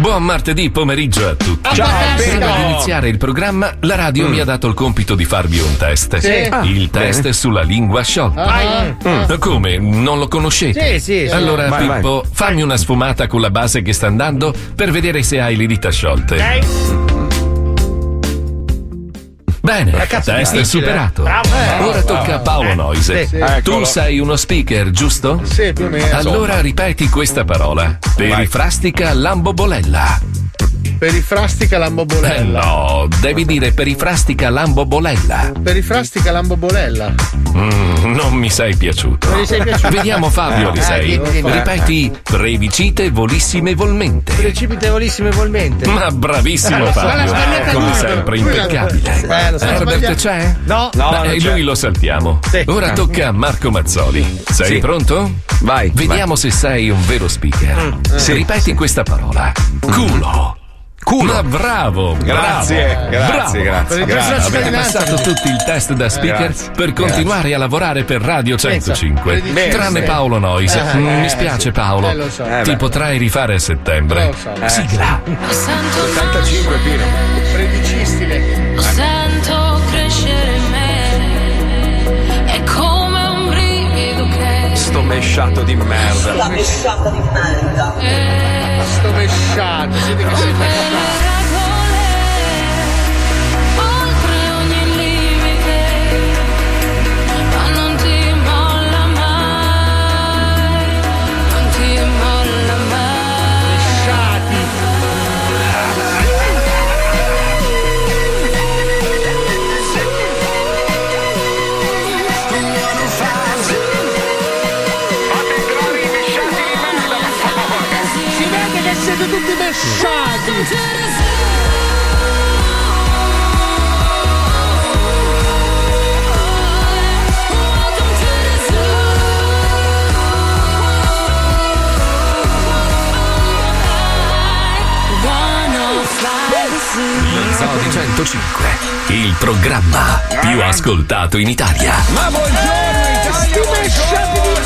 Buon martedì pomeriggio a tutti. Ciao, Prima di iniziare il programma, la radio mi ha dato il compito di farvi un test. Sì. Ah. Il test sulla lingua sciolta. Ah. Mm. Come? Non lo conoscete? Sì, sì, sì. Allora, Vai, Pippo, fammi una sfumata con la base che sta andando per vedere se hai le dita sciolte. Bene, cazzo, test difficile, superato. eh. Bravo, eh. Ora tocca a Paolo Noise. sì. Tu sei uno speaker, giusto? Sì, più o meno. Allora ripeti questa parola. Perifrastica lambobolella. Perifrastica Eh lambobolella. no, devi dire perifrastica lambobolella. Perifrastica lambobolella. Mm, non mi sei piaciuto. Non gli sei piaciuto? Vediamo Fabio Eh, Lisei. dimmi. Ripeti brevicite volissimevolmente. Precipitevolissimamente. Ma bravissimo Ma l'ha Fabio, sbagliata come sempre impeccabile. Eh, so, Herbert c'è? No. No, Beh, e c'è. lui lo saltiamo. Sì. Ora tocca a Marco Mazzoli. Sei Sì. pronto? Vai. Vediamo se sei un vero speaker. Sì. Ripeti questa parola. Culo. Culo. Ma bravo, Grazie, bravo, grazie, bravo. grazie, grazie. processo Avete passato tutti il test da speaker Grazie, per continuare a lavorare per Radio 105. Bene, Tranne sì. Paolo Noise. Eh, Mm, eh, mi spiace Paolo. Eh, so. Eh, Ti beh. potrai rifare a settembre. Lo so. Sigla. Lo sento 85 Pino. Predicistile. Lo sento crescere in me. È come un brivido che Sto mesciato di merda. La mesciata di merda. Sto mesciato. Siete che sei le mesciato. Tutti mesciati. Lo Zoo di 105. Il programma più ascoltato in Italia. Ma buongiorno Italia, Sti mesciati di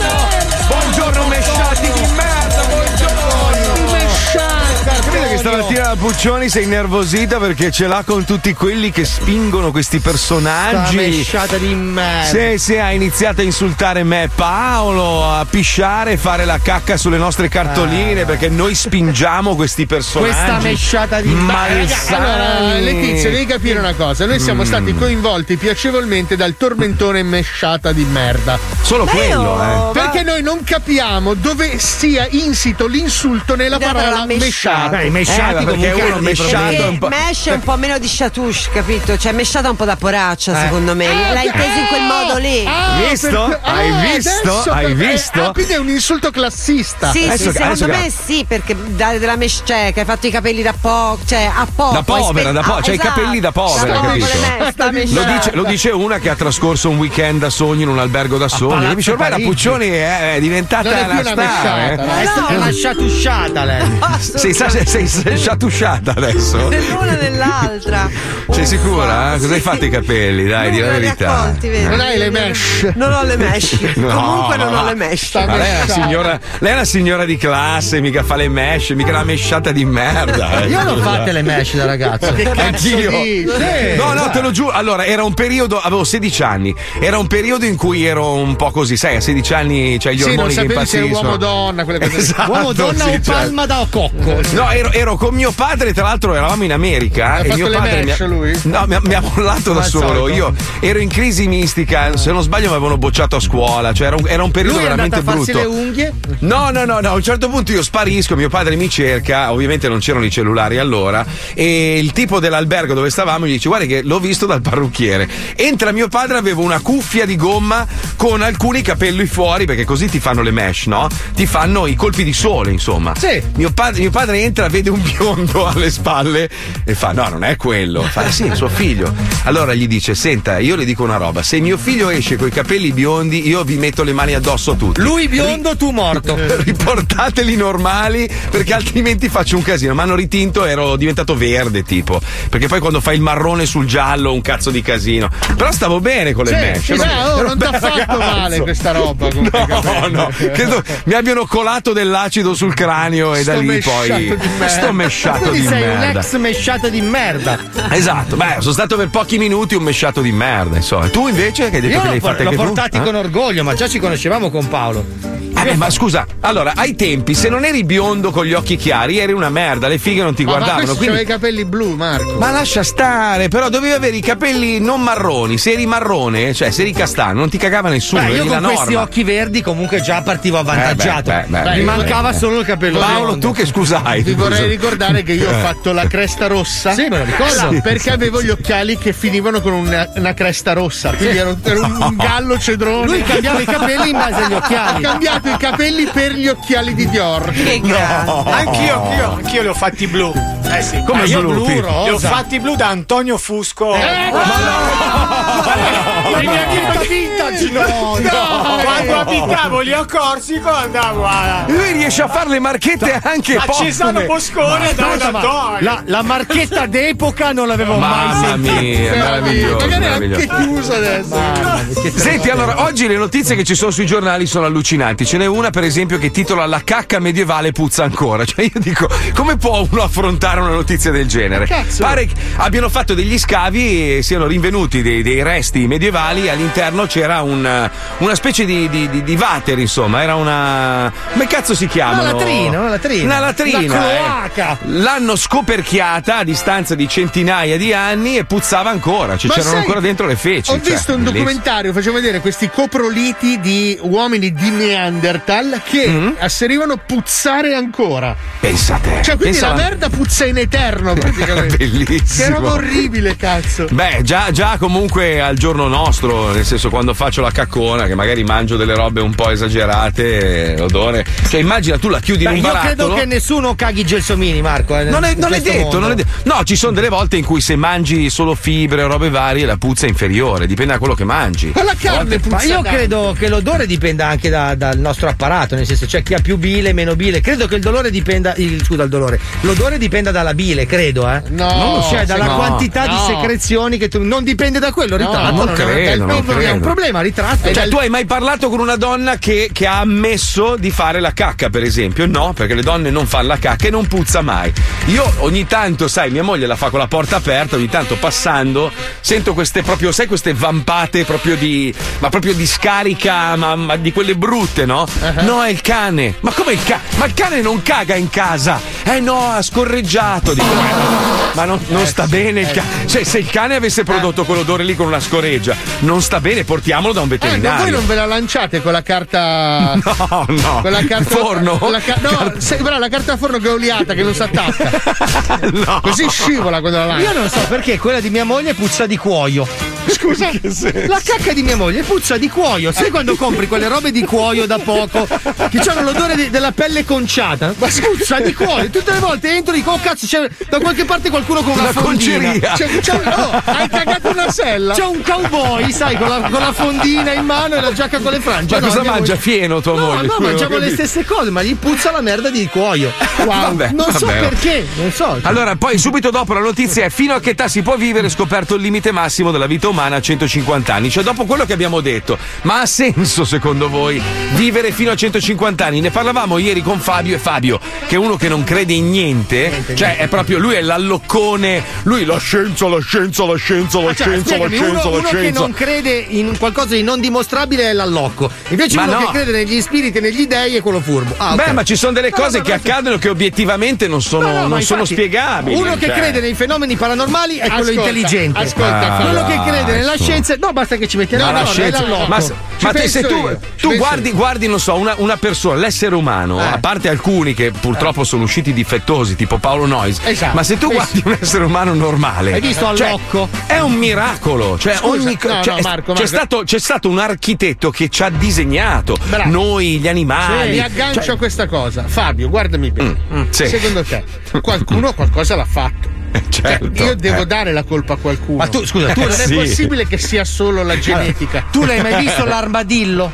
stamattina la Puccioni si è innervosita perché ce l'ha con tutti quelli che spingono questi Sta personaggi. mesciata di merda. Sì, sì, ha iniziato a insultare me e Paolo, a pisciare e fare la cacca sulle nostre cartoline perché noi spingiamo questi personaggi. Questa mesciata di malsani. Allora, Letizia, devi capire una cosa. Noi siamo Mm. stati coinvolti piacevolmente dal tormentone mesciata di merda. Solo quello, eh. Perché noi non capiamo dove sia insito l'insulto nella parola la mesciata. mesciata. I mesciati Eh, perché comunque uno mesciato un po'. Mesh è un po' meno di chatouche, capito? Cioè, mesciata un po' da poraccia, Eh. secondo me. Ah, L'hai inteso in quel modo lì. Ah, Visto? per- Hai visto? adesso Hai per- visto? ah, quindi è un insulto classista. Sì, Adesso- sì, secondo me sì, perché dare della mesh, cioè, che hai fatto i capelli da poco, cioè a poco. Da povera, spe- da po- ah, cioè i esatto. capelli da povera, Da capisci? povera, sta Lo mesciata. dice, lo dice una che ha trascorso un weekend da sogno in un albergo da Mi dice ormai la. Puccioni è, è diventata Non è più una una star. mesciata, eh. è No, è ma- una sciatusciata lei. Sei, sei, sei, sciatusciata adesso? Nell'una nell'altra. Sei sicura? eh? Cosa hai Sì. fatto i capelli? Dai, di la Non verità. raccolti, vedi? Non hai le mesh. Non ho le mesh. No, Comunque non ho le mesh. Ma lei è, una mesciata. signora, lei è una signora di classe, mica fa le mesh, mica una mesciata di merda. eh. Io non ho fatte le mesh da ragazzo. Che cazzo Anch'io. dici? Sì. No, no, te lo giuro. Allora, era un periodo, avevo 16 anni. Era un periodo in cui ero un po' così, sai, a 16 anni c'hai gli Sì, non ormoni che sapevi se eri impazziscono. uomo o donna, quelle cose. Esatto, Uomo, donna sì, o cioè. palma da cocco? No, ero, ero con mio padre, tra l'altro eravamo in America. Ha e mio padre mi mesh ha, lui? No, mi ha, mi ha mollato da solo. Io ero in crisi mistica, se non sbaglio mi avevano bocciato a scuola, cioè era un, era un periodo Lui veramente brutto. le unghie. No, no, no, no, a un certo punto io sparisco, mio padre mi cerca, ovviamente non c'erano i cellulari allora, e il tipo dell'albergo dove stavamo gli dice guarda che l'ho visto dal parrucchiere. Entra mio padre, aveva una cuffia di gomma con alcuni capelli fuori, perché così ti fanno le mesh, no? Ti fanno i colpi di sole, insomma. Sì. Mio padre, mio padre entra, vede un biondo alle spalle e fa: No, non è quello. Fa: "Eh Sì, è suo figlio. Allora gli dice: Senta, io le dico una roba: se mio figlio esce coi capelli biondi, io vi metto le mani addosso a tutti. Lui biondo, tu morto. Riportateli normali perché altrimenti faccio un casino. Mi hanno ritinto, ero diventato verde tipo. Perché poi quando fai il marrone sul giallo, un cazzo di casino. Però stavo bene con le Sì, mesh. sì, sì, oh, non ti ha fatto ragazzo. male questa roba. No, no, credo mi abbiano colato dell'acido sul cranio e da Sto lì mesciato poi di merda. Sto mesciato di sei merda. un ex mesciato di merda. Esatto, beh, sono stato per pochi minuti un mesciato di merda, insomma. Tu invece che hai detto Io che l'ho, l'hai fatta l'ho anche tu? portati Eh? con orgoglio, ma già ci conoscevamo con Paolo. Eh, beh, ma scusa, allora, ai tempi, se non eri biondo con gli occhi chiari, eri una merda, le fighe non ti Ma, ma guardavano. questo quindi- i capelli blu, Marco. Ma lascia stare, però dovevi avere i capelli non marroni. Se eri marrone, cioè se eri castano, non ti cagava nessuno. Beh, io con questi norma. occhi verdi comunque già partivo avvantaggiato. Eh, beh, beh, beh, Mi mancava solo il capello Paolo, biondo. tu che scusai? Vi vorrei. Ricordare che io ho Eh. fatto la cresta rossa. Sì, me lo ricordo. Allora, perché avevo gli occhiali che finivano con una, una cresta rossa. Quindi ero, ero un, un gallo cedrone. Lui cambiava i capelli in base agli occhiali. Ha cambiato i capelli per gli occhiali di Dior. Che grande. Anch'io, anch'io, anch'io li ho fatti blu. Eh sì. Come Ma io blu, blu, Pippo? Li ho rosa. fatti blu da Antonio Fusco. La mia vita vintage! No, no. Quando abitavo lì a Corsico andavo a. Lui riesce a fare le marchette anche A Cesano postume. Boscone da Aspetta, ma Antonio. la, la marchetta d'epoca non l'avevo mai Mamma sentita. mia, meraviglioso, Magari anche chiuso adesso. Senti, allora, oggi le notizie che ci sono sui giornali sono allucinanti. Ce n'è una, per esempio, che titola La cacca medievale puzza ancora. Cioè, io dico, come può uno affrontare una notizia del genere? Pare che abbiano fatto degli scavi e siano rinvenuti dei, dei resti medievali. All'interno c'era un- una specie di, di, di, di water, insomma. Era una. Come cazzo si chiama? Una latrina, una latrina. Una latrina. Una eh. cloaca. L'hanno scoperchiata a distanza di centinaia di anni e puzzava ancora. Cioè, Ma c'erano sai, ancora dentro le feci. Ho cioè, visto un bellissimo. documentario, faceva vedere questi coproliti di uomini di Neanderthal che Mm-hmm. asserivano puzzare ancora. Pensate. Cioè, quindi Pensa- la merda puzza in eterno, praticamente. Bellissimo. Che roba orribile, cazzo. Beh, già, già comunque al giorno nostro, nel senso quando faccio la caccona, che magari mangio delle robe un po' esagerate, eh, l'odore. Cioè, immagina tu la chiudi Beh, in un io barattolo. credo che nessuno caghi i gelsomini, Marco. eh, Non è, non è detto, mondo. non è detto. No, ci sono delle volte in cui se mangi solo fibre o robe varie, la puzza è inferiore, dipende da quello che mangi. Ma la carne puzza Ma io tanto. credo che l'odore dipenda anche da- dal nostro apparato, nel senso c'è chi ha più bile, meno bile. Credo che il dolore dipenda. il- scusa, il dolore. L'odore dipenda dalla bile, credo, eh. No, non so, dalla no, quantità di no. secrezioni che tu. Non dipende da quello, ritratto. non è- credo, è, non è un credo. Problema, ritratto. Cioè, tu hai mai parlato con una donna che, che ha ammesso di fare la cacca, per esempio? No, perché le donne non fanno la cacca e non puzza mai. Io ogni tanto, sai, mia moglie la fa con la porta aperta, ogni tanto passando, sento queste proprio, sai, queste vampate proprio di. ma proprio di scarica, ma, ma di quelle brutte, no? No, è il cane. Ma come il cane? Ma il cane non caga in casa. Eh no, ha scorreggiato. Dico, ma, ma non, non sta bene il cane. Cioè, se il cane avesse prodotto quell'odore lì con una scoreggia, non sta bene, portiamolo da un Eh, ma veterinario. voi non ve la lanciate con la carta. No, no. Con la carta Forno? la ca- no, se- però la carta forno che è oliata che non si attacca. no. Così scivola quando la lanci. Io non so perché quella di mia moglie puzza di cuoio. Scusa, La cacca di mia moglie puzza di cuoio. Sai quando compri quelle robe di cuoio da poco che hanno l'odore di- della pelle conciata? Ma puzza di cuoio. Tutte le volte entro e dico, oh cazzo, c'è da qualche parte qualcuno con una, Una fondina. conceria. C'è- c'è- oh, hai cagato una sella. C'è un cowboy, sai, con la, con la fondina in mano e la giacca con le frange. Ma No, cosa mia mangia? Fieno tua No, moglie? no, Scusa, mangiamo le stesse cose, ma gli puzza la merda di cuoio. Vabbè, non so vabbè. perché, non so. Allora, poi subito dopo la notizia è fino a che età si può vivere scoperto il limite massimo della vita umana a 150 anni. Cioè, dopo quello che abbiamo detto, ma ha senso secondo voi vivere fino a 150 anni? Ne parlavamo ieri con Fabio e Fabio, che è uno che non crede in niente, cioè è proprio lui è l'alloccone, lui la scienza, la scienza, la scienza, la Ah, cioè, scienza, la scienza, uno, la uno che scienza. non crede in qualcosa di non dimostrabile è l'allocco. Invece Ma uno no. che crede negli spiriti e negli dei è quello furbo. Ah, ok. Beh, ma ci sono delle No, cose no, che no, accadono che obiettivamente non sono, No, non sono spiegabili. Uno che cioè. crede nei fenomeni paranormali è quello Ascolta, intelligente. ascolta, Ah, quello che crede crede nella su. scienza. No, basta che ci metti No, la scienza- ma, ma te, se tu, tu guardi, guardi, non so, una, una persona, l'essere umano, Eh. a parte alcuni che purtroppo sono usciti difettosi, tipo Paolo Noyes, Esatto. ma se tu guardi un essere umano normale, Hai visto cioè, Allocco? è un miracolo. Cioè, Scusa, ogni co- no, cioè, no, Marco, c'è, Marco. Stato, c'è stato un architetto che ci ha disegnato Bravo. noi, gli animali. Mi aggancio Cioè, a questa cosa. Fabio, guardami bene. Mm, sì. Secondo te, qualcuno qualcosa l'ha fatto? Cioè, certo, io devo eh. dare la colpa a qualcuno. Ma tu, scusa, tu non sì. è possibile che sia solo la genetica. Tu l'hai mai visto l'armadillo?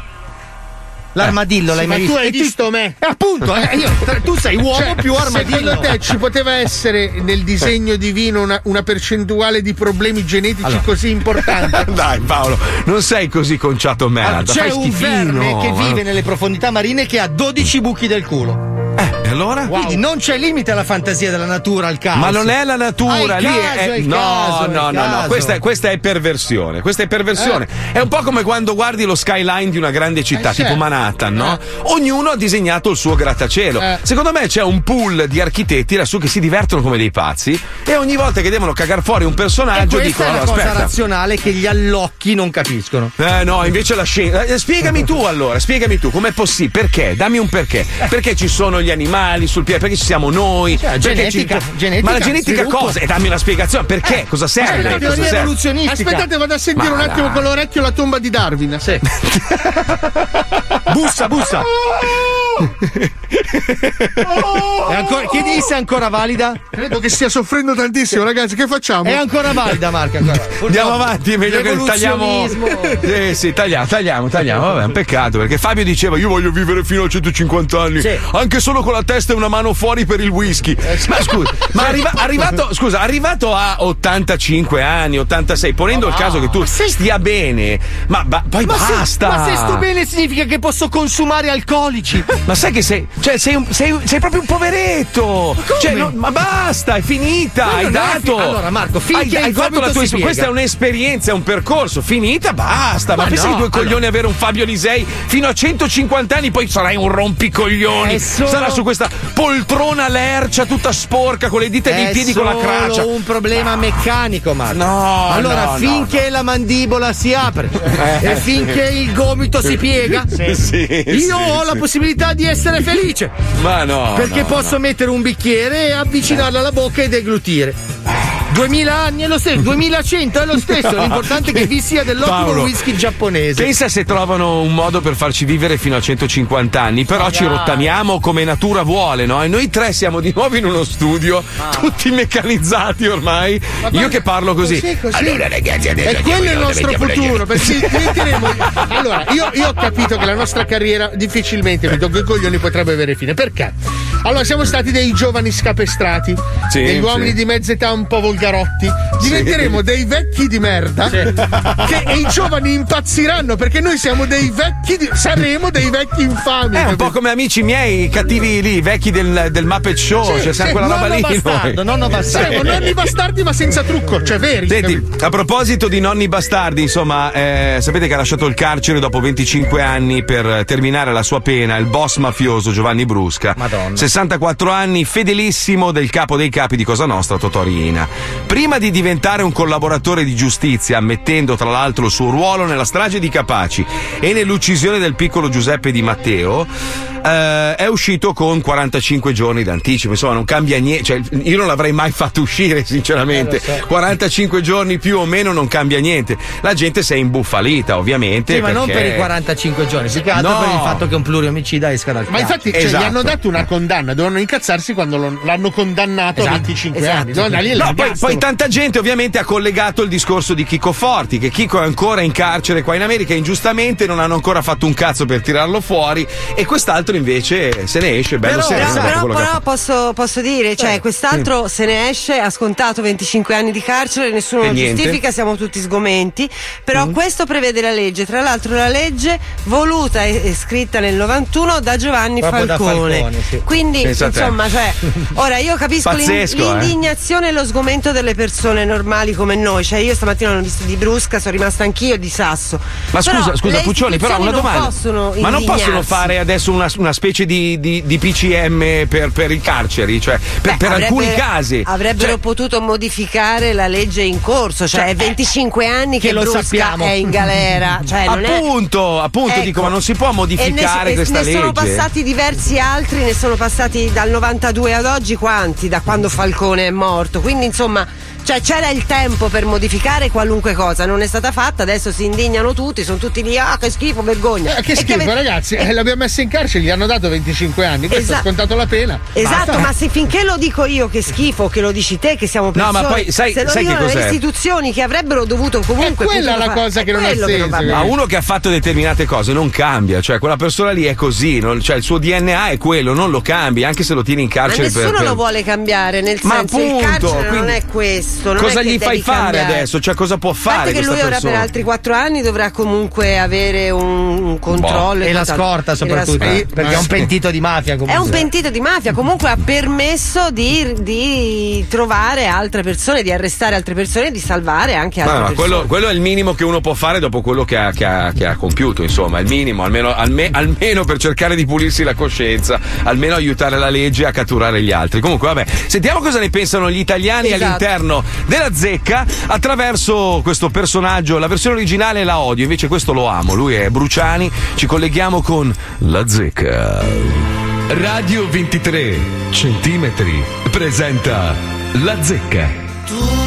L'armadillo l'hai Ma mai tu visto? hai E tu- visto me? Eh, appunto, eh, io- tu sei uomo Cioè, più armadillo. Secondo te ci poteva essere nel disegno divino una, una percentuale di problemi genetici così importante? Dai Paolo, non sei così conciato Allora, merda. c'è fai un verme che vive nelle profondità marine che ha 12 buchi del culo. Eh, allora? Quindi non c'è limite alla fantasia della natura, al caso. Ma non è la natura, Ah, lì caso, è. no, caso, no, no, no, questa è, questa è perversione. Questa è perversione. È un po' come quando guardi lo skyline di una grande città, Eh, tipo certo. Manhattan, no? Eh. Ognuno ha disegnato il suo grattacielo. Eh. Secondo me c'è un pool di architetti lassù che si divertono come dei pazzi e ogni volta che devono cagar fuori un personaggio questa dicono: è una "No, cosa aspetta. razionale che gli allocchi non capiscono. Eh no, invece la scienza. eh, spiegami tu allora, spiegami tu com'è possibile? Perché? Dammi un perché. Perché ci sono gli animali sul piede? Perché ci siamo noi? Cioè, Perché ci- genetica, genetica, Ma la genetica sviluppo. cosa? E dammi una spiegazione. Perché? Cosa Cioè, serve? la Cosa teoria serve? evoluzionistica. Aspettate, vado a sentire Ma un attimo dai. con l'orecchio la tomba di Darwin. Sì. bussa, bussa. È ancora, chiedi se è ancora valida. Credo che stia soffrendo tantissimo, ragazzi. Che facciamo? È ancora valida, Marco. Ancora. Andiamo avanti, è meglio che tagliamo. Sì, sì, tagliamo, tagliamo, tagliamo. Vabbè, è un peccato perché Fabio diceva: Io voglio vivere fino a 150 anni, Sì. anche solo con la testa e una mano fuori per il whisky. Ma scusa, ma arriva- arrivato, scusa, arrivato a 85 anni, 86, ponendo il caso che tu stia bene, ma ba- poi Ma se, basta. ma se sto bene significa che posso consumare alcolici. Ma sai che sei, cioè sei, un- sei, sei proprio un poveretto. Cioè, no, ma basta, è finita. Ma hai dato. fi- allora, Marco, finché hai, hai fatto la tua esperienza. Questa è un'esperienza, è un percorso. Finita, basta. Ma, Ma pensi no, che due allora- coglioni avere un Fabio Lisei fino a 150 anni, poi sarai un rompicoglioni. È solo- Sarà su questa poltrona lercia tutta sporca con le dita dei È piedi con la craccia. un problema meccanico, Marco. No, Allora, no, no, finché la mandibola si apre e finché il gomito si piega, Sì, io sì, ho la possibilità di essere felice. Ma no. Perché no, posso mettere un bicchiere e avvicinarlo alla bocca e deglutire. 2000 anni è lo stesso, 2100 è lo stesso. L'importante è che vi sia dell'ottimo Paolo, whisky giapponese. Pensa se trovano un modo per farci vivere fino a 150 anni, però ci rottamiamo come natura vuole, no? E noi tre siamo di nuovo in uno studio, tutti meccanizzati ormai. Io che parlo così. Così, così. Allora, ragazzi, adesso E quello è il nostro futuro. Perché diventeremo. Allora, io, io ho capito che la nostra carriera difficilmente, mi tocco i coglioni, potrebbe avere fine. Perché? Allora, siamo stati dei giovani scapestrati, Sì, degli sì. uomini di mezza età un po' volgarotti. Diventeremo dei vecchi di merda. Che, e i giovani impazziranno perché noi siamo dei vecchi. Di, saremo dei vecchi infami. È un po' come amici miei, cattivi lì, i vecchi del, del Muppet Show, Sì, cioè siamo sì, quella roba lì. bastardo, nonno bastardo. Siamo nonni bastardi, ma senza trucco, cioè veri. Senti, capito? a proposito di nonni bastardi, insomma, eh, sapete che ha lasciato il carcere dopo 25 anni per terminare la sua pena il boss mafioso Giovanni Brusca. Madonna. 64 anni, fedelissimo del capo dei capi di Cosa Nostra, Totò Riina. Prima di diventare un collaboratore di giustizia, ammettendo tra l'altro il suo ruolo nella strage di Capaci e nell'uccisione del piccolo Giuseppe Di Matteo, eh, è uscito con 45 giorni d'anticipo. Insomma, non cambia niente. Cioè, io non l'avrei mai fatto uscire, sinceramente. 45 giorni più o meno non cambia niente. La gente si è imbufalita, ovviamente. Sì, ma non perché- per i 45 giorni, più che altro No. per il fatto che un pluriomicida esca dal Ma infatti cioè, Esatto. gli hanno dato una condanna, dovevano incazzarsi quando lo- l'hanno condannato a Esatto, 25 esatto. anni. Dovevano dargli No, poi, poi tanta gente ovviamente ha collegato il discorso di Chico Forti, che Chico è ancora in carcere qua in America, ingiustamente non hanno ancora fatto un cazzo per tirarlo fuori e quest'altro invece se ne esce, bello Però, serio. però, però- però posso, posso dire, cioè, quest'altro se ne esce, ha scontato 25 anni di carcere, nessuno E lo niente. giustifica, siamo tutti sgomenti. Però Mm. questo prevede la legge. Tra l'altro, la legge voluta e, scritta nel 91 da Giovanni Proprio da Falcone. Falcone, sì. Quindi, te. insomma, cioè, ora io capisco Pazzesco, eh. l'indignazione e lo sgomento rispetto delle persone normali come noi. Cioè, io stamattina l'ho visto di Brusca, sono rimasta anch'io di Sasso. Ma scusa, Però scusa le Puccioni, però una domanda. Possono Ma non possono fare adesso una, una specie di, di- di PCM per, per i carceri? Cioè, per, per Avrebbe- alcuni casi. Avrebbero Cioè, potuto modificare la legge in corso, cioè è 25 anni che, che lo Brusca sappiamo. è in galera. Cioè, non è- appunto, appunto, Ecco. dico, ma non si può ne- modificare e questa ne legge. sono passati diversi altri, ne sono passati dal 92 ad oggi quanti? Da quando Falcone è morto. Quindi insomma, tema cioè, c'era il tempo per modificare qualunque cosa, non è stata fatta, adesso si indignano tutti, sono tutti lì, ah che schifo, vergogna. Eh, che E schifo, ave- ragazzi. Eh, l'abbiamo messa in carcere, gli hanno dato 25 anni. Questo ha scontato la pena. Esatto, Basta. ma se finché lo dico io che schifo, che lo dici te, che siamo No, persone, ma poi sai- se lo sai che dicono le istituzioni che avrebbero dovuto comunque È quella la fare- cosa che non ha senso, che- bene. Ma uno che ha fatto determinate cose non cambia, cioè quella persona lì è così, non- cioè il suo DNA è quello, non lo cambi, anche se lo tieni in Ma carcere per- nessuno per, lo vuole cambiare, nel Ma senso il appunto, carcere non quindi è questo. Non cosa è che gli fai fare cambiare. adesso? Cioè, cosa può fare che questa lui ora persona? per altri quattro anni dovrà comunque avere un, un controllo E la quant'altro. scorta E la soprattutto, scorta. eh, perché è un pentito di mafia È comunque. un pentito di mafia, comunque ha permesso di, di trovare altre persone, di arrestare altre persone e di salvare anche altre Ma, ma persone. quello, quello è il minimo che uno può fare dopo quello che ha, che ha- che ha compiuto, insomma, è il minimo, almeno, alme- almeno per cercare di pulirsi la coscienza, almeno aiutare la legge a catturare gli altri. Comunque, vabbè, sentiamo cosa ne pensano gli italiani Esatto. all'interno della zecca attraverso questo personaggio. La versione originale la odio, invece questo lo amo. Lui è Bruciani. Ci colleghiamo con la zecca. Radio 23 centimetri presenta La Zecca.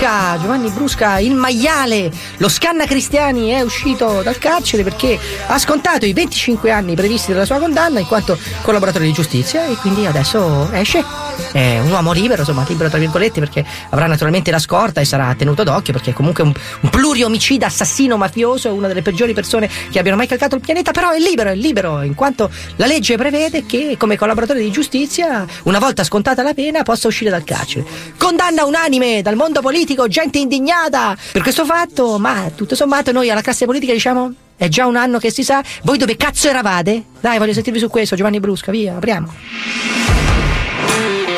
Brusca, Giovanni Brusca, il maiale, lo scanna cristiani è uscito dal carcere perché ha scontato i 25 anni previsti dalla sua condanna in quanto collaboratore di giustizia e quindi adesso esce. È un uomo libero, insomma, libero tra virgolette perché avrà naturalmente la scorta e sarà tenuto d'occhio perché è comunque un, un pluriomicida, assassino mafioso, una delle peggiori persone che abbiano mai calcato il pianeta, però è libero, è libero in quanto la legge prevede che come collaboratore di giustizia, una volta scontata la pena, possa uscire dal carcere. Condanna unanime dal mondo politico, gente indignata per questo fatto, ma tutto sommato noi alla classe politica diciamo è già un anno che si sa, voi dove cazzo eravate? Dai, voglio sentirvi su questo, Giovanni Brusca, via, apriamo.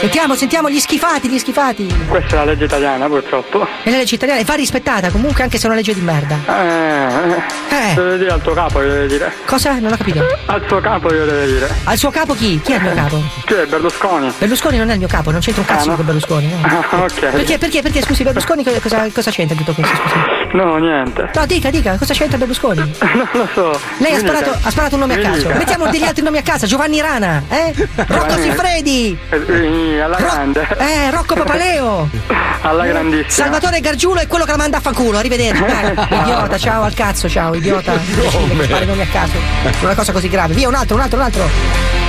Sentiamo, sentiamo gli schifati, gli schifati. Questa è la legge italiana, purtroppo. E la legge italiana e va rispettata comunque anche se è una legge di merda. Eh, Eh. deve dire al tuo capo, deve dire. Cosa? Non ho capito. Al suo capo glielo deve dire. Al suo capo chi? Chi è il mio capo? Chi è Berlusconi? Berlusconi non è il mio capo, non c'entra un cazzo Ah, no? con Berlusconi. no. Ah, ok. Perché, perché, perché, scusi, Berlusconi co- cosa, cosa c'entra tutto questo? Scusi? No, niente. No, dica, dica, cosa c'entra Berlusconi? Non lo so. Lei ha sparato, ha sparato un nome a Mi caso. dica. Mettiamo degli altri nomi a casa. Giovanni Rana, eh? Rocco Giovanni- Siffredi. Eh, sì, alla Ro- grande. eh, Rocco Papaleo. Alla grandissima. Salvatore Gargiulo è quello che la manda a fanculo. Arrivederci. Dai, idiota, ciao al cazzo, ciao, idiota. Spara i nomi a caso. Una cosa così grave. Via, un altro, un altro, un altro.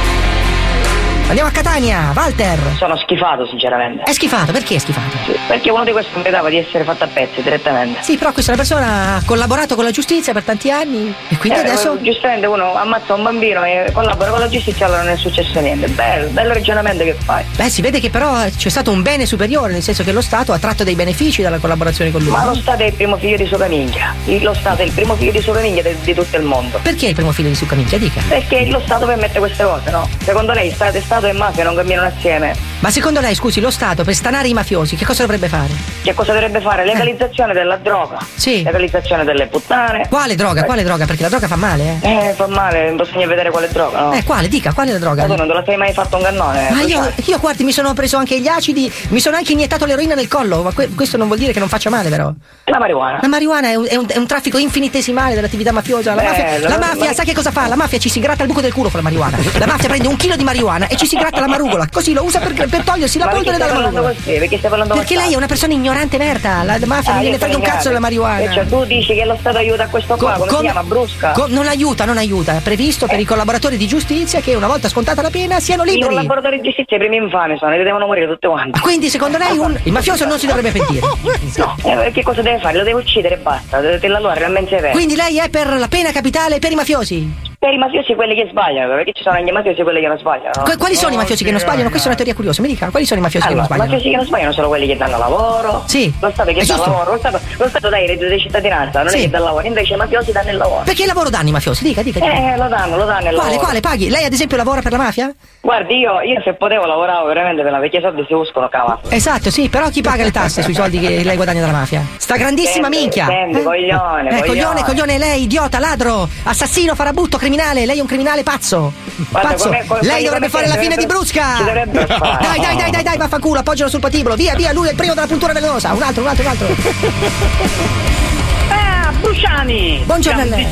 Andiamo a Catania, Walter. Sono schifato, sinceramente. È schifato, perché è schifato? Sì, perché uno di questi meritava di essere fatto a pezzi direttamente. Sì, però questa è persona ha collaborato con la giustizia per tanti anni e quindi Eh, adesso. Giustamente uno ammazza un bambino e collabora con la giustizia allora non è successo niente. Bello, bello ragionamento che fai. Beh, si vede che però c'è stato un bene superiore, nel senso che lo Stato ha tratto dei benefici dalla collaborazione con lui. Ma lo Stato è il primo figlio di sua famiglia. Lo Stato è il primo figlio di sua famiglia di, di tutto il mondo. Perché il primo figlio di Succaminchia? Dica. Perché lo Stato permette queste cose, no? Secondo lei Stato, Stato e mafia non camminano assieme? Ma secondo lei, scusi, lo Stato per stanare i mafiosi che cosa dovrebbe fare? Che cosa dovrebbe fare? Legalizzazione della droga. Sì. Legalizzazione delle puttane. Quale droga? Quale droga? Perché la droga fa male, eh? Eh, fa male, bisogna vedere quale droga, no? Eh, quale? Dica, quale è la droga? Ma tu non te la sei mai fatto un cannone? Ma lo io, io, guardi, mi sono preso anche gli acidi, mi sono anche iniettato l'eroina nel collo, ma que- questo non vuol dire che non faccia male, però. La marijuana. La marijuana è un, è un- è un traffico infinitesimale dell'attività mafiosa. La Bello, mafia, la ma- mafia ma- sa che cosa fa? La mafia ci si gratta il buco del culo con la marijuana. La mafia prende un chilo di marijuana e ci si gratta la marugola, così lo usa per, per togliersi la polvere dalla marugola. Perché Perché lei è una persona ignorante merda, la mafia Ah, non gliene frega un cazzo della marijuana. cioè tu dici che lo Stato aiuta questo qua, come, si chiama? Brusca? co- non aiuta, non aiuta. È previsto per i collaboratori di giustizia che una volta scontata la pena siano I liberi. collaboratori di giustizia i primi infami sono, li devono morire tutti quanti. Quindi secondo lei un- il mafioso non si dovrebbe pentire. No, eh, che cosa deve fare? Lo deve uccidere e basta, loro realmente severa. Quindi lei è per la pena capitale per i mafiosi. Per i mafiosi quelli che sbagliano, perché ci sono anche i mafiosi quelli che non sbagliano. no? Qu- quali sono i mafiosi che non sbagliano? Questa è una teoria curiosa. Mi dica, quali sono i mafiosi Allora, che non i sbagliano? mafiosi che non sbagliano sono quelli che danno lavoro. Sì. Lo Stato che È dà giusto. lavoro, lo Stato, lo Stato dà il reddito di cittadinanza, non Sì. è che dà lavoro, invece i mafiosi danno il lavoro. Perché lavoro danno i mafiosi? Dica, dica. dica. Eh, lo danno, lo danno il Quale, lavoro. quale? Paghi? Lei ad esempio lavora per la mafia? Guardi, io, io se potevo lavoravo veramente per la vecchia soldi si uscono cava. Esatto, sì, però chi paga le tasse sui soldi che lei guadagna dalla mafia? Sta grandissima Senti, minchia! coglione, Eh, coglione. coglione, coglione, lei, idiota, ladro, assassino, farabutto, criminale, lei è un criminale pazzo! Guarda, pazzo! come- come- lei dovrebbe fare la fine di Brusca! dovrebbe fare. Dai, dai, dai, dai, dai, vaffanculo, appoggialo sul patibolo, via, via, lui è il primo della puntura velenosa! Un altro, un altro, un altro! Ah, Bruciani! Buongiorno a lei.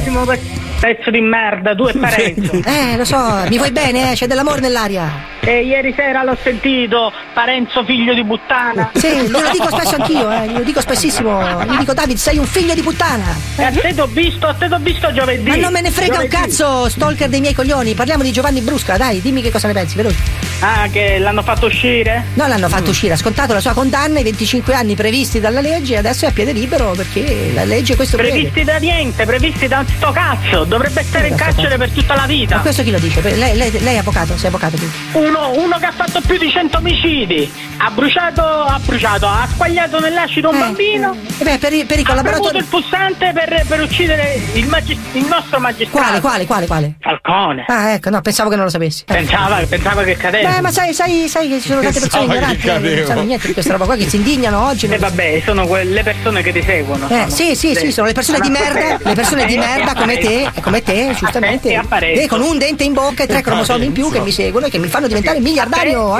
Pezzo di merda, tu e Parenzo. Eh, lo so, mi vuoi bene, eh? C'è dell'amore nell'aria! e ieri sera l'ho sentito, Parenzo figlio di puttana. Sì, glielo dico spesso anch'io, eh, glielo dico spessissimo. Gli dico, David, sei un figlio di puttana! E a te t'ho visto, a te t'ho visto giovedì. Ma non me ne frega un Giovedì. cazzo, stalker dei miei coglioni. Parliamo di Giovanni Brusca, dai, dimmi che cosa ne pensi, veloce. Ah, che l'hanno fatto uscire? Non l'hanno fatto uscire, ha scontato la sua condanna, i 25 anni previsti dalla legge e adesso è a piede libero perché la legge questo prevede. Previsti da niente, previsti da sto cazzo. Dovrebbe stare in carcere per tutta la Ma vita. questo chi lo dice? Lei, lei- lei è avvocato, sei avvocato tu. Uno, uno che ha fatto più di 100 omicidi. Ha bruciato, ha bruciato, ha squagliato nell'acido un Eh. bambino. E beh, per i, per i Ha premuto collaboratori. il pulsante per, per uccidere il, magis- il nostro magistrato. Quale, quale, quale, quale? Falcone. Ah, ecco, no, pensavo che non lo sapessi. Eh. Pensava, pensava che cadeva. Beh, ma sai, sai, sai che ci sono tante persone che ignoranti che non sanno niente di questa roba qua, che si indignano oggi. E non- vabbè, sono quelle persone che ti seguono. Eh, sono. sì, sì, sì, sono le persone di merda, le persone di merda come te, come te, giustamente. E con un dente in bocca e tre cromosomi in più che mi seguono e che mi fanno diventare miliardario. A-.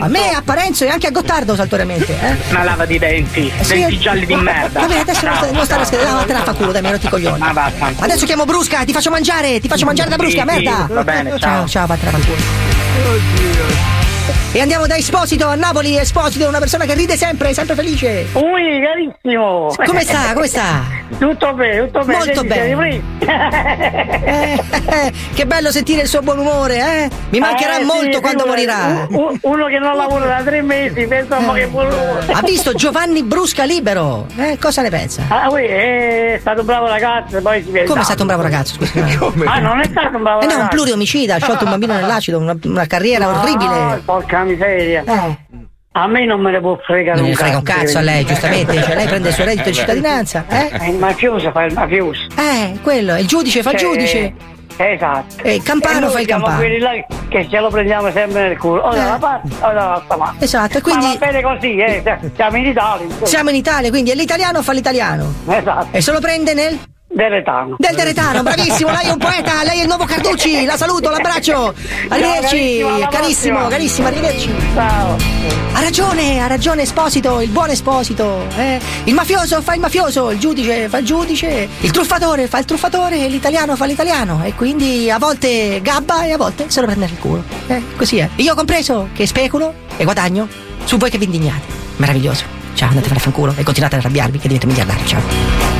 A me, a Parenzo e anche a Gottardo saltuariamente. Eh? Una lava di denti, Eh, sì, denti gialli di merda. Va bene, adesso non, sta- non stare a schedere, no, te la fa culo, dai, mi rotti i coglioni. Ma vaffanculo. Adesso chiamo Brusca, ti faccio mangiare, ti faccio mangiare da Brusca, Sì, sì, merda. va bene, ciao. ciao, ciao, vattene a fanculo. E andiamo da Esposito a Napoli. Esposito è una persona che ride sempre, sempre felice. Ui, carissimo. Come sta? Come sta? Tutto bene, tutto bene. Molto Che bene. Eh, eh, che bello sentire il suo buon umore, eh? Mi mancherà Eh, sì, molto quando figurati. morirà. U- u- Uno che non lavora da tre mesi, pensa un po' che buon umore. Ha visto Giovanni Brusca libero? Eh, cosa ne pensa? Ah, ui, è stato un bravo ragazzo, poi si vede. Come è stato un bravo ragazzo? Scusi. Eh Ah, non è stato un bravo no, ragazzo. un pluriomicida, ha sciolto un bambino nell'acido, una, una carriera Ah, orribile. Porca miseria. Eh, A me non me ne può fregare non un frega un cazzo a lei, giustamente. Cioè, lei prende il suo reddito di cittadinanza. Eh? Eh, Il mafioso fa il mafioso. Eh, quello, il giudice fa il Cioè, giudice. Esatto. E il campano noi fa il campano. quelli là che ce lo prendiamo sempre nel culo. O da Eh. una parte o dall'altra parte. Esatto, e quindi- Ma va bene così, eh. Siamo in Italia. insomma. Siamo in Italia, quindi è l'italiano fa l'italiano. Esatto. E se lo prende nel? Deletano. Del Deretano, bravissimo, lei è un poeta, lei è il nuovo Carducci, la saluto, l'abbraccio. Arrivederci, carissimo, alla carissimo, carissimo, arrivederci. Ciao. Ha ragione, ha ragione Esposito, il buon Esposito. eh. Il mafioso fa il mafioso, il giudice fa il giudice, il truffatore fa il truffatore, l'italiano fa l'italiano. E quindi a volte gabba e a volte se lo prende nel culo. Eh, così è. Io compreso che speculo e guadagno su voi che vi indignate. Meraviglioso. Ciao, andate a fare fanculo e continuate ad arrabbiarvi che divento miliardario. Ciao.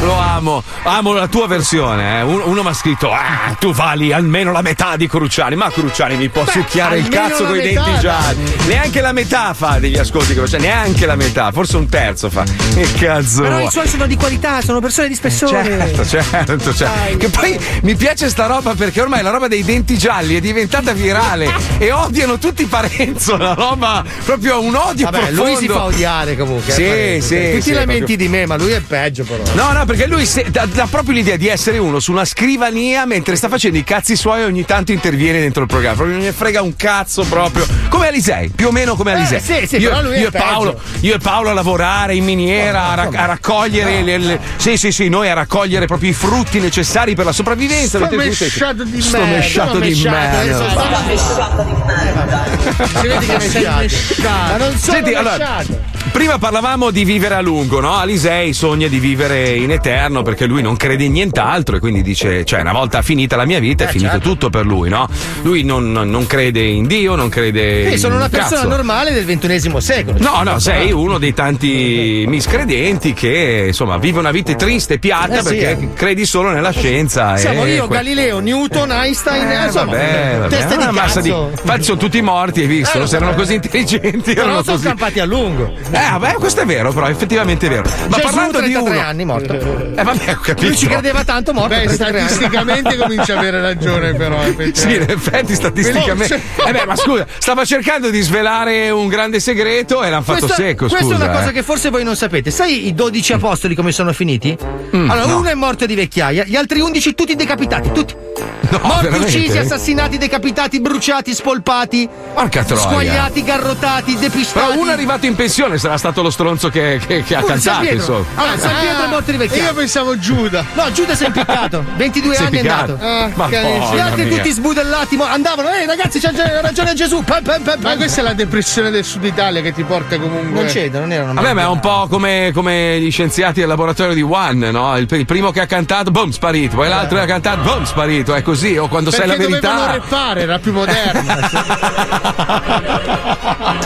Lo amo, amo la tua versione. eh. Uno, uno mi ha scritto: Ah, tu vali almeno la metà di Cruciani. Ma Cruciani mi può succhiare il cazzo con i denti gialli. Neanche la metà fa degli ascolti che faccia, neanche la metà, forse un terzo fa. Che cazzo. Però i suoi sono di qualità, sono persone di spessore. Certo, certo, certo. Che poi mi piace sta roba perché ormai la roba dei denti gialli è diventata virale e odiano tutti Parenzo, la roba proprio un odio Vabbè, profondo. lui si fa odiare comunque. Sì, eh, sì, Tu ti sì, lamenti proprio- di me, ma lui è peggio però. No, no, perché lui se- dà, dà proprio l'idea di essere uno su una scrivania mentre sta facendo i cazzi suoi e ogni tanto interviene dentro il programma. Proprio non ne frega un cazzo proprio. Come Alisei, più o meno come Alisei. sì, sì, io, però lui è io e Paolo, io e Paolo a lavorare in miniera, a, rac- a raccogliere le, le- Sì, sì, sì, noi a raccogliere proprio i frutti necessari per la sopravvivenza. Sto mesciato di Sto merda, mesciato sto di mesciato, merda. adesso Si vede che sei mesciato. Ma non sono Senti, allora, mesciato. Prima parlavamo di vivere a lungo, no? Alisei sogna di vivere in eterno perché lui non crede in nient'altro e quindi dice, cioè, una volta finita la mia vita è Eh, finito certo. tutto per lui, no? Lui non, non- crede in Dio, non crede Sì, sono una persona cazzo. normale del ventunesimo secolo. No, no, sei uno dei tanti miscredenti che insomma vive una vita triste e piatta Eh, sì, perché eh. credi solo nella scienza. Siamo io, que- Galileo, Newton, Einstein, Eh, insomma, vabbè, vabbè, teste di massa di. Infatti sono tutti morti, hai visto? Eh, Se erano so. così intelligenti, Però erano sono così. campati a lungo. Eh, vabbè, questo è vero, però, effettivamente è vero. Ma Gesù, parlando di 33 uno. anni, morto. Eh, vabbè, ho capito. Lui ci credeva tanto, morto. Beh, 33 anni. statisticamente comincia a avere ragione, però. Sì, in effetti, statisticamente. Eh beh, ma scusa, stava cercando di svelare un grande segreto e l'hanno fatto Questa, secco. questa scusa, è una cosa eh. che forse voi non sapete. Sai i 12 apostoli come sono finiti? allora, Mm, no. uno è morto di vecchiaia, gli altri 11 tutti decapitati, tutti. Morti, veramente? uccisi, assassinati, decapitati, bruciati, spolpati, Porca troia. squagliati, garrotati, depistati. Però uno è arrivato in pensione, sarà stato lo stronzo che, che- che ha cantato, insomma. Allora, San Pietro è morto di vecchiaia. Io pensavo Giuda. No, Giuda si è impiccato. 22 Si è anni è impiccato. andato. Ah, Ma Gli altri mia. tutti sbudellati, mo- andavano, ehi ragazzi, c'ha ragione Gesù. Pam, pam, pam, Ma questa è la depressione del sud Italia che ti porta comunque. Non c'era, non erano Vabbè, ma è un po' come, come gli scienziati del laboratorio di One, no? Il, il primo che ha cantato, boom, sparito. Poi l'altro che ha cantato, boom, sparito. È così. O quando sai Perché la dovevano verità. reppare, era più moderna.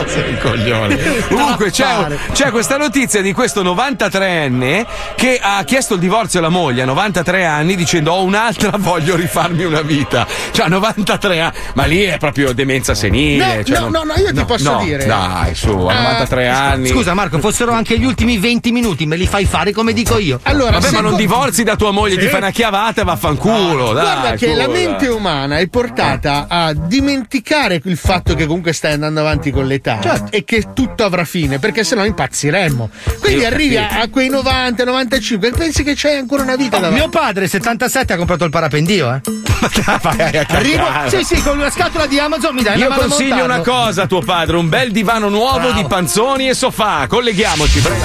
Sei un coglione. Comunque c'è, c'è questa notizia di questo 93enne che ha chiesto il divorzio alla moglie a 93 anni dicendo ho un'altra, voglio rifarmi una vita. Cioè a 93 anni. Ma lì è proprio demenza senile. No, cioè, no, non- no, no, io ti posso no, dire. Dai, su, a Eh, 93 anni. Scusa Marco, fossero anche gli ultimi 20 minuti, me li fai fare come dico io. Allora, Vabbè, ma non divorzi da tua moglie, ti Sì. fai una chiavata e vaffanculo. dai, Guarda che la mente umana è portata a dimenticare il fatto che comunque stai andando avanti con l'età Certo. e che tutto avrà fine, perché sennò impazziremmo. Quindi Io arrivi a, quei 90, 95 e pensi che c'hai ancora una vita davanti. Mio padre, 77, ha comprato il parapendio, eh. Vai a Arrivo, sì, sì, con una scatola di Amazon mi dai Io una mano consiglio una cosa a tuo padre, un bel divano nuovo di panzoni e sofà. Colleghiamoci, prego.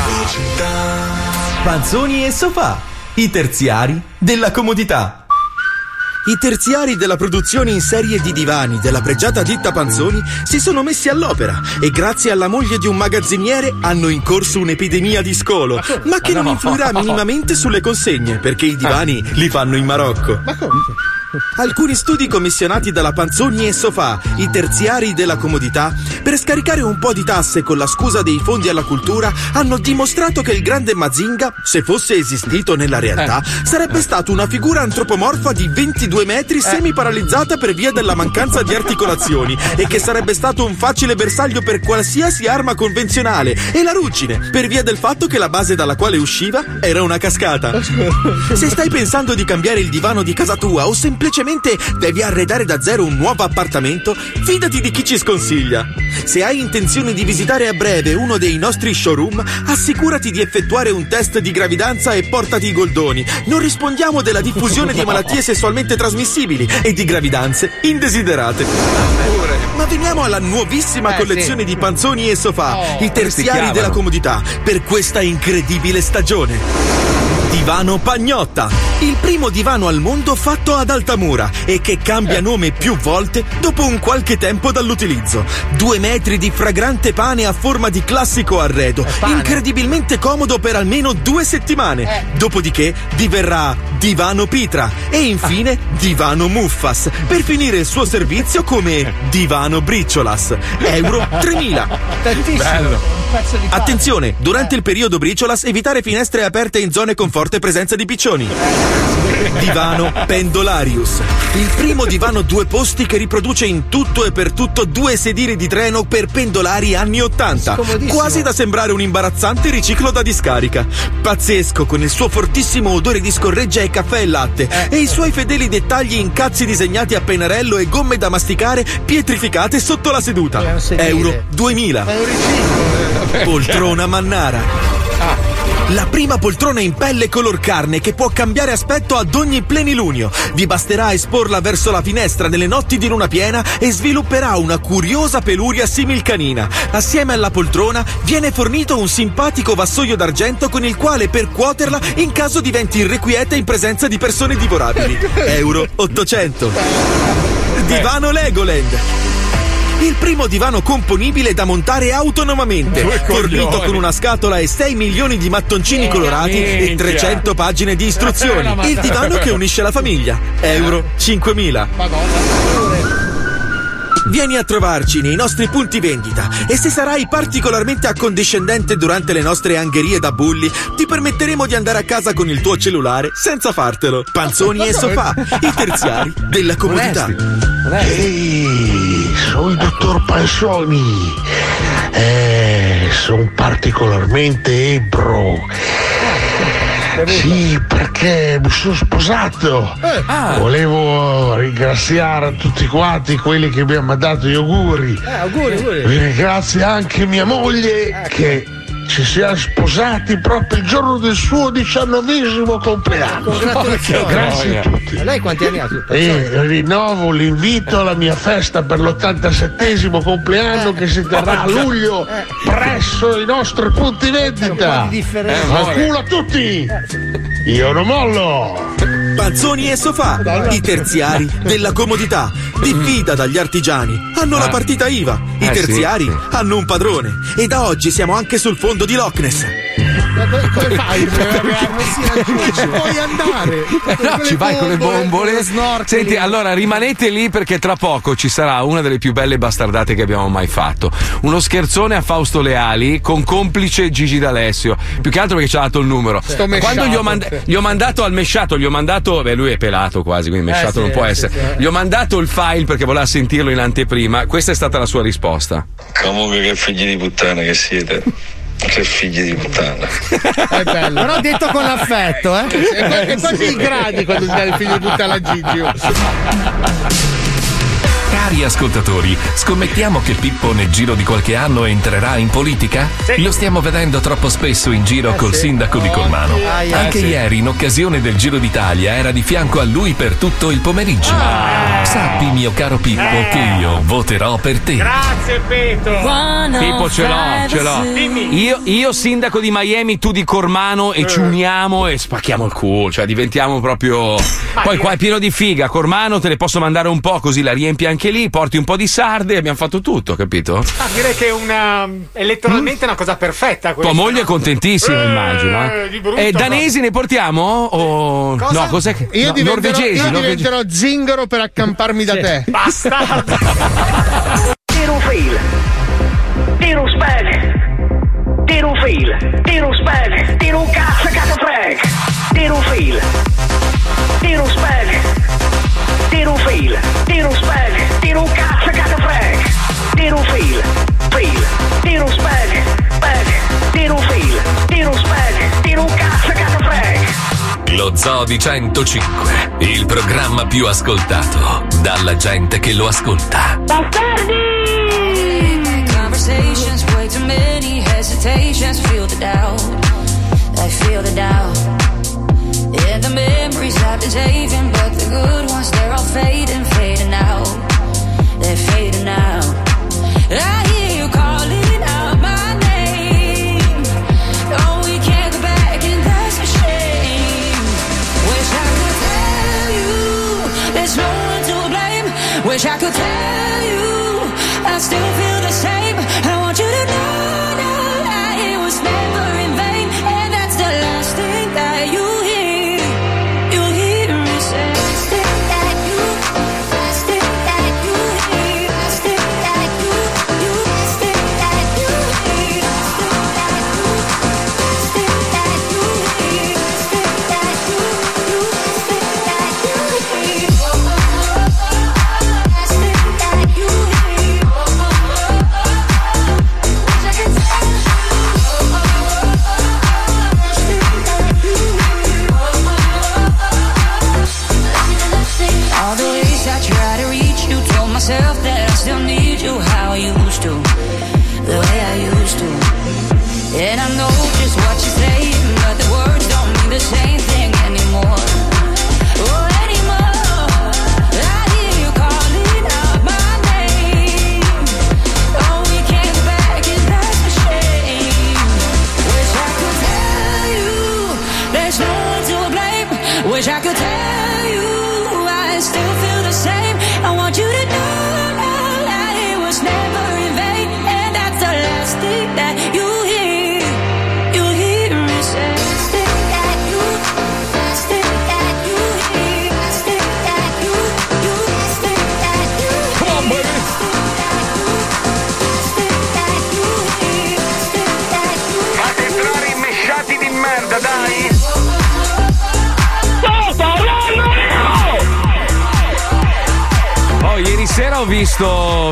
Panzoni e sofà, i terziari della comodità. I terziari della produzione in serie di divani della pregiata ditta Panzoni si sono messi all'opera e grazie alla moglie di un magazziniere hanno in corso un'epidemia di scolo, ma che non No. influirà minimamente sulle consegne perché i divani li fanno in Marocco. Ma come? Alcuni studi commissionati dalla Panzoni e Sofà, i terziari della comodità, per scaricare un po' di tasse con la scusa dei fondi alla cultura, hanno dimostrato che il grande Mazinga, se fosse esistito nella realtà, sarebbe stato una figura antropomorfa di 22 metri semi-paralizzata per via della mancanza di articolazioni e che sarebbe stato un facile bersaglio per qualsiasi arma convenzionale e la ruggine, per via del fatto che la base dalla quale usciva era una cascata. Se stai pensando di cambiare il divano di casa tua o semplicemente devi arredare da zero un nuovo appartamento, fidati di chi ci sconsiglia. Se hai intenzione di visitare a breve uno dei nostri showroom, assicurati di effettuare un test di gravidanza e portati i goldoni. Non rispondiamo della diffusione di malattie sessualmente trasmissibili e di gravidanze indesiderate. Ma veniamo alla nuovissima collezione di panzoni e sofà, i terziari della comodità, per questa incredibile stagione. Divano Pagnotta, il primo divano al mondo fatto ad Altamura e che cambia nome più volte dopo un qualche tempo dall'utilizzo. Due metri di fragrante pane a forma di classico arredo, incredibilmente comodo per almeno due settimane. Dopodiché diverrà Divano Pitra e infine Divano Muffas, per finire il suo servizio come Divano Bricciolas. Euro 3000. Bello. Attenzione, durante il periodo briciolas evitare finestre aperte in zone con forte presenza di piccioni. Divano Pendolarius, il primo divano due posti che riproduce in tutto e per tutto due sedili di treno per pendolari anni 80, Scomodissimo. quasi da sembrare un imbarazzante riciclo da discarica. Pazzesco con il suo fortissimo odore di scorreggia e caffè e latte e i suoi fedeli dettagli in cazzi disegnati a pennarello e gomme da masticare pietrificate sotto la seduta. Euro 2000. Poltrona Mannara. La prima poltrona in pelle color carne che può cambiare aspetto ad ogni plenilunio. Vi basterà esporla verso la finestra nelle notti di luna piena e svilupperà una curiosa peluria similcanina. Assieme alla poltrona viene fornito un simpatico vassoio d'argento con il quale percuoterla in caso diventi irrequieta in presenza di persone divorabili. Euro 800. Divano Legoland. Il primo divano componibile da montare autonomamente, Due fornito coglioni. con una scatola e 6 milioni di mattoncini colorati e minchia. 300 pagine di istruzioni. Il divano che unisce la famiglia. Euro 5000. Vieni a trovarci nei nostri punti vendita e se sarai particolarmente accondiscendente durante le nostre angherie da bulli, ti permetteremo di andare a casa con il tuo cellulare senza fartelo. Panzoni e sofà, i terziari della comodità. Ehi, sono il dottor Pansoni. Eh, sono particolarmente ebro. Sì, perché mi sono sposato. Ah. Volevo ringraziare tutti quanti quelli che mi hanno mandato gli auguri. Eh, auguri, auguri. Vi ringrazio anche mia moglie che ci siamo sposati proprio il giorno del suo diciannovesimo compleanno. Grazie a tutti. Ma lei quanti anni ha? E rinnovo l'invito alla mia festa per l'87 compleanno che si terrà a luglio presso i nostri punti vendita. Eh, Ma culo a tutti! Io non mollo! Panzoni e sofà, i terziari della comodità. Diffida dagli artigiani. Hanno la Ah. partita IVA. I Eh, terziari hanno un padrone. E da oggi siamo anche sul fondo di Loch Ness. Come fai? Non raggiunge. Puoi andare. No, ci vai con le bombole. snorkeling. Senti, allora rimanete lì perché tra poco ci sarà una delle più belle bastardate che abbiamo mai fatto. Uno scherzone a Fausto Leali con complice Gigi D'Alessio. Più che altro perché ci ha dato il numero. Sto Quando gli ho, manda- sì. gli ho mandato al mesciato, gli ho mandato. Beh, lui è pelato quasi, quindi Eh, mesciato sì, non può sì, essere. sì, eh. Gli ho mandato il file perché voleva sentirlo in anteprima. Questa è stata la sua risposta. Comunque che figli di puttana che siete. Che figli di puttana. È bello. Però detto con affetto, eh. È, è quasi i gradi quando si dà il figlio di puttana a Gigi. Cari ascoltatori, scommettiamo che Pippo nel giro di qualche anno entrerà in politica? Lo stiamo vedendo troppo spesso in giro col sì. sindaco di Colmano. sì. Ah, yeah. Anche Eh, sì. ieri, in occasione del Giro d'Italia, era di fianco a lui per tutto il pomeriggio. Sappi, mio caro Pippo, Eh. che io voterò per te. Grazie, Petro. Pippo ce l'ho, ce l'ho. Dimmi. Io, io sindaco di Miami, tu di Cormano e ci uniamo e spacchiamo il culo, cioè diventiamo proprio... Poi qua è pieno di figa, Cormano te le posso mandare un po' così la riempi anche lì, porti un po' di sarde e abbiamo fatto tutto, capito? Ah, direi che è una, elettoralmente è una cosa perfetta questa. Tua moglie è no? contentissima, Eh, immagino. eh. brutto, E danesi ne portiamo? O... Cosa? No, cos'è che... Io no, diventerò, norvegesi, io norvegesi. diventerò zingaro per accamparmi da te. Bastardo! Fil. Tira un spag. Fil. Tira un spag. Tira un cazzo cazzo un fil. Tira un spag. Fil. Tira un spag. Tira un cazzo cazzo freg. Tira un fil. Fil. Tira un spag. Spag. Tira un fil. Tira un spag. Tira un cazzo cazzo freg. Lo Zoo di 105, il programma più ascoltato dalla gente che lo ascolta. Conversations, way too many hesitations. Feel the doubt. I feel the doubt. Yeah, the memories I've been saving, but the good ones, they're all fading, fading out. Wish I could tell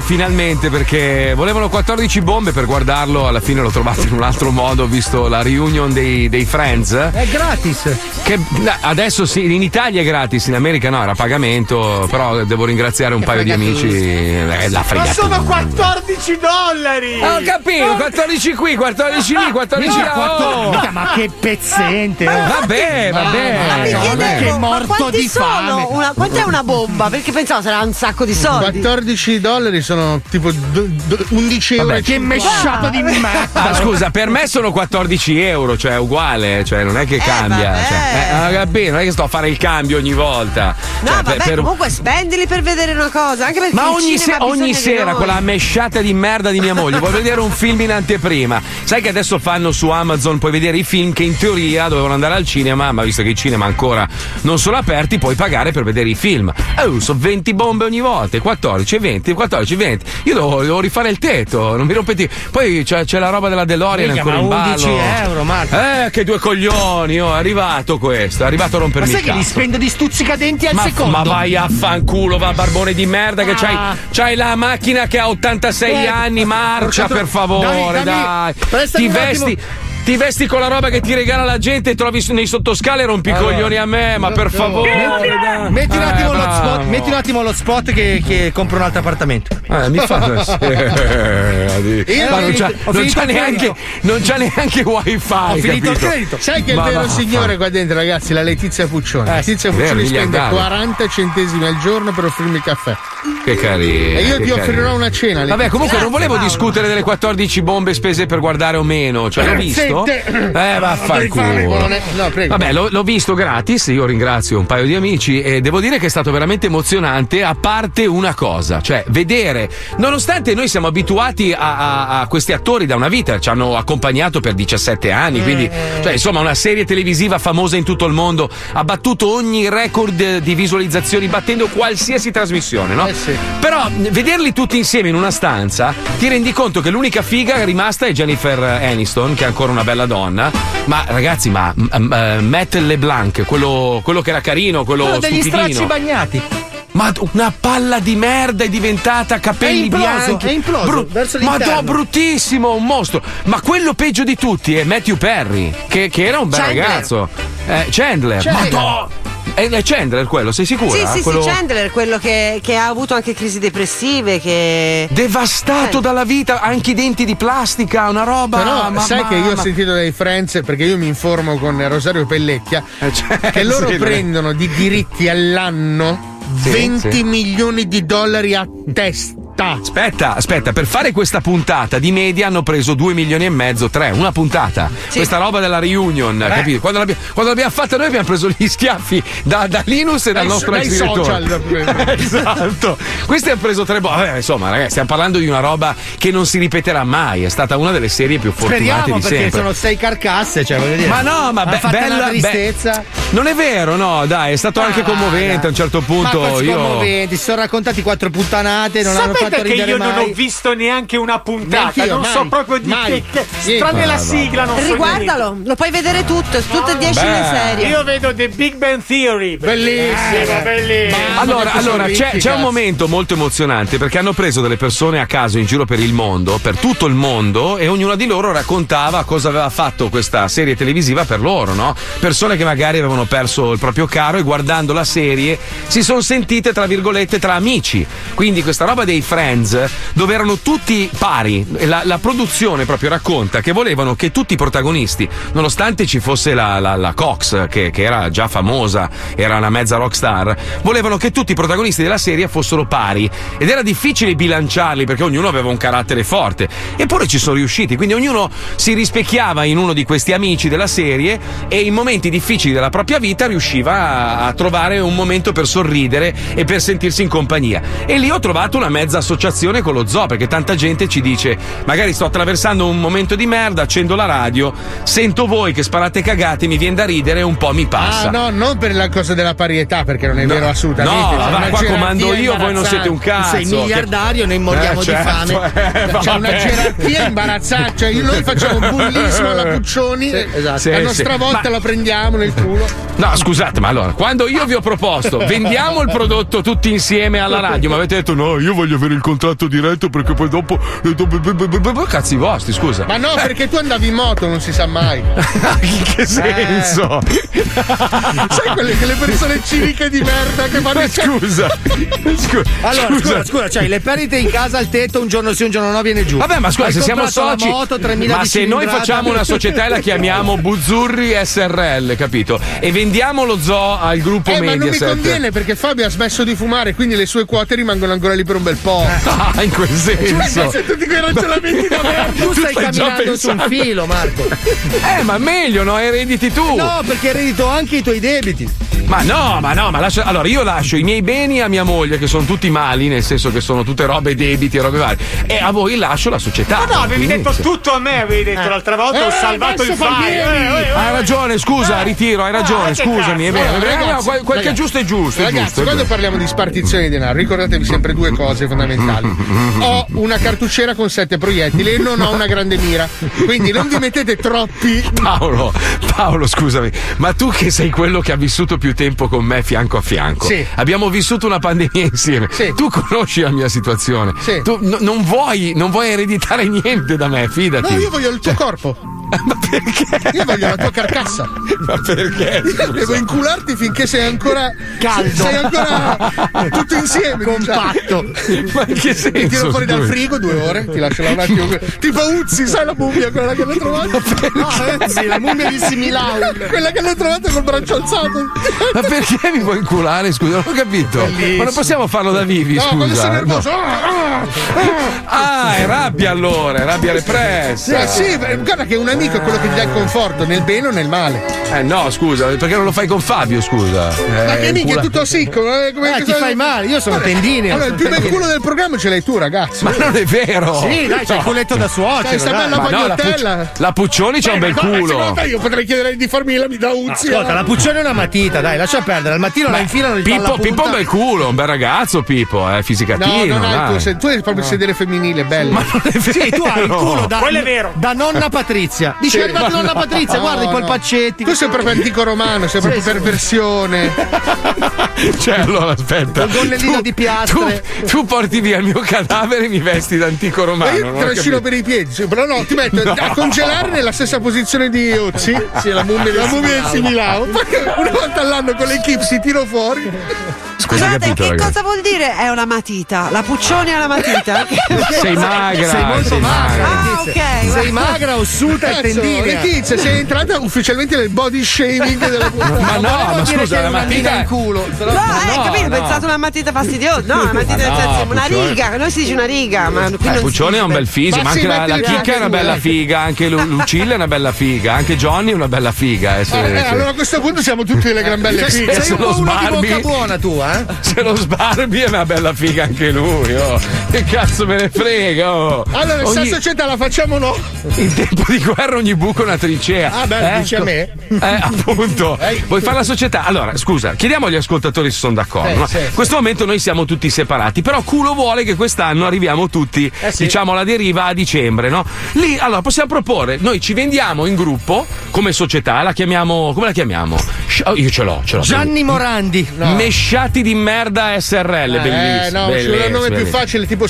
finalmente perché volevano 14 bombe per guardarlo, alla fine l'ho trovato in un altro modo, ho visto la reunion dei, dei Friends. È gratis. Che adesso sì, in Italia è gratis, in America no, era a pagamento, però devo ringraziare un paio di amici. Eh, la Ma sono 14 dollari! Ho capito, 14 qui, 14 lì, 14 Mica là. oh. mica, ma che pezzente! oh. Vabbè, vabbè. Ma mi vabbè. chiedevo, che ma morto di sono? fame. Una, quant'è una bomba? Perché pensavo sarà un sacco di soldi. 14 dollari sono tipo do- do- 11 euro. Vabbè, che 50. mesciato di merda! Ah, scusa, per me sono 14 euro, cioè è uguale, cioè non è che cambia. vabbè. Cioè, eh, non ho capito, non è che sto a fare il cambio ogni volta. No, Cioè, vabbè, per- comunque spendili per vedere una cosa. Anche perché Ma ogni, se- ogni sera quella mesciata di merda di mia moglie, vuoi vedere un film in anteprima? Sai che adesso fanno su Amazon, puoi vedere i film che in teoria dovevano andare al cinema, ma visto che i cinema ancora non sono aperti, puoi pagare per vedere i film. Oh, sono 20 bombe ogni volta, 14, 20, 14, 20. Io devo, devo rifare il tetto, non mi rompete. Poi c'è, c'è la roba della DeLorean Minchia, ancora ma in 11 ballo. euro, Marco. Eh, che due coglioni, oh, è arrivato questo, è arrivato a Ma rompermi sai il che li spendo di stuzzicadenti al Ma, secondo? ma vai a fanculo, va barbone di merda che c'hai, Ah. c'hai la macchina che ha 86 Eh, anni, marcia per favore, dammi- dai. prestami Ti attimo. Ti vesti con la roba che ti regala la gente e trovi nei sottoscale e rompi i Allora. coglioni a me, ma per favore. Metti un Eh, attimo lo bravo. spot, metti un attimo lo spot che, che compro un altro appartamento. Eh, mi fa Io ma non c'ha, non c'ha neanche, non c'ha neanche wifi. Ho finito il credito. Sai che il vero signore qua dentro, ragazzi, la Letizia Puccioni. Eh, Letizia Puccioni spende miliardario. 40 centesimi al giorno per offrirmi il caffè. Che carino. E io ti offrirò carino. una cena. Vabbè, Letizia. comunque non volevo discutere delle 14 bombe spese per guardare o meno. Cioè, l'ho visto? Sente. Eh, vaffanculo. No, prego. Vabbè, l'ho, l'ho visto gratis, io ringrazio un paio di amici e devo dire che è stato veramente emozionante, a parte una cosa, cioè vedere, nonostante noi siamo abituati a, a- a questi attori da una vita, ci hanno accompagnato per 17 anni, quindi cioè, insomma una serie televisiva famosa in tutto il mondo, ha battuto ogni record di visualizzazioni, battendo qualsiasi trasmissione, no? Però vederli tutti insieme in una stanza ti rendi conto che l'unica figa rimasta è Jennifer Aniston, che è ancora una bella donna. Ma ragazzi, ma eh, Matt LeBlanc, quello, quello che era carino, quello Quello degli stracci bagnati. Ma una palla di merda è diventata capelli È imploso, bianchi. è imploso, verso ma no, bruttissimo, un mostro. Ma quello peggio di tutti è Matthew Perry, che, che era un bel Chandler. ragazzo. Eh, Chandler. Chandler. Madò. È, è Chandler quello, sei sicura? Sì, sì, Quello- sì, Chandler, quello che, che ha avuto anche crisi depressive, che... Devastato dalla vita, anche i denti di plastica, una roba. Però ma- sai ma- che io ho ma- sentito dai Friends, perché io mi informo con Rosario Pellecchia, cioè, che loro sì, prendono di diritti all'anno Sì, 20 sì. milioni di dollari a testa. Aspetta, aspetta, per fare questa puntata di media hanno preso 2 milioni e mezzo, 3, una puntata. Questa roba della reunion, Eh. capito? Quando, l'abbiamo, quando l'abbiamo fatta noi abbiamo preso gli schiaffi da, da Linus e dal Dai- nostro dai ex direttore. social. esatto. Questi hanno preso tre botte. Vabbè, insomma, ragazzi, stiamo parlando di una roba che non si ripeterà mai. È stata una delle serie più fortunate Speriamo di perché sempre. sono sei carcasse, cioè voglio dire. Ma no, ma be- bella una be- tristezza. Non è vero, no, dai, è stato anche Ah, commovente dai. a un certo punto. Quasi io... commoventi, si sono raccontati quattro puttanate, non hanno Sapete fatto che io non mai. ho visto neanche una puntata, Neanch'io, non mai, so proprio di mai. che. Sì. Tranne la Ah, sigla, non so Riguardalo, lo puoi vedere tutto, tutte e dieci le niente. serie. Io vedo The Big Bang Theory. Bellissimo, bellissimo. Allora, allora c'è, c'è un momento molto emozionante perché hanno preso delle persone a caso in giro per il mondo, per tutto il mondo, e ognuna di loro raccontava cosa aveva fatto questa serie televisiva per loro, no? Persone che magari avevano perso il proprio caro e guardando la serie si sono sentite, tra virgolette, tra amici. Quindi questa roba dei Friends, dove erano tutti pari, la, la produzione proprio racconta che volevano che tutti i protagonisti, nonostante ci fosse la, la- la Cox, che, che era già famosa, era una mezza rockstar, volevano che tutti i protagonisti della serie fossero pari. Ed era difficile bilanciarli perché ognuno aveva un carattere forte. Eppure ci sono riusciti, quindi ognuno si rispecchiava in uno di questi amici della serie e in momenti difficili della propria vita riusciva a, a trovare un momento per sorridere e per sentirsi in compagnia. E lì ho trovato una mezza l'associazione con lo zoo, perché tanta gente ci dice: magari sto attraversando un momento di merda, accendo la radio, sento voi che sparate cagate, mi viene da ridere e un po' mi passa. Ah, no, non per la cosa della parietà, perché non è No. vero assolutamente. No, va, una qua comando io, voi non siete un cazzo. Sei miliardario, noi moriamo Eh, di certo, fame. eh, C'è una gerarchia imbarazzante. Cioè, io- noi facciamo bullismo alla Puccioni, Sì, esatto. Sì, a nostra sì. volta Ma- la prendiamo nel culo. No, scusate, ma allora, quando io vi ho proposto vendiamo il prodotto tutti insieme alla radio, mi avete detto no, io voglio avere il contratto diretto perché poi dopo. Cazzi vostri, scusa. Ma no, perché tu andavi in moto, non si sa mai. In che senso? Sai quelle, quelle persone ciniche di merda che fanno Ma scusa, scusa, Allora, scusa. scusa, scusa, c'hai le perdite in casa al tetto, un giorno sì, un giorno no, viene giù. Vabbè, ma scusa, Hai se siamo soci. moto, 3000 ma se noi facciamo una società e la chiamiamo Buzzurri SRL, capito? E vendiamo lo zoo al gruppo Eh, ma non mi Mediaset. conviene perché Fabio ha smesso di fumare, quindi le sue quote rimangono ancora lì per un bel po'. Ah, in quel senso. Cioè, se tutti quei ragionamenti da merda. Tu stai stai già camminando su un filo, Marco. Eh, ma meglio, no? Erediti tu. No, perché eredito anche i tuoi debiti. Ma no, ma no, ma lascia. Allora, io lascio i miei beni a mia moglie, che sono tutti mali, nel senso che sono tutte robe debiti e robe varie. E a voi lascio la società. Ma no, avevi Quindi, detto tutto a me, avevi detto l'altra volta, ho Eh, salvato il file. Eh, eh, eh. Hai ragione, scusa, ritiro, hai ragione, scusami, è cazzo. vero, è vero. Ragazzi, No, quel, quel che è giusto è giusto. È Ragazzi, giusto, è quando giusto. parliamo di spartizione di denaro, ricordatevi sempre due cose fondamentali. Ho una cartucciera con sette proiettili e non ho una grande mira. Quindi non vi mettete troppi. Paolo, Paolo, scusami, ma tu che sei quello che ha vissuto più tempo con me fianco a fianco, Sì. abbiamo vissuto una pandemia insieme. Sì. Tu conosci la mia situazione. Sì. Tu no- non, vuoi, non vuoi ereditare niente da me, fidati. No, io voglio il tuo corpo. Ma perché? Io voglio la tua carcassa. Ma perché? Io devo scusa? incularti finché sei ancora Caldo. Sei ancora tutto insieme. Compatto. Ma in che senso? Ti tiro fuori dal scusa? frigo due ore, ti lascio là un attimo. Tipo Uzzi, sai la mummia, quella che hanno trovato? No, sì, la mummia di Similaun. Quella che hanno trovato col braccio alzato. Ma perché mi vuoi inculare? Scusa, non ho capito. Ma non possiamo farlo da vivi, No, quando sei scusa. nervoso. No. ah, ah, ah. Ah, è rabbia allora, è rabbia repressa. Eh sì, guarda che un amico è quello che ti dà il conforto, nel bene o nel male. Eh no, scusa, perché non lo fai con Fabio, scusa? Ma Eh, che minchia, incula- è tutto sicco. Eh, come Eh, ti fai male, io sono Allora, tendine. Allora, il più bel culo del programma ce l'hai tu, ragazzo. Ma non è vero! Sì, dai, c'è il culetto da suocero. Sai, sta bella Ma no, la, la Puccioni c'ha un bel Madonna, culo. te io potrei chiedere di farmi la mi da Uzzi. Ascolta, eh? la puccione è una matita, dai, lascia perdere. Al mattino la infilano, la Pippo. Pippo è un bel culo, un bel ragazzo, Pippo, eh, No, fisicatino. il se- tu hai proprio il sedere femminile, bello. Ma non è vero. Sì, tu hai il culo da, Quello è vero. da nonna Patrizia. Sì. è arrivata nonna Patrizia, guarda i No, no. polpaccetti. Tu sei proprio antico romano, sei proprio perversione. Cioè, allora aspetta. Col gonnellino Tu- di piastre. Tu, tu porti via il mio cadavere e mi vesti d'antico Ma romano. io ti ho trascino per i piedi, sì, però no, ti metto No. a congelare nella stessa posizione di Uzzi. Sì, la mummia del Similao. Una volta all'anno con l'equipe si tiro fuori. Scusa, Scusate, capito, che ragazzi. cosa vuol dire è una matita? La Puccioni è una matita? Sei magra, Sei molto sei magra. Ah, Letizia. ok. Sei magra, ossuta e Cazzo, tendinea. Letizia, sei entrata ufficialmente nel body shaming della puntata. Ma no, ma dire scusa, la è una matita è- in culo. No, Ma eh, no, capito, ho no. pensato una matita fastidiosa. No, una matita nel no, senso, una riga. Noi si dice una riga, ma qui Eh, non si Puccione è un bel fisico, Ma ma sì, anche la, la chicca è una bella figa, anche Lu- Lucilla è una bella figa, anche Johnny è una bella figa. eh, Eh, allora a questo punto siamo tutti delle gran belle fighe. se sei un lo po' uno di bocca buona tu, eh? se lo sbarbi è una bella figa anche lui. Oh. Che cazzo me ne frega? Oh. Allora, questa Ogni- società la facciamo no? in tempo di guerra ogni buco è una trincea. Ah, beh, lo dici a me? Eh, appunto. Eh, Vuoi fare la società? Allora, scusa, chiediamo agli ascoltatori se sono d'accordo. Eh, no? sì. In questo momento noi siamo tutti separati, però culo vuole che quest'anno arriviamo tutti, Eh, sì. diciamo, alla deriva a dicembre, no? Lì, allora, possiamo proporre, noi ci vendiamo in gruppo come società, la chiamiamo, come la chiamiamo? Sh- oh, io ce l'ho, ce l'ho. Gianni Morandi. Mesciati di merda SRL, Eh, bellissimo. no, c'è un nome più facile, tipo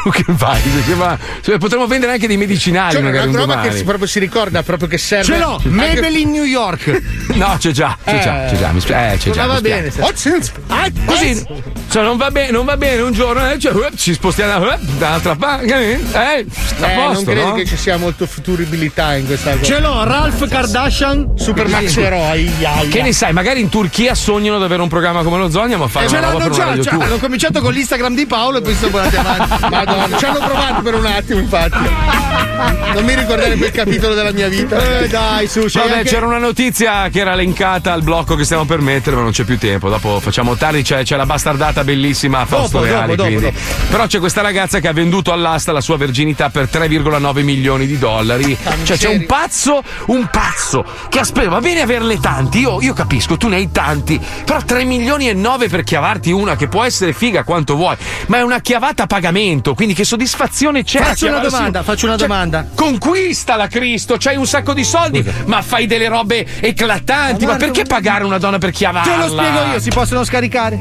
Strungenweiser. Struckenweiser, ma- cioè, potremmo vendere anche dei medicinali Cioè, magari un una roba che domani. si, proprio si ricorda, proprio che serve. Ce l'ho, anche- Maybelline New York. No, c'è già, c'è già, c'è già, mi spia- eh, c'è già. Non va mi spiace. bene. Oh, Così, cioè, non va bene, non va bene un giorno, eh, cioè, uh, ci spostiamo uh, dall'altra parte, eh, Eh, a non posto, credi no? che ci sia molto futuribilità in questa cosa. Ce l'ho, Ralph Kardashian. Super Max Eroi. Che ne sai, magari in Turchia sognano di avere un programma come lo Zoo, andiamo a fare Eh, ce una roba l'hanno già, cioè, hanno cominciato con l'Instagram di Paolo e poi sono andati avanti. Madonna, ci hanno provato per un attimo, infatti. Non mi ricordare quel capitolo della mia vita. Eh, dai, su, c'è Vabbè, anche- c'era una notizia che era linkata al blocco che stiamo per mettere, ma non c'è più tempo. Dopo facciamo tardi, c'è, c'è la bastardata bellissima a Fausto Dopo, Reali. dopo, dopo, Però c'è questa ragazza che ha venduto all'asta la sua verginità per 3,9 milioni di dollari. Cioè c'è un pazzo, un pazzo che aspetta, va bene averle tanti, io, io capisco, tu ne hai tanti, però 3 milioni e 9 per chiavarti una che può essere figa quanto vuoi, ma è una chiavata a pagamento, quindi che soddisfazione c'è? Faccio una domanda, faccio una Cioè, domanda. Conquistala, Cristo, c'hai un sacco di soldi, ma fai delle robe eclatanti. Ma, guarda, perché pagare una donna per chiavarla? Te lo spiego io, si possono scaricare?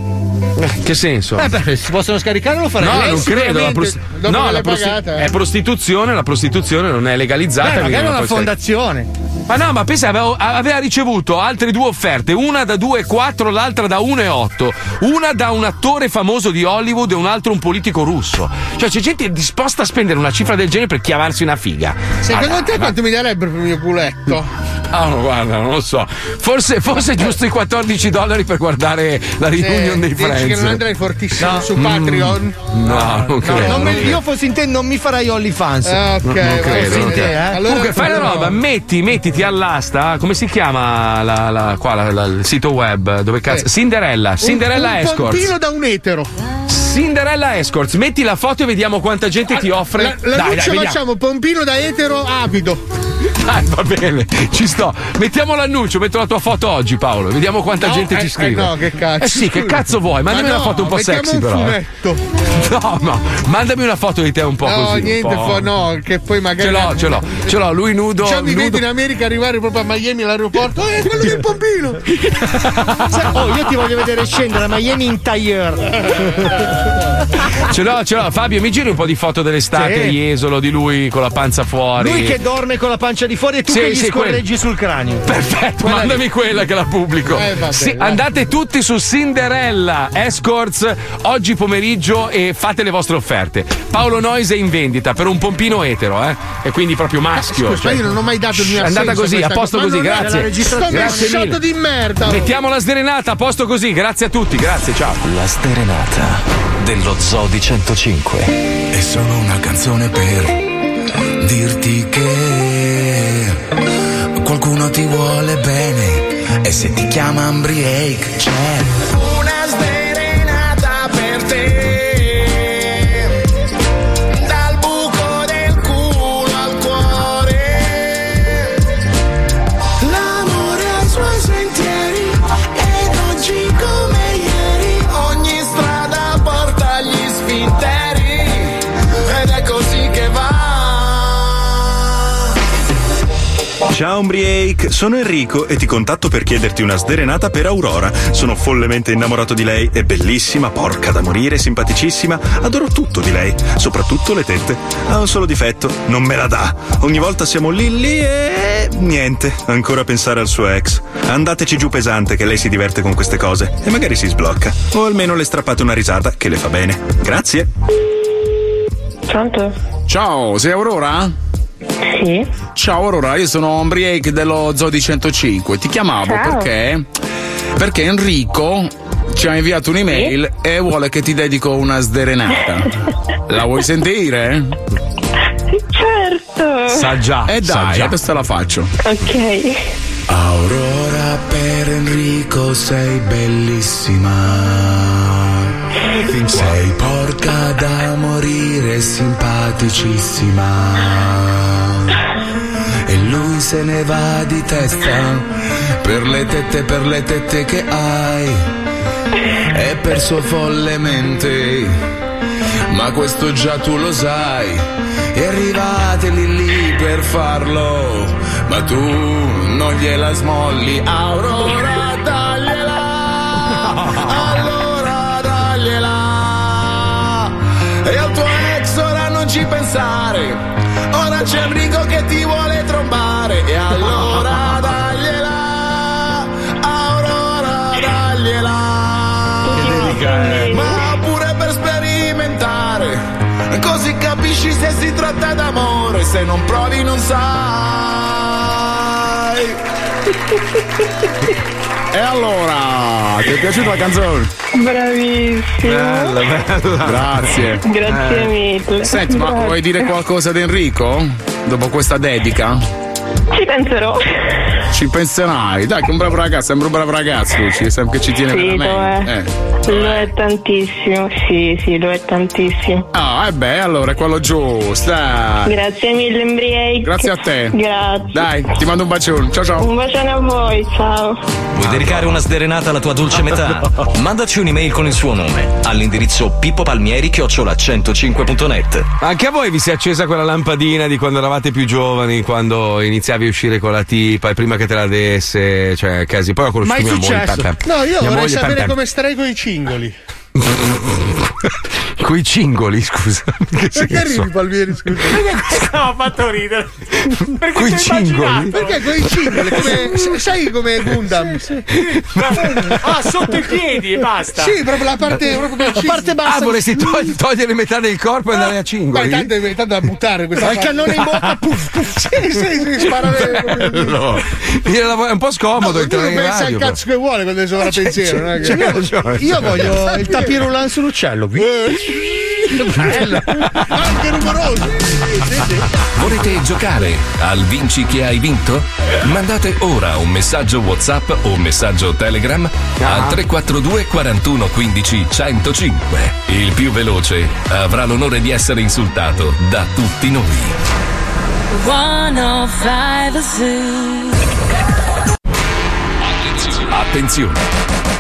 Eh, Che senso? Eh beh, si possono scaricare lo farei. No, Lei non credo. La prosti- no, la prosti- pagata, eh. è prostituzione, la prostituzione non è legalizzata. Beh, magari non una puoi scar- fondazione. Ma no, ma pensa, aveva, aveva ricevuto altre due offerte, una da 2,4, l'altra da 1,8. Una da un attore famoso di Hollywood e un altro un politico russo. Cioè, c'è gente disposta a spendere una cifra del genere per chiavarsi una figa. Secondo Ma te dai, quanto mi darebbero per il mio culetto? Ah, no, guarda, non lo so. Forse, forse giusto i 14 dollari per guardare la reunion Eh, dei dici Friends. che non andrai fortissimo No. su Mm. Patreon? No, non credo. Non me- io fossi in te non mi farai OnlyFans. Ah, ok, Non credo, non credo. eh? Allora Comunque fai la roba, metti, mettiti all'asta, come si chiama la, la- qua, la- il sito web? Dove cazzo? Eh. Cinderella, Cinderella un, un Escorts. pompino da un etero. Cinderella Escorts, metti la foto e vediamo quanta gente ti offre. La, dai, dai, l'annuncio vediamo. facciamo pompino da etero avido. Dai, va bene, ci sto. Mettiamo l'annuncio, metto la tua foto oggi, Paolo. Vediamo quanta No, gente eh, ti scrive. eh, no, che cazzo. Eh sì, che cazzo vuoi? Mandami Ma una no, foto un po' sexy, un però. eh. fumetto. No, no, mandami una foto di te un po' No, così. un niente, fo- no, che poi magari. Ce l'ho, ce l'ho, ce l'ho, lui nudo. Già mi nudo. vedo in America arrivare proprio a Miami all'aeroporto. Eh, quello del pompino! Oh, io ti voglio vedere scendere a Miami in tailleur. Ce l'ho, ce l'ho. Fabio, mi giri un po' di foto dell'estate Sì. a Jesolo di lui con la panza fuori. Lui che dorme con la pancia di fuori e tu Sì, che gli sì, scorreggi sul cranio. Perfetto, Quella mandami lì. quella che la pubblico. Eh, vabbè, Sì, andate tutti su Cinderella Escorts oggi pomeriggio e fate le vostre offerte. Paolo Noise è in vendita per un pompino etero, eh? E quindi proprio maschio. Scusa, cioè- io non ho mai dato il mio È andata così, a posto così, grazie. Grazie Sto mesciato di merda. Mettiamo la sdrenata, a posto così, grazie a tutti, grazie, ciao. La sterenata dello Zodi 105. È solo una canzone per dirti che qualcuno ti vuole bene e se ti chiama Ambriake c'è Ciao Umbriake, sono Enrico e ti contatto per chiederti una sderenata per Aurora. Sono follemente innamorato di lei, è bellissima, porca da morire, simpaticissima. Adoro tutto di lei, soprattutto le tette. Ha un solo difetto, non me la dà. Ogni volta siamo lì lì e niente, ancora pensare al suo ex. Andateci giù pesante che lei si diverte con queste cose e magari si sblocca. O almeno le strappate una risata che le fa bene. Grazie. Pronto? Ciao, sei Aurora? Sì. Ciao Aurora, io sono Ombriake dello Zodi 105. Ti chiamavo Ciao. perché? Perché Enrico ci ha inviato un'email e vuole che ti dedico una sderenata. La vuoi sentire? Certo. Sa già. E sa dai, già. adesso la faccio. Ok. Aurora per Enrico sei bellissima. Sei porca da morire, simpaticissima. E lui se ne va di testa per le tette, per le tette che hai. È perso follemente, ma questo già tu lo sai. E arrivate lì lì per farlo, ma tu non gliela smolli. Aurora, ci pensare, ora c'è Enrico che ti vuole trombare. E allora dagliela! Aurora, dagliela! Ma pure per sperimentare, così capisci se si tratta d'amore, se non provi non sai. E allora, ti è piaciuta la canzone? Bravissimo. Bella, bella. Grazie. Grazie mille. Senti, ma Grazie. vuoi dire qualcosa ad Enrico? Dopo questa dedica? Ci penserò. Ci penserai, dai, che un bravo ragazzo, sembra un bravo ragazzo, Luci, sempre che ci tiene Sì, lo veramente. è. Lo è tantissimo. Sì, sì, lo è tantissimo. Ah, e beh, allora è quello giusto. Grazie mille, Embriake. Grazie a te. Grazie. Dai, ti mando un bacione. Ciao ciao. Un bacione a voi, ciao. Vuoi dedicare una sderenata alla tua dolce metà? Mandaci un'email con il suo nome all'indirizzo pippopalmieri-105.net. Anche a voi vi si è accesa quella lampadina di quando eravate più giovani, quando iniziavi a uscire con la tipa e prima che te la desse, cioè casi. Poi ho conosciuto Mai mia moglie. successo? pam, pam. No, io Mia vorrei moglie, sapere pam. come starei con i cingoli. Coi cingoli, scusa. Che Perché senso? arrivi Palmieri, scusa? Perché ha fatto ridere? Perché Coi immaginato? Perché con i cingoli? Come, sai come Gundam? Ah, sotto i piedi e basta. Sì, proprio la parte, proprio la parte Ah, vorresti togli- togliere metà del corpo e andare a Ma cingoli? tanto è tanto da buttare questa Hai il cannone in bocca, puff, puff. Sì, sì, sì, sparare. No. È un po' scomodo entrare Ognuno in pensa al radio. cazzo che vuole quando è non è che- Io, io voglio il tapirulan sull'uccello. Bello. Anche rumoroso. Volete giocare al Vinci che hai vinto? Mandate ora un messaggio WhatsApp o un messaggio Telegram al 342 41 15 105. Il più veloce avrà l'onore di essere insultato da tutti noi. 105 Zoo. Attenzione!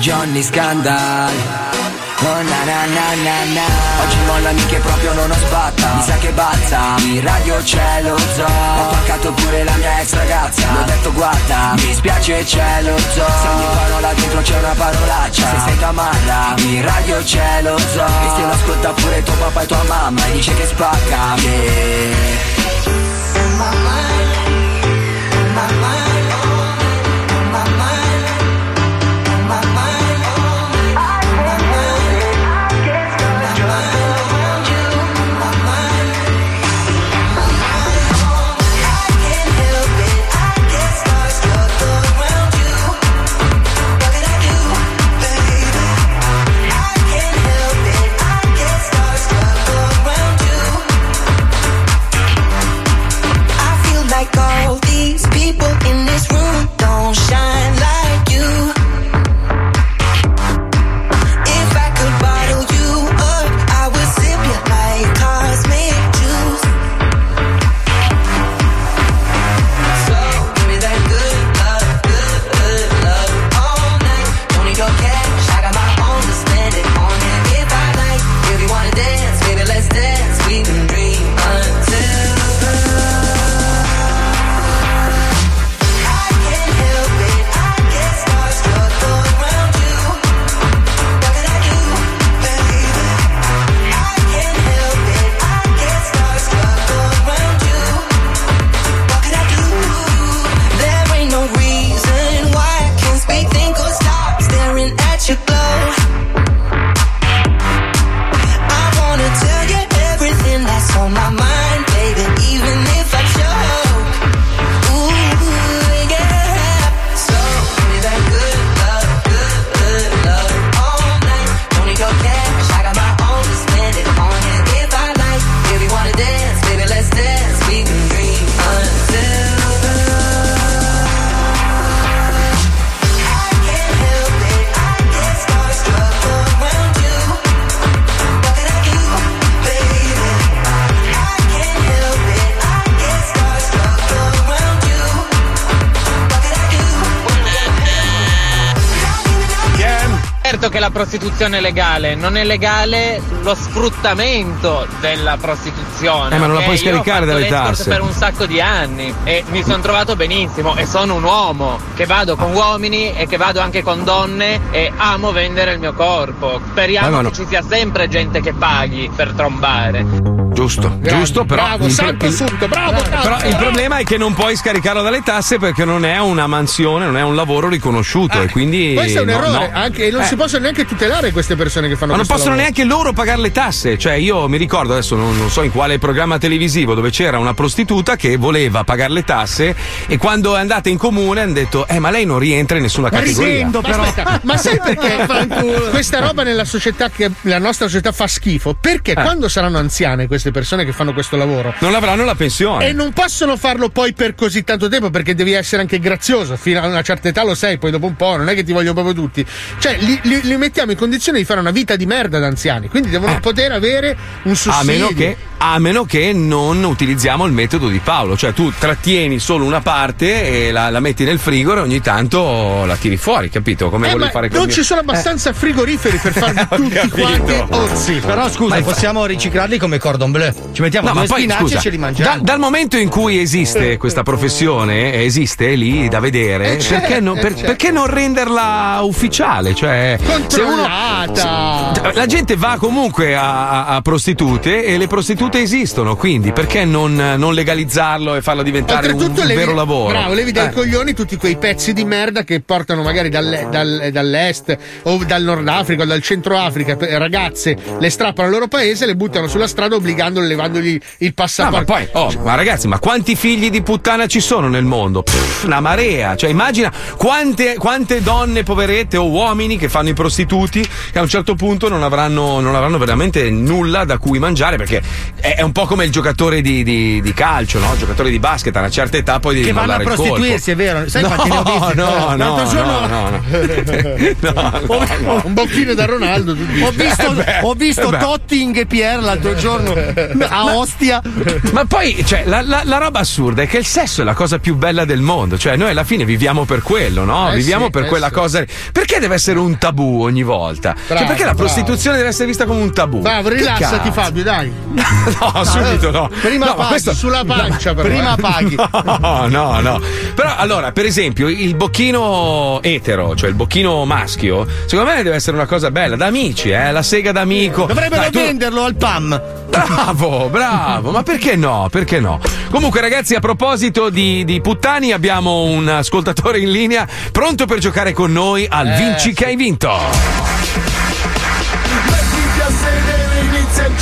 Johnny Scandal. Oh na na na na na. Oggi mollami che proprio non ho sbatta. Mi sa che balza. In radio c'è lo zoo. Ho paccato pure la mia ex ragazza. Le ho detto guarda Mi spiace c'è lo zoo. Se ogni parola dentro c'è una parolaccia. Se sei tamarra In radio c'è lo zoo. E se lo ascolta pure tuo papà e tua mamma E dice che spacca yeah. Prostituzione è legale, non è legale lo sfruttamento della prostituzione. Eh, ma non la puoi scaricare dalle tasse. per un sacco di anni e mi sono trovato benissimo e sono un uomo che vado con uomini e che vado anche con donne e amo vendere il mio corpo. Speriamo Ma no, che ci sia sempre gente che paghi per trombare. Giusto, giusto, però. Bravo, il- assunto, bravo, bravo. Però il problema è che non puoi scaricarlo dalle tasse perché non è una mansione, non è un lavoro riconosciuto e quindi. Eh, Questo è un no, errore, no. anche, e non Eh. si possono neanche tutelare queste persone che fanno Ma non possono lavoro. neanche loro pagare le tasse. Cioè, io mi ricordo adesso, non, non so in quale programma televisivo, dove c'era una prostituta che voleva pagare le tasse e quando è andata in comune hanno detto: Eh, ma lei non rientra in nessuna categoria. Ma aspetta, ma sai perché questa roba nella società che la nostra società fa schifo? Perché Eh. quando saranno anziane queste persone che fanno questo lavoro Non avranno la pensione. e non possono farlo poi per così tanto tempo perché devi essere anche grazioso fino a una certa età lo sei poi dopo un po' non è che ti voglio proprio tutti cioè li, li- li mettiamo in condizione di fare una vita di merda da anziani. Quindi devono poter avere un sussidio A meno, che, a meno che non utilizziamo il metodo di Paolo, cioè tu trattieni solo una parte e la, la metti nel frigo e ogni tanto la tiri fuori, capito? Come Eh, volevi fare con non mio- ci sono abbastanza frigoriferi per farvi tutti quanti ozzi Però scusa, Ma possiamo riciclarli come cordon bleu. Ci mettiamo No, due ma poi spinaci scusa, e ce li mangiamo. da- dal momento in cui esiste questa professione, eh, esiste lì da vedere, Eh, certo, perché, non, eh, per- certo. perché non renderla ufficiale? Cioè, se uno- controllata la gente va comunque a- a prostitute e le prostitute esistono, quindi perché non, non legalizzarlo e farlo diventare un, Oltretutto un levi, vero lavoro? Bravo, levi dai Eh. coglioni tutti quei pezzi di merda che portano magari dalle- dal- dall'est o dal Nord Africa o dal Centro Africa ragazze, le strappano al loro paese, le buttano sulla strada obbligandole, levandogli il No, passaporto. ma poi, oh, ma ragazzi, ma quanti figli di puttana ci sono nel mondo? Pff, una marea. Cioè, immagina quante, quante donne poverette o uomini che fanno i prostituti che a un certo punto non avranno, non avranno veramente nulla da cui mangiare perché è, un po' come il giocatore di, di- di calcio, no? Il giocatore di basket a una certa età poi devi Che vanno a prostituirsi, è vero? Sai no, quanti ne ho visti? no, no, no, giorno- no, no. No, no, no. Un bocchino da Ronaldo. Ho visto, Eh beh, ho visto eh beh. Totti in Pierre l'altro giorno a Ostia. Ma poi, cioè, la, la- la roba assurda è che il sesso è la cosa più bella del mondo. Cioè, noi alla fine viviamo per quello, no? Eh viviamo sì, per eh quella sì. cosa. Perché deve essere un tabù ogni volta? Cioè, Bravo, perché la bravo. prostituzione deve essere vista come un tabù? Bravo, rilassati? Fabio, dai. No, subito no. Prima No, paghi, questo- sulla pancia però. Prima eh. paghi. No, no, no. Però allora, per esempio, il bocchino etero, cioè il bocchino maschio, secondo me deve essere una cosa bella, da amici, eh, la sega d'amico. Dovrebbero Dai, tu- venderlo al PAM. Bravo, bravo, ma perché no? Perché no? Comunque, ragazzi, a proposito di, di puttani, abbiamo un ascoltatore in linea pronto per giocare con noi al Eh, Vinci che hai vinto.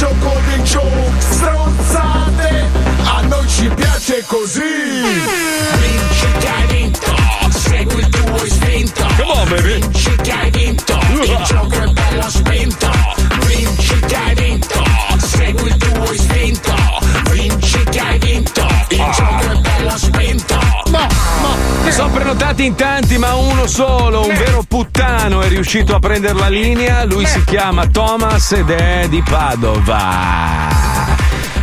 Gioco dei joke Stronzate, a noi ci piace così. Vinci che hai vinto, segui il tuo istinto. Vinci che hai vinto, il gioco è bello spinto. Vinci che hai vinto, segui il tuo istinto. Vinci che hai vinto, il gioco Sono prenotati in tanti, ma uno solo, un vero puttano, è riuscito a prendere la linea. Lui si chiama Thomas ed è di Padova.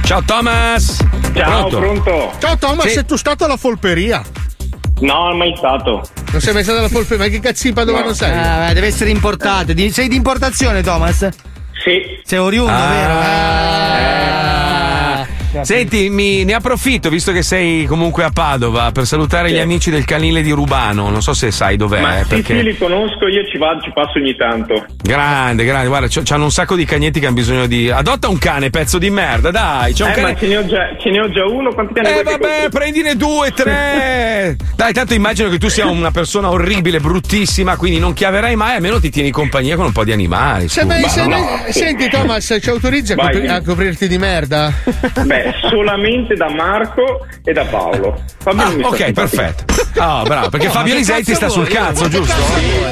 Ciao Thomas! Ciao, Pronto? pronto? Ciao Thomas, Sì. sei tu stato alla folperia? No, mai stato. Non sei mai stato alla folperia? Ma che cazzo di Padova non sei? Ah, deve essere importato. Sei di importazione, Thomas? Sì. Sei oriundo, Ah. vero? Ah. Senti, mi, ne approfitto, visto che sei comunque a Padova, per salutare gli amici del canile di Rubano. Non so se sai dov'è. Ma sì, perché... sì, li conosco, io ci vado, ci passo ogni tanto. Grande, grande, guarda, c'ho- c'hanno un sacco di cagnetti che hanno bisogno di. Adotta un cane, pezzo di merda, dai. C'è un Eh, cane. ma ce ne, ho già, ce ne ho già uno, quanti cani Eh vabbè, compri? prendine due, tre. Dai, tanto immagino che tu sia una persona orribile, bruttissima, quindi non chiaverai mai, almeno ti tieni compagnia con un po' di animali. Se mai- se no. Senti Thomas, ci autorizzi a, copri- a coprirti di merda? Beh, solamente da Marco e da Paolo. Fabio Ah, ok, perfetto. Ah, bravo, perché Oh, Fabio ma Lisetti cazzo sta sul cazzo, Ma giusto?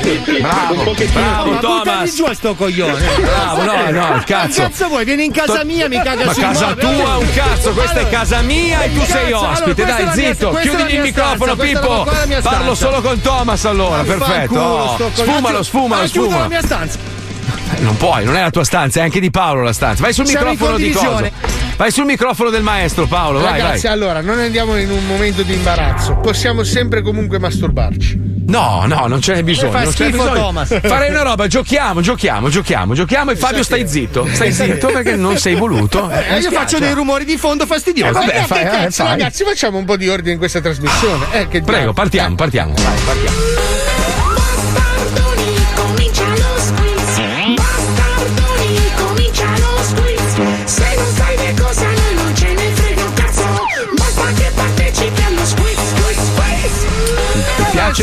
Sì, sì, un Bravo, bravo, ma buttami Thomas. giù a sto coglione. Bravo, no, no, il Che cazzo. cazzo vuoi? Vieni in casa mia, mi caga Ma sul casa mobile. tua un cazzo, questa è Allora- casa mia e tu sei Cazzo, allora, ospite, è dai, mia- zitto, è la chiudimi il mia microfono, stanza, è Pippo. è mia Parlo solo con Thomas allora, perfetto. Oh. Sfumalo, sfumalo, sfumalo. Eh, Non puoi, non è la tua stanza, è anche di Paolo la stanza. Vai sul Siamo microfono di cosa? condivisione. Vai sul microfono del maestro Paolo, vai, Ragazzi, vai. allora, non andiamo in un momento di imbarazzo. Possiamo sempre comunque masturbarci. No, no, non ce n'è bisogno. fa non ce n'è schifo, bisogno. Thomas. Farei una roba, giochiamo, giochiamo, giochiamo, giochiamo e Fabio stai zitto. Stai zitto perché non sei voluto. Eh, Eh, io spiace. faccio dei rumori di fondo fastidiosi. Eh, vabbè, fai, eh, cazzo, fai. ragazzi, facciamo un po' di ordine in questa trasmissione. Eh, che Prego, partiamo, partiamo. Vai, partiamo.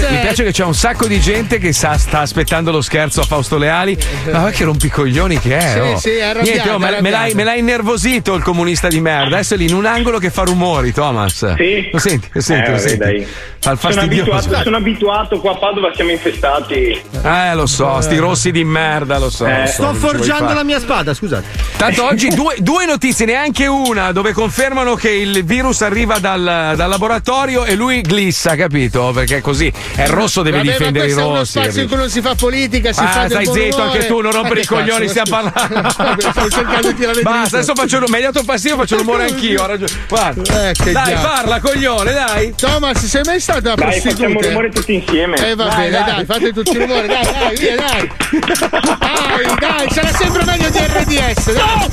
Piace, mi piace che c'è un sacco di gente che sa- sta aspettando lo scherzo a Fausto Leali. Ma va che rompicoglioni che è? Sì, oh. sì, è arrabbiato, Niente, oh, è me, me l'hai, me l'hai innervosito il comunista di merda. Adesso è lì in un angolo che fa rumori, Thomas. Sì. Lo senti, lo senti, Eh, lo vabbè, senti. dai. Fa il Sono abituato, sono abituato, qua a Padova siamo infestati. Eh, lo so, sti rossi di merda, lo so. Eh, lo so, Sto forgiando la mia spada, scusate. Tanto oggi due, due notizie, neanche una, dove confermano che il virus arriva dal, dal laboratorio e lui glissa, capito? Perché così è rosso, deve Vabbè, difendere ma i questo è uno rossi. spazio in cui non si fa politica, si Ah, fa stai zitto umore. anche tu, non rompere i coglioni, stiamo parlando. Stavo cercando di tirare Basta, dritto. adesso faccio hai dato fastidio, faccio l'umore anch'io, ho ragione. Guarda. Eh, che dai, diavolo. parla, coglione, dai. Thomas, sei mai stato a Dai, prostitute? facciamo rumore tutti insieme. Eh va Dai, bene, dai, dai. fate tutti il rumore, dai, dai, via, dai. Dai, dai, sarà sempre meglio di RDS. Dai.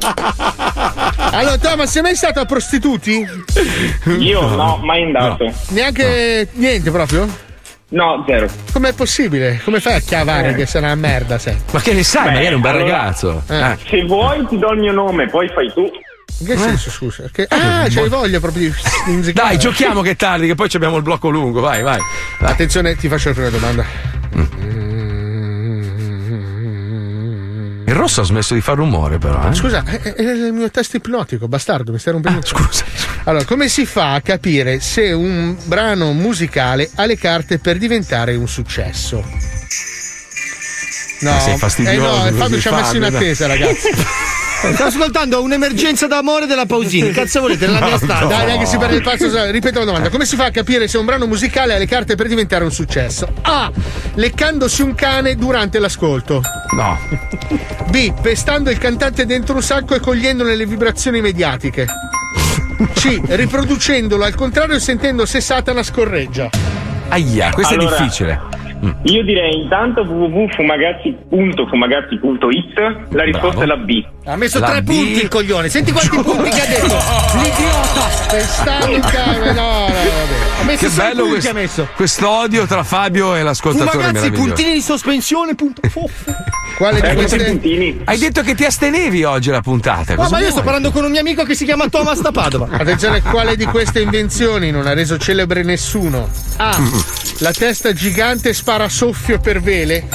Allora, Thomas, sei mai stato a prostituti? Io no, mai andato. Neanche niente proprio? No, zero. Com'è possibile? Come fai a chiavare Eh. che sei una merda, sei? Ma che ne sai, Beh, magari è un bel allora, ragazzo. Eh. Se vuoi ti do il mio nome, poi fai tu. In che senso, scusa? Che- ah, c'hai voglia proprio di. Dai, giochiamo che è tardi, che poi ci abbiamo il blocco lungo, vai, vai. Attenzione, ti faccio la prima domanda. Il rosso ha smesso di fare rumore, però. Eh? Scusa, è, è il mio test ipnotico, bastardo, mi stai rompendo. scusa. Allora, come si fa a capire se un brano musicale ha le carte per diventare un successo? No, Ma sei fastidioso Eh no, Fabio ci ha messo in attesa, ragazzi. Sto ascoltando un'emergenza d'amore della Pausini. Cazzo volete nella mia stanza? Dai, neanche si perde il pazzo. Ripeto la domanda: come si fa a capire se un brano musicale ha le carte per diventare un successo? A. Leccandosi un cane durante l'ascolto. No. B. Pestando il cantante dentro un sacco e cogliendone le vibrazioni mediatiche. C. Riproducendolo al contrario e sentendo se Satana scorreggia. Aia, questo Allora, è difficile. Io direi intanto www.fumagazzi.it la risposta Bravo. è la B. Ha messo La tre B. punti il coglione. Senti quanti punti che ha detto. L'idiota. Cane, no, no, vabbè. Ha messo Che bello punti questo, ha messo. quest'odio tra Fabio e l'ascoltatore Fumagazzi, meraviglioso. puntini di sospensione. Punto. Quale di Eh, queste. puntini. Hai detto che ti astenevi oggi la puntata. No, cosa ma io vuoi? sto parlando con un mio amico che si chiama Thomas da Padova. Attenzione, quale di queste invenzioni non ha reso celebre nessuno? A. La testa gigante spara soffio per vele.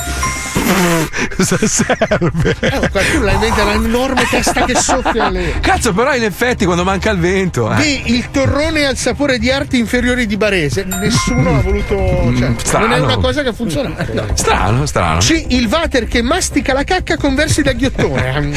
Cosa serve? Eh, qualcuno la inventa un'enorme testa che soffia lì. Cazzo, però in effetti quando manca il vento. Eh. B. Il torrone al sapore di arti inferiori di Barese. Nessuno ha voluto. Cioè, strano. non è una cosa che ha funzionato. no. Strano, strano. C. Il water che mastica la cacca con versi da ghiottone.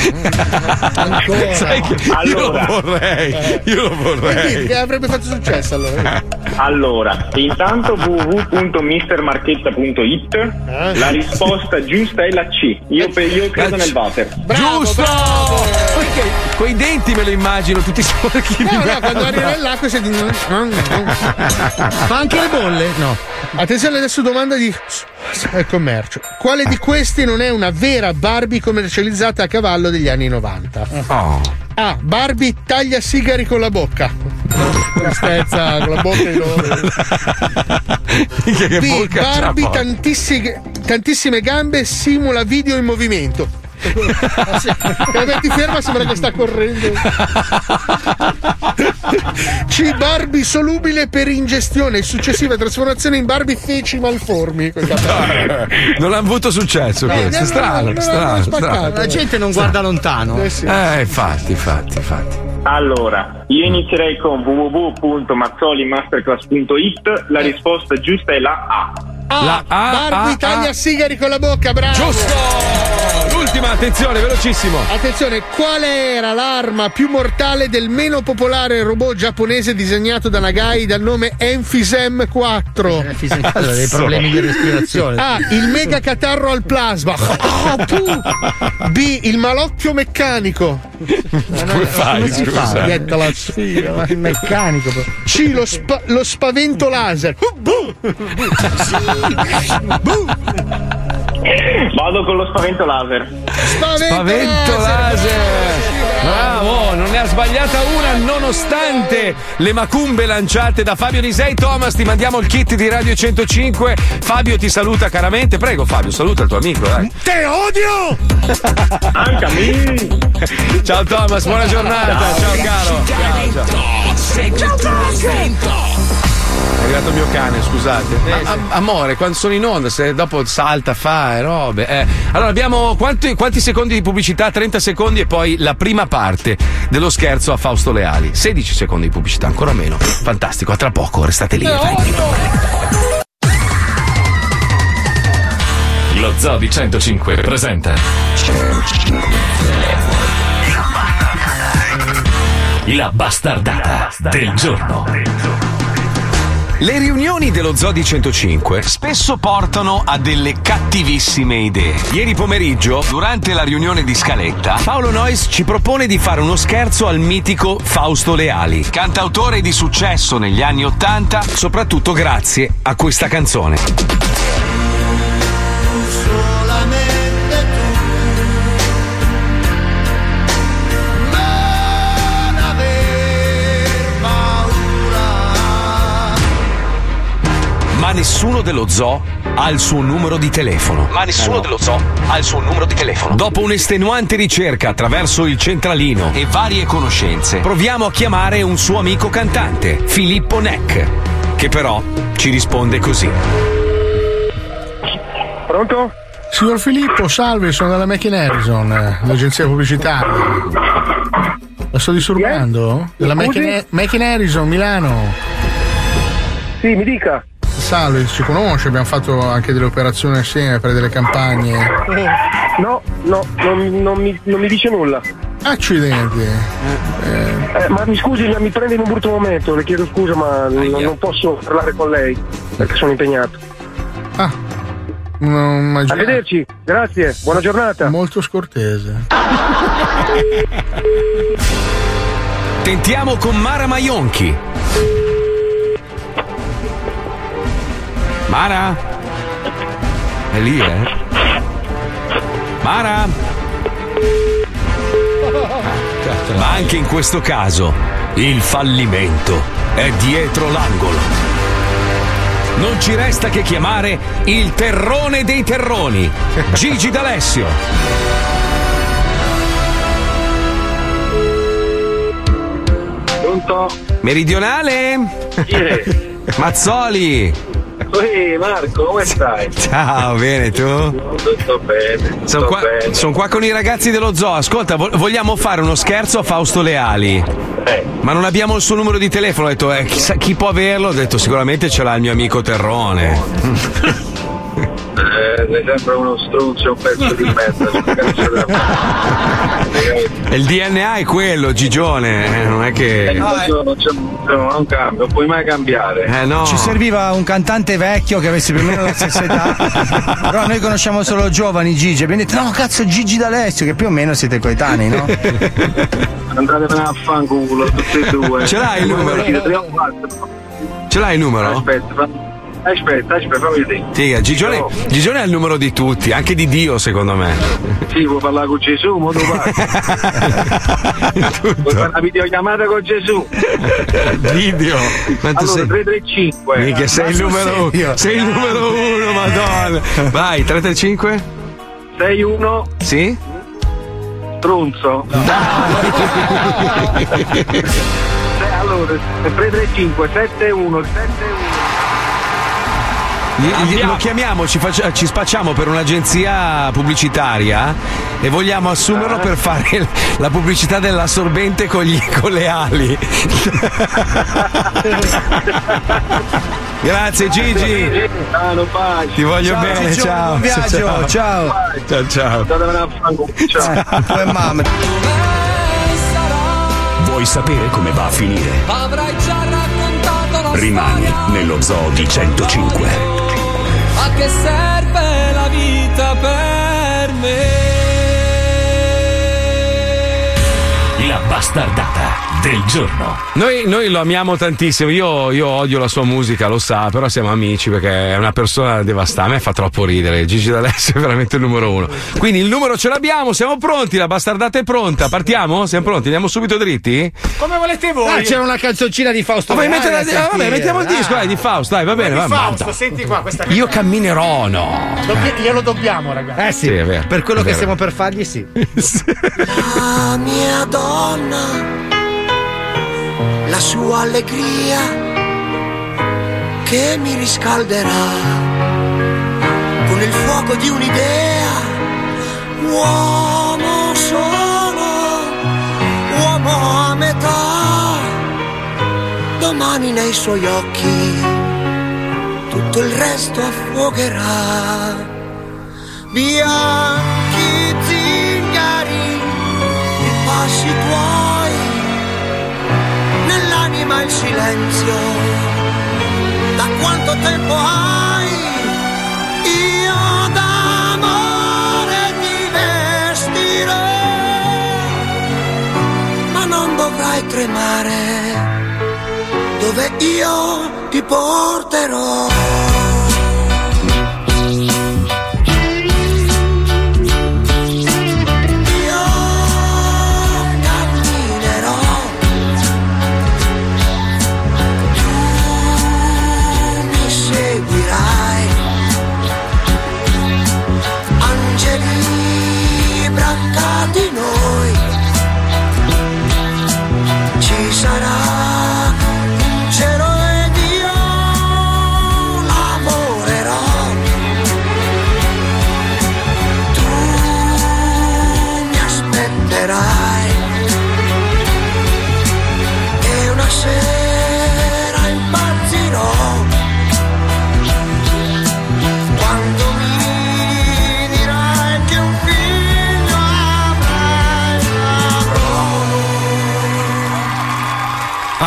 Ancora. Sai che io Allora. lo vorrei. Io lo Quindi, vorrei. che avrebbe fatto successo allora? Allora, intanto www.mistermarchetta.it Eh? la risposta giusta è la C. Io, io credo nel water. Bravo, Giusto! bravo. Perché quei denti me lo immagino tutti sporchi di No, no, merda. quando arriva nell'acqua senti. Fa anche le bolle? No. Attenzione adesso domanda di al commercio. Quale di questi non è una vera Barbie commercializzata a cavallo degli anni 90? Oh. A. Barbie taglia sigari con la bocca. Tristezza con la bocca di loro. Che B. bocca Barbie tantissime, tantissime gambe simula video in movimento. Quando ti ferma sembra che sta correndo. C. Barbie solubile per ingestione e successiva trasformazione in Barbie feci malformi. Non ha avuto successo No, questo. no, strano, no, no, strano, no, strano. La gente non guarda lontano. Eh sì. Eh, infatti, infatti, infatti. Allora, io inizierei con www.mazzolimasterclass.it la risposta giusta è la A. A. La A, Barbie A, taglia A. sigari con la bocca, bravo. Giusto! L'ultima, attenzione, velocissimo. Attenzione, qual era l'arma più mortale del meno popolare robot giapponese disegnato da Nagai dal nome Enfisem 4? Allora, dei problemi di respirazione. A. Il mega catarro al plasma. Ah, puh. B. Il malocchio meccanico. Come fai, Come si fa? scusa? Getta la sfiga, ma il meccanico. C. Lo, spa- lo spavento laser. Uh, buh. Vado con lo spavento laser. Spavento, Spavento laser. Bravo, non ne ha sbagliata una nonostante le macumbe lanciate da Fabio Lisei. Thomas, ti mandiamo il kit di Radio 105. Fabio ti saluta caramente. Prego Fabio, saluta il tuo amico. Dai. Te odio! Anche a me. Ciao Thomas, buona giornata. Ciao, caro. Ciao, ciao. Segui istinto. arrivato il mio cane, scusate. Ma, am- amore, quando sono in onda, se dopo salta, fa e robe. eh. Allora, abbiamo quanti, quanti secondi di pubblicità? 30 secondi e poi la prima parte dello scherzo a Fausto Leali. 16 secondi di pubblicità, ancora meno. Fantastico, a tra poco, restate lì. vai. Lo Zoo di 105 presenta La bastardata del giorno. Le riunioni dello Zodi 105 spesso portano a delle cattivissime idee. Ieri pomeriggio, durante la riunione di Scaletta, Paolo Nois ci propone di fare uno scherzo al mitico Fausto Leali, cantautore di successo negli anni Ottanta, soprattutto grazie a questa canzone. Nessuno dello zoo ha il suo numero di telefono. Ma nessuno dello zoo ha il suo numero di telefono. Dopo un'estenuante ricerca attraverso il centralino e varie conoscenze, proviamo a chiamare un suo amico cantante, Filippo Neck, che però ci risponde così. Pronto? Signor Filippo, salve, sono dalla Mackin Harrison, eh, l'agenzia pubblicitaria. La sto disturbando? Della Scusi? Mackin Mackin Harrison, Milano. Sì, mi dica. Salve, ci conosce, abbiamo fatto anche delle operazioni assieme per delle campagne. No, no, non, non mi, non mi dice nulla. Accidenti. Eh, ma mi scusi, mi prende in un brutto momento, le chiedo scusa, ma non, non posso parlare con lei perché sono impegnato. Ah, non immaginavo. Arrivederci, grazie, buona giornata. Molto scortese. Tentiamo con Mara Maionchi. Mara? È lì, eh? Mara? Ma anche in questo caso il fallimento è dietro l'angolo. Non ci resta che chiamare il terrone dei terroni, Gigi D'Alessio. Pronto? Meridionale? È? Mazzoli! Ehi Marco, come stai? Ciao, bene tu? Tutto bene. Sono qua, son qua con i ragazzi dello zoo. Ascolta, vo- vogliamo fare uno scherzo a Fausto Leali. Ma non abbiamo il suo numero di telefono. Ho detto, eh, chissà chi può averlo. Ho detto, sicuramente ce l'ha il mio amico Terrone. Eh, sei sempre uno struzzo, un pezzo di merda. E il DNA è quello, Gigione. eh, Non è Eh, che. non, so, non, c'è- no, non cambia, non puoi mai cambiare. Eh no. Ci serviva un cantante vecchio che avesse più o meno la stessa età. Però noi conosciamo solo giovani Gigi. Abbiamo detto, no, cazzo, Gigi D'Alessio, che più o meno siete coetanei, no? Andratevene a fanculo, tutti e due. Ce l'hai il numero? Ce l'hai il numero? Aspetta, aspetta, aspetta, fammi vedere. Figa, Gigione, Gigione ha il numero di tutti, anche di Dio, secondo me. Sì, vuoi parlare con Gesù, mo parli. Vuoi fare una videochiamata con Gesù? Video. Quanto allora, sei? 335. Mica sei il Ma numero uno. Sei il numero uno, madonna. Vai, 335? 61 Sì? Strunzo. Eh, allora, 335 71 71 Gli- gli- lo chiamiamo, ci, faccia- ci spacciamo per un'agenzia pubblicitaria e vogliamo assumerlo per fare la pubblicità dell'assorbente con, gli- con le ali. Grazie Gigi. Ti voglio Ciao, bene, Gigi, ciao. buon viaggio, ciao. Ciao ciao. Fanculo, ciao. Tue mamme. Vuoi sapere come va a finire? Avrai già raccontato la Rimani nello zoo di 105. A che serve la vita per me? La bastardata del giorno. Noi, noi lo amiamo tantissimo, io, io odio la sua musica, lo sa, però siamo amici perché è una persona devastante, a me fa troppo ridere, Gigi D'Alessio è veramente il numero uno. Quindi il numero ce l'abbiamo, siamo pronti, la bastardata è pronta, partiamo? Siamo pronti, andiamo subito dritti? Come volete voi? Ah, c'era una canzoncina di Fausto. Ah, vuoi Leali mettere la- ah, vabbè, sentire. mettiamo il disco, dai, di Fausto, dai, va bene, va Di bene. Fausto, senti qua questa Io camminerò, no. Dobbia- glielo dobbiamo, ragazzi. Eh sì, Sì, è vero, per quello è che stiamo per fargli, sì. La mia donna, la sua allegria, che mi riscalderà con il fuoco di un'idea. Uomo solo, uomo a metà, domani nei suoi occhi tutto il resto affogherà. Bianchi i passi tuoi, nell'anima il silenzio. Da quanto tempo hai? Io d'amore ti vestirò, ma non dovrai tremare, dove io ti porterò.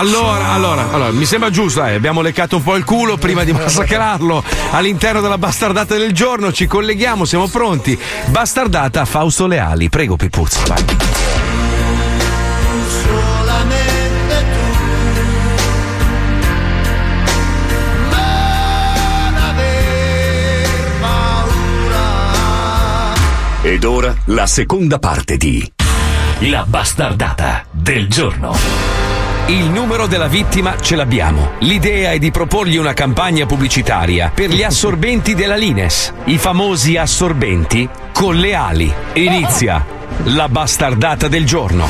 Allora, allora, allora, mi sembra giusto, eh, abbiamo leccato un po' il culo prima di massacrarlo all'interno della bastardata del giorno, ci colleghiamo, siamo pronti. Bastardata Fausto Leali, prego Pipuzzi, vai. Ed ora la seconda parte di La bastardata del giorno. Il numero della vittima ce l'abbiamo. L'idea è di proporgli una campagna pubblicitaria per gli assorbenti della Lines, i famosi assorbenti con le ali. Inizia la bastardata del giorno.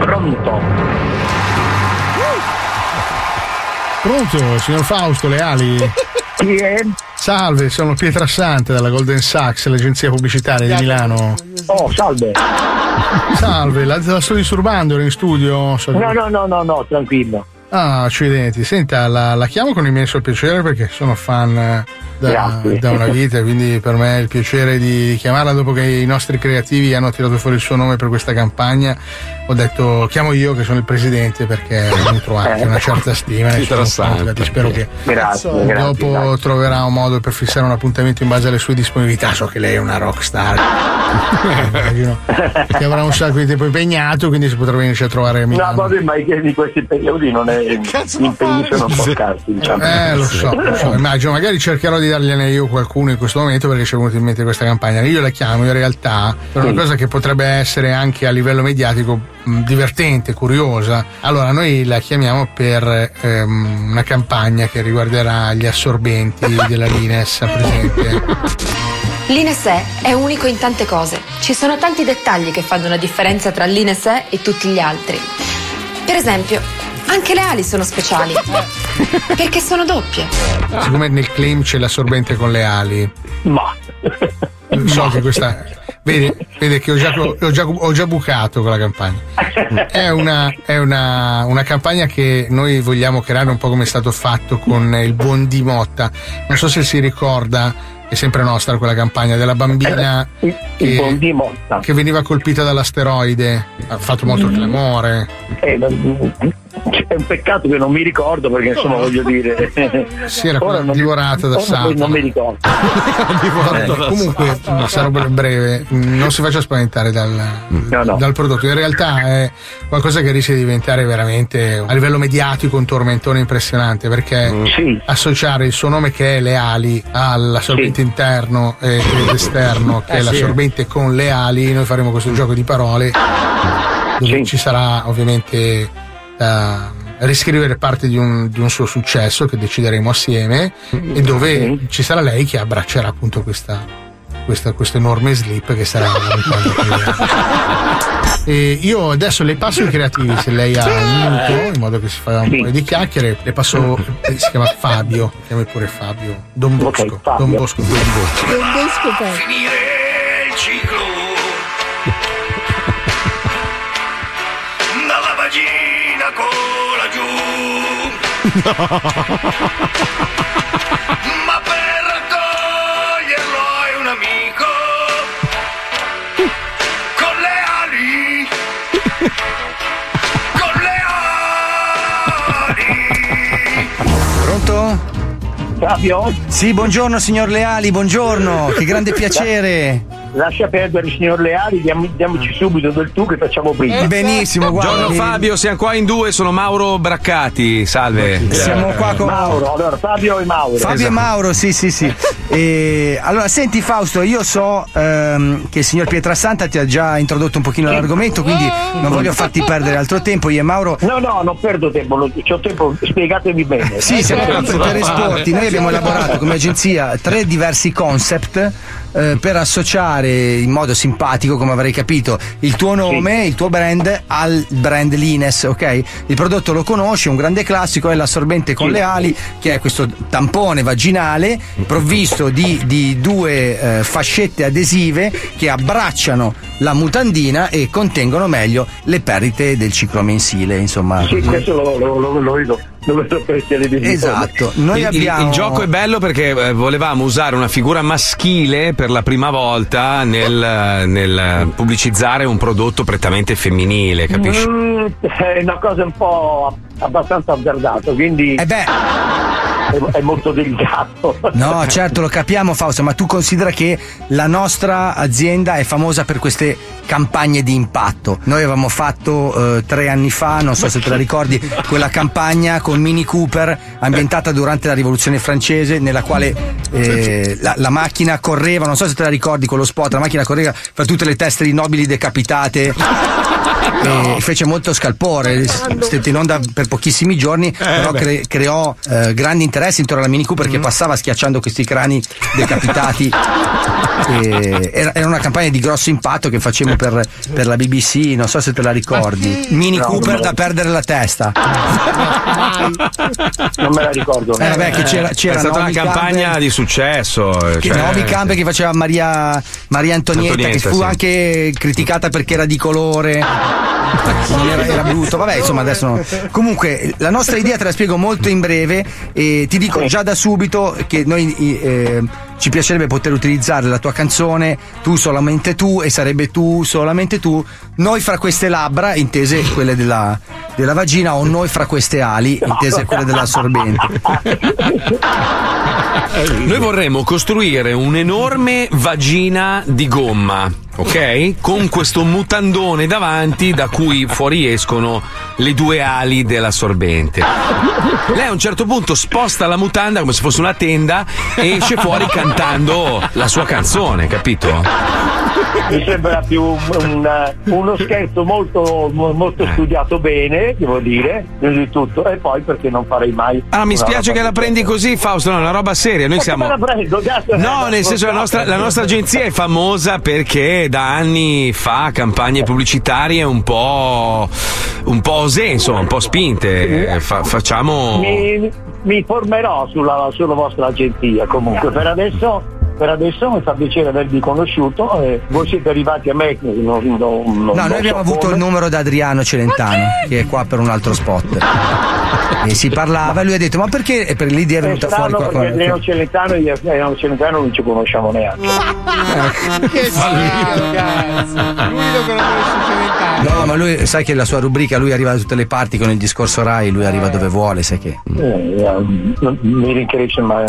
Pronto? Pronto, signor Fausto Leali? Chi è? Salve, sono Pietrasante dalla Golden Sachs, l'agenzia pubblicitaria di Milano. Oh, salve. Salve, la, la sto disturbando, ero in studio. so- No, no, no, no, no, tranquillo. Ah, accidenti. Senta, la, la chiamo con immenso piacere perché sono fan da, da una vita, quindi per me è il piacere di chiamarla dopo che i nostri creativi hanno tirato fuori il suo nome per questa campagna. Ho detto chiamo io che sono il presidente perché nutro anche una certa stima. nei suoi Interessante. confronti. Spero che Grazie, dopo grazie, grazie. troverà un modo per fissare un appuntamento in base alle sue disponibilità. So che lei è una rockstar. Immagino che avrà un sacco di tempo impegnato, quindi si potrà venirci a trovare a No, Milano. vabbè, ma di questi periodi non è impegni sono scarsi, diciamo. Eh, lo so, lo so, immagino, magari cercherò di dargliene io qualcuno in questo momento perché ci è venuto in mente questa campagna. Io la chiamo in realtà per una Sì. cosa che potrebbe essere anche a livello mediatico mh, divertente, curiosa. Allora, noi la chiamiamo per ehm, una campagna che riguarderà gli assorbenti della Lines, presente? L'Ines E è unico in tante cose. Ci sono tanti dettagli che fanno la differenza tra l'Ines E e tutti gli altri. Per esempio, anche le ali sono speciali. Perché sono doppie. Siccome nel claim c'è l'assorbente con le ali. Ma. So che questa. Vede, vede che ho già, ho, già, ho già bucato con la campagna. È, una, è una, una campagna che noi vogliamo creare un po' come è stato fatto con il buon di Motta. Non so se si ricorda, è sempre nostra quella campagna della bambina il che, buon di Motta. che veniva colpita dall'asteroide. Ha fatto molto clamore. Eh, è un peccato che non mi ricordo perché insomma voglio dire. Si era Ora divorata da Satana. Non mi ricordo. Vabbè, comunque sarò breve, non si faccia spaventare dal, dal prodotto. In realtà è qualcosa che rischia di diventare veramente a livello mediatico un tormentone impressionante perché associare il suo nome che è le ali all'assorbente interno e- ed esterno che Eh, è sì. l'assorbente con le ali, noi faremo questo gioco di parole dove ci sarà ovviamente riscrivere parte di un, di un suo successo che decideremo assieme e dove ci sarà lei che abbraccerà appunto questa, questa- questo enorme slip che sarà e io adesso le passo i creativi se lei ha un minuto in modo che si fa un po' di chiacchiere. Le passo eh, si chiama Fabio chiami pure Fabio Don Bosco Don Bosco Don Bosco. Don Bosco finire. il ma per raccoglierlo hai un amico con le ali con le Pronto? Fabio? Sì, buongiorno signor Leali, buongiorno, che grande piacere. Lascia perdere il signor Leali, diamo- diamoci subito del tu che facciamo prima. Benissimo, guarda. Buongiorno Fabio, siamo qua in due, sono Mauro Braccati, salve. Siamo qua con Mauro, allora Fabio e Mauro. Fabio Esatto. e Mauro, sì, sì, sì. E, allora, senti Fausto, io so ehm, che il signor Pietrasanta ti ha già introdotto un pochino l'argomento, quindi non voglio farti perdere altro tempo. Io e Mauro. No, no, non perdo tempo, lo- c'ho tempo, spiegatemi bene. Sì, siamo qua per, per esporti. Noi abbiamo elaborato come agenzia tre diversi concept eh, per associare in modo simpatico, come avrei capito, il tuo nome, il tuo brand al brand Lines, ok? Il prodotto lo conosci, è un grande classico, è l'assorbente con le ali, che è questo tampone vaginale provvisto di, di due eh, fascette adesive che abbracciano la mutandina e contengono meglio le perdite del ciclo mensile, insomma. Sì, questo lo, lo, lo, lo vedo, vedo per televisione. Esatto, noi il, il- abbiamo il gioco è bello perché eh, volevamo usare una figura maschile per la prima volta nel, nel pubblicizzare un prodotto prettamente femminile, capisci? Mm, è una cosa un po' abbastanza azzardata, quindi Eh beh. è, è molto delicato. No, certo, lo capiamo Fausto, ma tu considera che la nostra azienda è famosa per queste campagne di impatto. Noi avevamo fatto eh, tre anni fa, non so se te la ricordi, quella campagna con Mini Cooper ambientata durante la rivoluzione francese, nella quale eh, la, la macchina correva, non so se te la ricordi con lo spot, la macchina correva fra tutte le teste di nobili decapitate. E fece molto scalpore, stette in onda per pochissimi giorni, però beh. cre- creò eh, grandi interessi intorno alla Mini Cooper che passava schiacciando questi crani decapitati. Era, era una campagna di grosso impatto che facemmo per, per la BBC, non so se te la ricordi. Mini No, Cooper da perdere la testa. Non me la ricordo. Eh, vabbè, che c'era, c'era è stata Naomi una campagna Campbell- di successo. che cioè- Naomi Campbell che faceva Maria, Maria Antonietta, Antonietta, che fu sì. anche criticata perché era di colore. Non era, era brutto, vabbè, insomma, adesso no. Comunque, la nostra idea te la spiego molto in breve e ti dico già da subito che noi eh, ci piacerebbe poter utilizzare la tua canzone, tu solamente tu, e sarebbe tu solamente tu, noi fra queste labbra, intese quelle della, della vagina, o noi fra queste ali, intese quelle dell'assorbente. Noi vorremmo costruire un'enorme vagina di gomma, ok? Con questo mutandone davanti da cui fuoriescono le due ali dell'assorbente. Lei a un certo punto sposta la mutanda come se fosse una tenda e esce fuori cantando la sua canzone, capito? Mi sembra più un- un- uno scherzo molto, molto studiato bene, devo dire, prima di tutto, e poi perché non farei mai. Ah, mi spiace che la prendi così, Fausto. No, è una roba seria. Noi siamo. la prendo? No, eh, nel senso, la nostra, la nostra agenzia è famosa perché da anni fa campagne pubblicitarie un po'. un po' osè, insomma, un po' spinte. Fa- facciamo. Mi, mi informerò sulla, sulla vostra agenzia comunque. Per adesso, per adesso mi fa piacere avervi conosciuto. e voi siete arrivati a me. Non, non, non, No, non noi abbiamo avuto come. il numero da Adriano Celentano, che è qua per un altro spot. E si parlava e lui ha detto: Ma perché? E per l'idea è venuta fuori qua. perché qua- Leo Celentano e Leo Celentano non ci conosciamo neanche. che schifo, cazzo. Lui lo conosce Celentano. No, ma lui sai che la sua rubrica, lui arriva da tutte le parti con il discorso Rai, lui arriva dove vuole, sai che. Eh, eh, non- mi rincresce, ma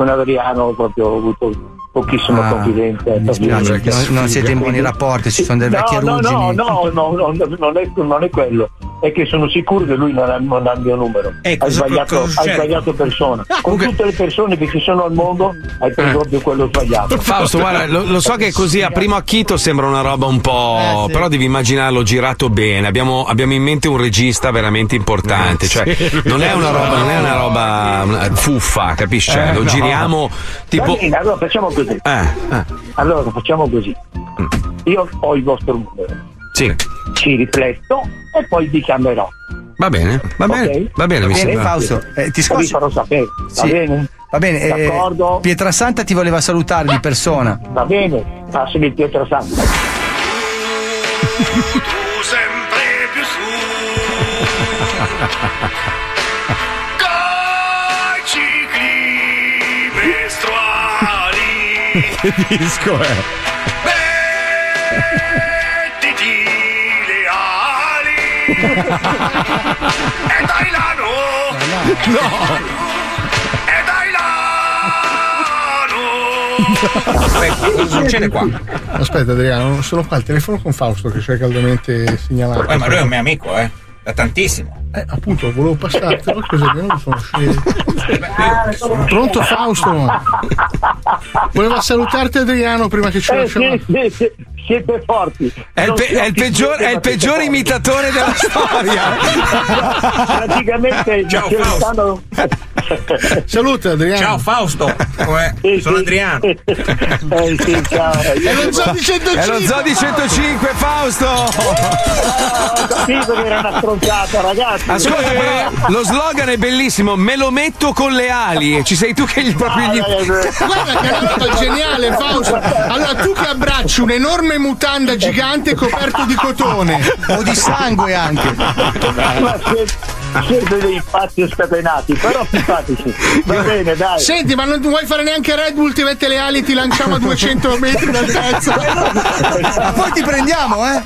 con Adriano proprio ho avuto pochissima Ah, confidenza. mi dispiace, perché non, non siete in buoni rapporti, ci sono delle vecchie no, no, ruggini. no, no, no, no, non, è, non è quello. è che sono sicuro che lui non ha, non ha il mio numero. hai, cosa- sbagliato, cosa hai succede? sbagliato persona. Ah, Con tutte le persone che ci sono al mondo hai preso proprio quello sbagliato. Fausto, guarda, lo, lo so che così a primo acchito sembra una roba un po'. Però devi immaginarlo girato bene. Abbiamo, abbiamo in mente un regista veramente importante. Cioè, sì. non è una roba, non è una roba una fuffa, capisci? Cioè, Eh, lo no. giriamo tipo. Bene, allora facciamo così. Eh, eh. Allora facciamo così. Io ho il vostro numero. Sì. Ci rifletto e poi vi chiamerò. Va bene, va bene, Ok? va bene, mi Bene, sembra. Fausto, eh, ti Vi scocci? farò sapere. Va Sì. bene? Va bene, eh. Pietrasanta ti voleva salutare di persona. Va bene, passami il Pietro Santo. sempre più su. che disco è? Mettiti le ali. e dai la no. No. E dai la no. Aspetta, cosa succede qua? Aspetta, Adriano, sono qua al telefono con Fausto che c'è caldamente segnalato. Eh, ma lui è un mio amico, eh. Da tantissimo. Eh, appunto, volevo passartelo così non sono scemo. Pronto Fausto? Volevo salutarti Adriano prima che ci Eh, lasciamo. sì, sì, sì, siete forti. È il, pe- è il peggior, siete, è il peggior imitatore della storia. Praticamente Ciao, Celentano- Saluta Adriano. Ciao Fausto. Com'è? Sì, Sono sì. Adriano. Eh, sì, ciao. È lo Zodi 105. È lo Zodi 105, Fausto. Ho capito che era una stronzata, ragazzi. Ascolta, però, lo slogan è bellissimo. Me lo metto con le ali. E ci sei tu che gli proprio gli. Guarda che è una roba geniale, Fausto. Allora, tu che abbracci un'enorme mutanda gigante coperto di cotone. O di sangue anche. Ma siete- dei pazzi scatenati, però simpatici. Va bene, dai. Senti, ma non vuoi fare neanche Red Bull, ti mette le ali e ti lanciamo a 200 metri d'altezza? Ma poi ti prendiamo, eh?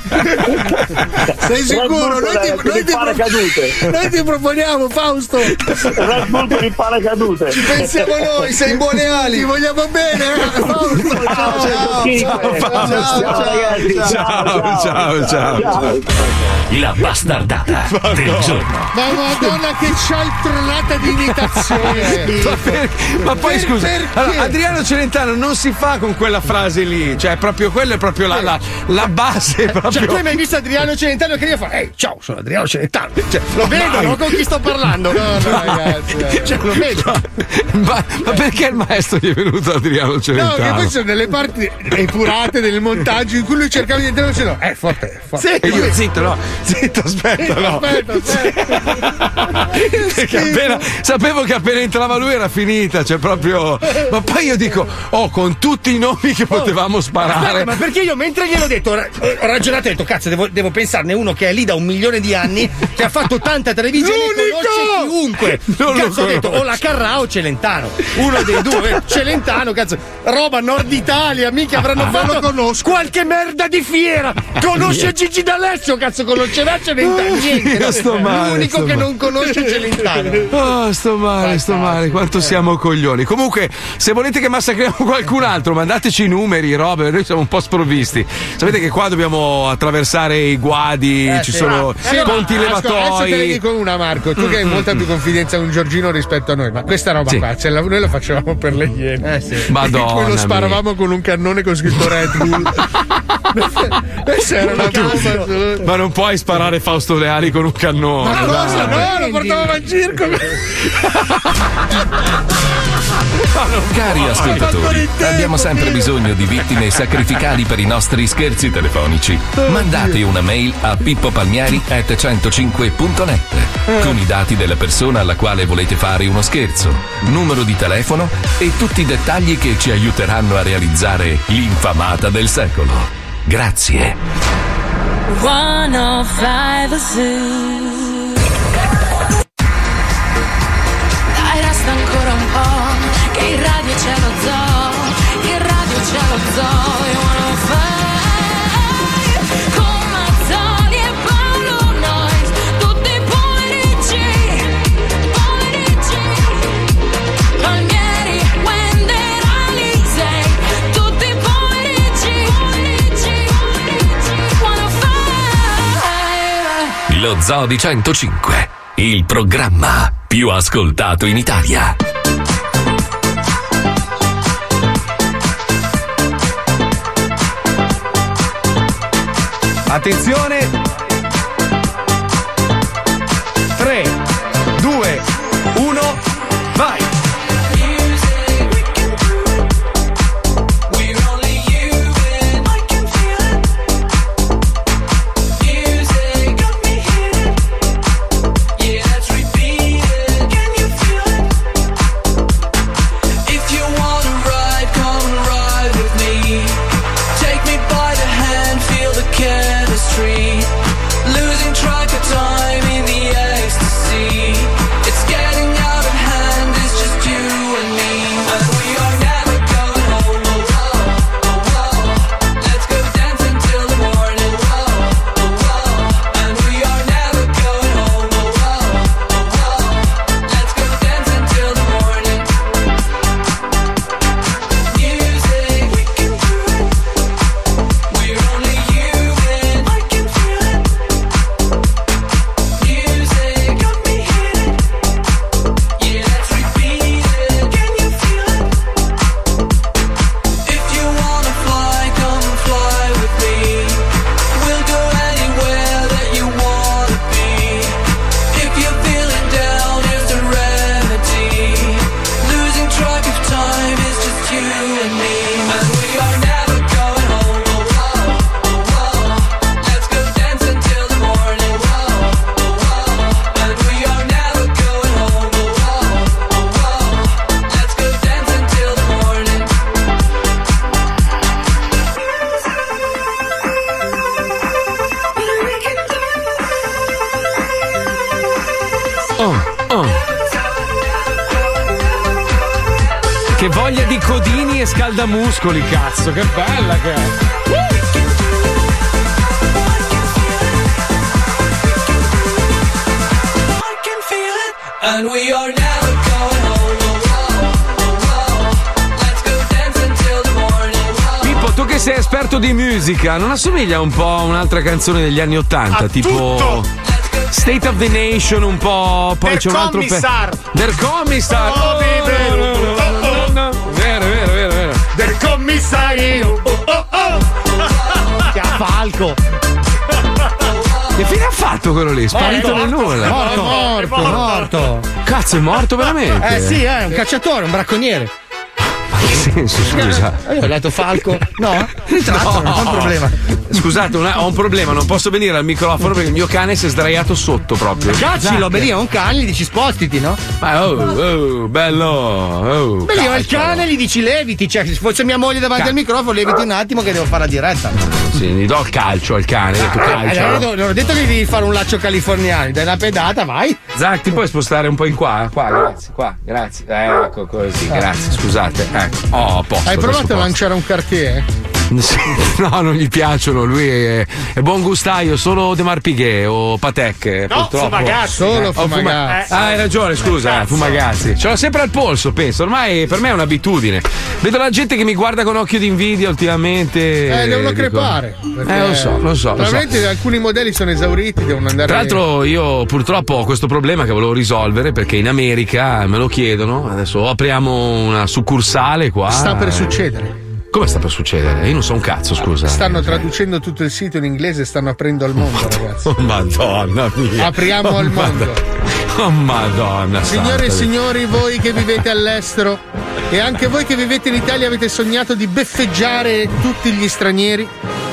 Sei sicuro? Noi ti, noi ti- paracadute. noi ti proponiamo, Fausto. Red Bull per il paracadute. Ci pensiamo noi, sei in buone ali. Ti vogliamo bene, eh. Ciao, ciao, Ciao, ciao. Ciao, ciao, ciao. ciao. La bastardata del giorno. Ma madonna che cialtronata di imitazione. Ma, per- ma poi Per- scusa, perché? allora, Adriano Celentano non si fa con quella frase lì, cioè proprio quello è proprio la, la, la base. Proprio. Cioè, tu hai mai visto Adriano Celentano che gli fa? Ehi, ciao, sono Adriano Celentano. Cioè, lo vedo, Mai. no? Con chi sto parlando? No, no, ragazzi. eh. Cioè, lo vedo. ma, ma perché il maestro gli è venuto Adriano No, Celentano? che poi sono delle parti epurate del montaggio in cui lui cercava di entrare diceva, eh, forte, è forte. E io zitto, no, zitto, aspetta, no. Aspetta, aspetta. Perché appena, sapevo che appena entrava lui era finita, cioè proprio. Ma poi io dico, oh, con tutti i nomi che potevamo sparare. Aspetta, ma perché io mentre gliel'ho detto, ho ra- ho ragionato e ho detto, cazzo, devo, devo pensarne uno che è lì da un milione di anni, che ha fatto tanta televisione L'unico! conosce chiunque. Non cazzo, ho detto, o la Carrà o Celentano. Uno dei due, Celentano, cazzo, roba Nord Italia, mica avranno fatto qualche merda di fiera. Conosce Gigi D'Alessio, cazzo, conoscerà Celentano. Niente, Io no? sto male, L'unico sto che male. non conosce Celentano. Oh, sto male, sto male. Quanto siamo coglioni. Comunque, se volete che massacriamo qualcun altro, mandateci i numeri, robe. Noi siamo un po' sprovvisti. Sapete che qua dobbiamo attraversare i guadi, Eh, ci sì. sono Sì, ponti ascolta, Adesso te ne dico una, Marco. Tu che hai Mm, molta mm, più confidenza con Giorgino rispetto a noi, ma questa roba Sì. qua, la- noi la facevamo per le iene. Eh sì. Madonna cui lo sparavamo con un cannone con scritto Red Bull. Era una Ma tu-. Ma non puoi sparare Fausto Leali con un cannone. Ma cosa? dai. No, lo portavamo al circo. Cari ascoltatori, abbiamo sempre bisogno di vittime sacrificali per i nostri scherzi telefonici. Mandate una mail a pippopalmieri@105.net con i dati della persona alla quale volete fare uno scherzo, numero di telefono e tutti i dettagli che ci aiuteranno a realizzare l'infamata del secolo. Grazie. 105 Zoo. Dai, resta ancora un po'. Che in radio c'è lo zoo. In radio c'è lo zoo. Lo Zoo di 105, il programma più ascoltato in Italia. Attenzione. Scaldamuscoli, cazzo, che bella che è. And we are never going home. Oh, oh, oh, oh. Let's go dance until the morning. Oh, Pippo, tu che sei esperto di musica, non assomiglia un po' a un'altra canzone degli anni Ottanta? Tipo. tutto. State of the Nation, un po'. Poi Der c'è un altro Commissar. Der Commissar. Oh, vive. no, no, no, no, no. Commissario. Oh, oh, oh. Chiama Falco. Che fine ha fatto quello lì? Sparito nel nulla. Morto, morto, morto. Cazzo, è morto veramente? Eh sì, è un cacciatore, un bracconiere. Che senso, scusa? Io ho detto Falco. No? Ritratto, non c'è un problema. Scusate, una- ho un problema, non posso venire al microfono perché il mio cane si è sdraiato sotto proprio. Caccialo, beh, lì è un cane, gli dici spostiti, no? Ma oh, oh, bello. Oh, Beh, lì ho il cane, gli dici leviti, cioè se fosse mia moglie davanti Ca- al microfono, leviti un attimo che devo fare la diretta. Sì, gli do il calcio al cane, ho detto Eh, calcialo. non ho detto che devi fare un laccio californiano, dai una pedata, vai. Zac, ti puoi spostare un po' in qua? Qua, grazie, qua, grazie. Eh, ecco così, grazie, scusate. Ecco. Oh, posto. Hai provato a lanciare un cartier? No, non gli piacciono, lui è, è buon gustaio, solo De Marpighe o Patek. No, purtroppo. Fumagazzi. Solo Fuma- Fumagazzi. Ah, hai ragione, scusa, eh, Fumagazzi. Ce l'ho sempre al polso, penso. Ormai per me è un'abitudine. Vedo la gente che mi guarda con occhio di invidia ultimamente. Eh, devono dico- crepare. Eh, lo so, lo so. Lo so. Probabilmente alcuni modelli sono esauriti, devono andare Tra l'altro io purtroppo ho questo problema che volevo risolvere perché in America me lo chiedono, adesso o apriamo una succursale qua. Sta per eh, succedere. Come sta per succedere? Io non so un cazzo, scusa. Stanno traducendo tutto il sito in inglese e stanno aprendo al mondo, ragazzi. Oh, madonna mia. Apriamo Oh, al mondo. Madonna. Oh madonna. Signore e signori, voi che vivete all'estero e anche voi che vivete in Italia avete sognato di beffeggiare tutti gli stranieri.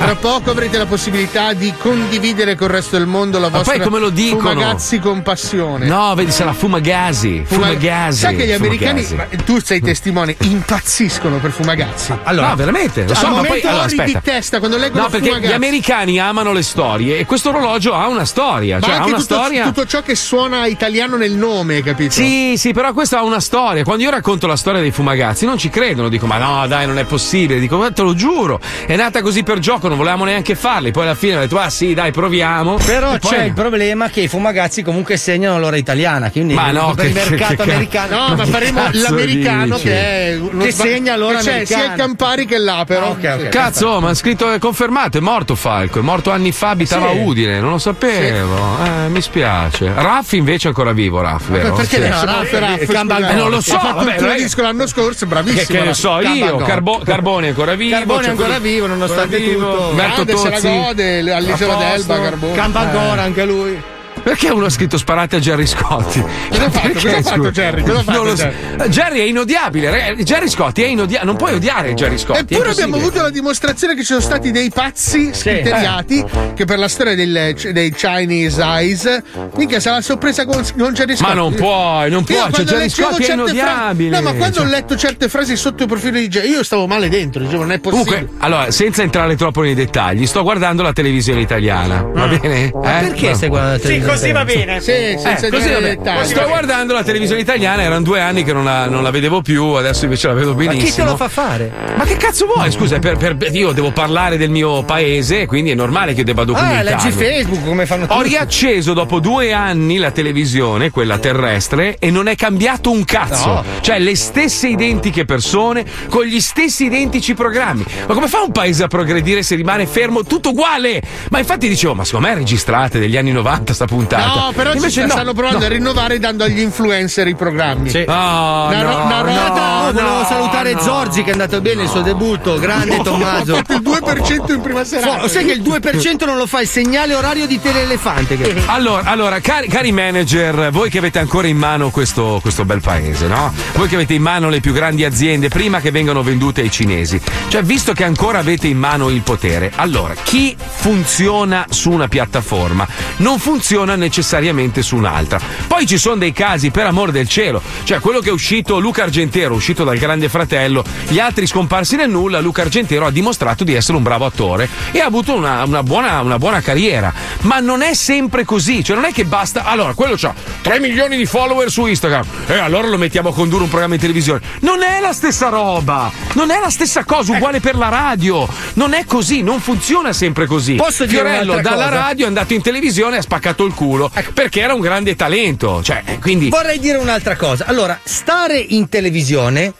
Tra poco avrete la possibilità di condividere col resto del mondo la Ma vostra poi come lo dicono? Fumagazzi con passione. No, vedi, sarà Fumagasi. Fuma- Fumagasi. Sai che gli americani, ma tu sei testimone, impazziscono per Fumagazzi. no, veramente, lo so, al ma poi allora, ori di aspetta. testa quando leggono No, perché Fumagazzi. gli americani amano le storie e questo orologio ha una storia. Ma Cioè, ha una tutto, storia. tutto ciò che suona italiano nel nome, capito? Sì, sì, però questa ha una storia. Quando io racconto la storia dei fumagazzi, non ci credono. Dico, ma no, dai, non è possibile. Dico, ma te lo giuro, è nata così per gioco, non volevamo neanche farli. Poi alla fine ho detto, ah sì, dai, proviamo. Però poi- c'è il problema che i fumagazzi comunque segnano l'ora italiana, quindi Ma no, per il che- che- mercato che- americano. No, ma faremo cazzo l'americano dici? che è Che sba- segna l'ora che c'è americana. sia il Campari che l'Apero. Cazzo, oh, ma ha scritto è confermato, è morto Falco, è morto anni fa, abitava Sì. Udine, non lo sapevo. Eh, mi spiace. Raffi invece è ancora vivo, Raff, vero? Perché Sì. adesso no, Raff, scusa, Eh, non lo so, ha fatto vabbè, il disco l'anno scorso, bravissimo. Che, che ne so Raff. io, Carbone è ancora vivo. Carbone è ancora vivo, nonostante tutto. Umberto Grande, se la Tozzi. gode all'isola d'Elba, Carbone. Cambangora anche lui. Perché uno ha scritto sparate a Jerry Scotti? Cosa ha fatto? Cosa ha fatto? Jerry? Cosa ha fatto lo. Jerry? Jerry è inodiabile, ragazzi. Jerry Scotti è inodiabile. Non puoi odiare Jerry Scotti. Eppure abbiamo avuto la dimostrazione che ci sono stati dei pazzi scriteriati che per la storia del- dei Chinese Eyes, minchia, se la sorpresa con, con Jerry Scott. Ma non puoi, non Io puoi, cioè, quando Jerry leggevo Scott è inodiabile. No, ma quando Cioè- ho letto certe frasi sotto il profilo di Jerry, io stavo male dentro, dicevo, non è possibile. Comunque, allora, senza entrare troppo nei dettagli, sto guardando la televisione italiana. Va bene? Ma Eh? perché Va- stai guardando la Sì, televisione? Così va bene. Sì, senza Eh, così va bene. dettagli. Sto guardando la televisione italiana, erano due anni che non la, non la vedevo più, adesso invece la vedo Ma benissimo. chi te lo fa fare? Ma che cazzo vuoi? Scusa, per- per- io devo parlare del mio paese, quindi è normale che debba Ah, documentarmi. leggi Facebook come fanno tutti. Ho riacceso dopo due anni la televisione, quella terrestre, e non è cambiato un cazzo. No. Cioè, le stesse identiche persone con gli stessi identici programmi. Ma come fa un paese a progredire se rimane fermo tutto uguale? Ma infatti dicevo, ma secondo me è registrate degli anni 90 sta puntata. No, però ci Invece sta- no, stanno provando no. a rinnovare dando agli influencer i programmi. No, Una ro- no, una roba- Oh, volevo salutare no. Zorzi che è andato bene il suo debutto, grande Tommaso. Ha fatto il 2% in prima serata. Fo- sai che il 2% non lo fa il segnale orario di Teleelefante. Che... Allora, allora cari, cari manager, voi che avete ancora in mano questo, questo bel paese, no? Voi che avete in mano le più grandi aziende prima che vengano vendute ai cinesi, cioè visto che ancora avete in mano il potere, allora chi funziona su una piattaforma non funziona necessariamente su un'altra. Poi ci sono dei casi, per amor del cielo, cioè quello che è uscito Luca Argentero, uscito dal Grande Fratello, gli altri scomparsi nel nulla, Luca Argentero ha dimostrato di essere un bravo attore e ha avuto una, una buona, una buona carriera. Ma non è sempre così, cioè non è che basta. Allora, quello c'ha 3 milioni di follower su Instagram e allora lo mettiamo a condurre un programma in televisione. Non è la stessa roba, non è la stessa cosa, uguale per la radio. Non è così, non funziona sempre così. Posso Fiorello dalla cosa? radio è andato in televisione e ha spaccato il culo perché era un grande talento. Cioè, eh, quindi. Vorrei dire un'altra cosa. Allora, stare in televisione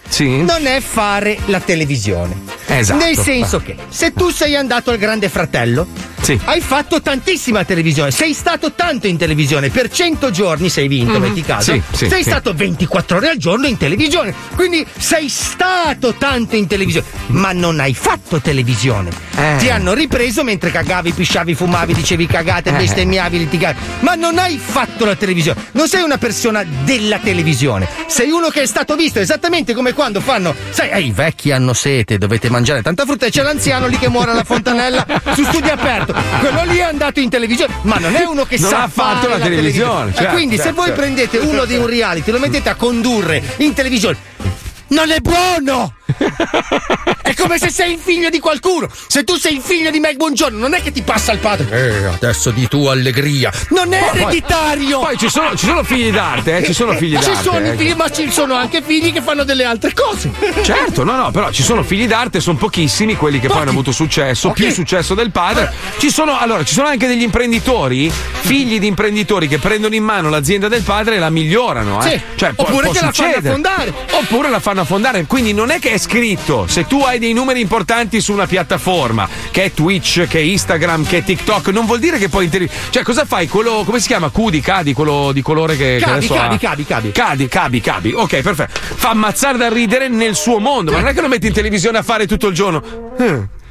non è fare la televisione. Esatto. Nel senso che se tu sei andato al Grande Fratello, Sì. hai fatto tantissima televisione, sei stato tanto in televisione, per 100 giorni sei vinto, Mhm. metti caso. Sì, sì, sei stato 24 ore al giorno in televisione, quindi sei stato tanto in televisione, ma non hai fatto televisione. Eh. Ti hanno ripreso mentre cagavi, pisciavi, fumavi, dicevi cagate, Eh. bestemmiavi, litigavi, ma non hai fatto la televisione. Non sei una persona della televisione, sei uno che è stato visto esattamente come quando fanno, sai, i vecchi hanno sete, dovete mangiare tanta frutta e c'è l'anziano lì che muore alla fontanella su studio aperto. Quello lì è andato in televisione, ma non è uno che Non sa ha fatto fare la televisione, E certo, quindi se certo, voi certo. prendete uno di un reality, lo mettete a condurre in televisione, non è buono! È come se sei il figlio di qualcuno. Se tu sei il figlio di Meg Buongiorno, non è che ti passa il padre. Eh, adesso di tua allegria. Non è Poi- ereditario. Poi ci sono, ci sono figli d'arte, eh, ci sono figli Ci d'arte. sono i eh. figli, ma ci sono anche figli che fanno delle altre cose. Certo, no, no, però ci sono figli d'arte, sono pochissimi quelli che poi hanno avuto successo, più successo del padre. Ci sono, allora, ci sono anche degli imprenditori, figli di imprenditori che prendono in mano l'azienda del padre e la migliorano, eh. Sì. Cioè, può- Oppure può che la fanno succedere. affondare. Oppure la fanno affondare. Quindi non è che è scritto. Se tu hai dei numeri importanti su una piattaforma, che è Twitch, che è Instagram, che è TikTok, non vuol dire che poi interi- Cioè, cosa fai? Quello, come si chiama? Cudi, cadi, quello di colore che, che Cabi, adesso cabi, ha- cabi, cabi. Cadi, cabi, cabi. Ok, perfetto. Fa ammazzare da ridere nel suo mondo, ma non è che lo metti in televisione a fare tutto il giorno. Eh.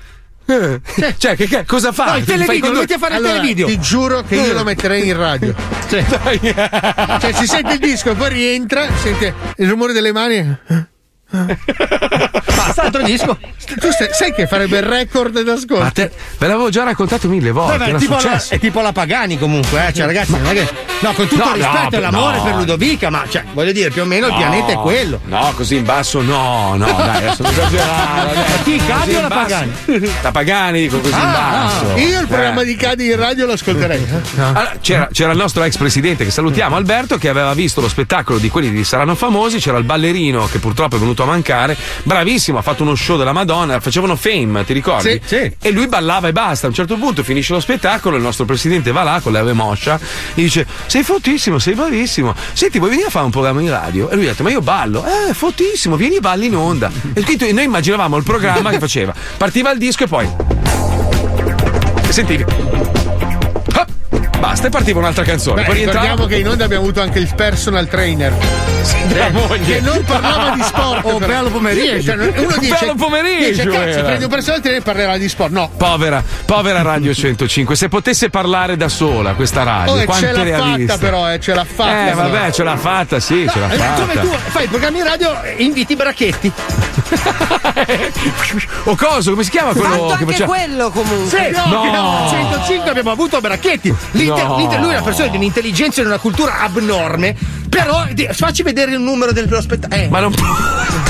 Eh. Cioè, che, che- cosa fa? No, il Fai televideo, lo metti a fare Allora, il televideo. Ti giuro che io lo metterei in radio. Cioè, si sente il disco, poi rientra, sente il rumore delle mani. Basta, altro disco. Tu sai, sai che farebbe il record d'ascolto? Te, ve l'avevo già raccontato mille volte. Vabbè, è, tipo la, è tipo la Pagani comunque, eh. Cioè, ragazzi, non è che. No, con tutto No, il no, rispetto e l'amore no. per Ludovica, ma cioè, voglio dire, più o meno il No, pianeta è quello. No, così in basso no, no, dai, adesso non esagerare. Chi, o in la. Pagani? La Pagani, dico così in Ah, basso. Io il Eh. programma di Cadi in radio lo ascolterei. Allora, c'era, c'era il nostro ex presidente che salutiamo, Alberto, che aveva visto lo spettacolo di quelli di Saranno Famosi. C'era il ballerino che purtroppo è venuto venuto a mancare. Bravissimo, ha fatto uno show della Madonna, facevano fame, ti ricordi? Sì, E lui ballava e basta. A un certo punto finisce lo spettacolo, il nostro presidente va là con l'ave moscia e dice: Sei fottissimo, sei bravissimo. Senti, vuoi venire a fare un programma in radio? E lui ha detto: Ma io ballo. Eh, fottissimo, vieni balli in onda. E quindi noi immaginavamo il programma che faceva. Partiva il disco e poi. E sentivi. Basta, e partiva un'altra canzone. Beh, ricordiamo che in onda abbiamo avuto anche il personal trainer. della moglie. Che non parlava di sport. Oh, però. bello pomeriggio. Cioè, uno dice, Bello pomeriggio Dice, cazzo, era." prendi un personal trainer e parlerà di sport. No. Povera, povera Radio 105, se potesse parlare da sola questa radio, Oh, e quante ce l'ha fatta però, eh, ce l'ha fatta. Eh, vabbè, ce l'ha fatta, sì, ce l'ha Eh, fatta. Come tu fai i programmi radio e inviti i bracchetti. O coso, come si chiama quello Fatto che anche faceva? quello comunque. Sì, No. no. 105 abbiamo avuto Bracchetti. L'Inter- No. l'Inter- lui è una persona di un'intelligenza e di una cultura abnorme. Però di- facci vedere il numero del spettacolo. Ma non può.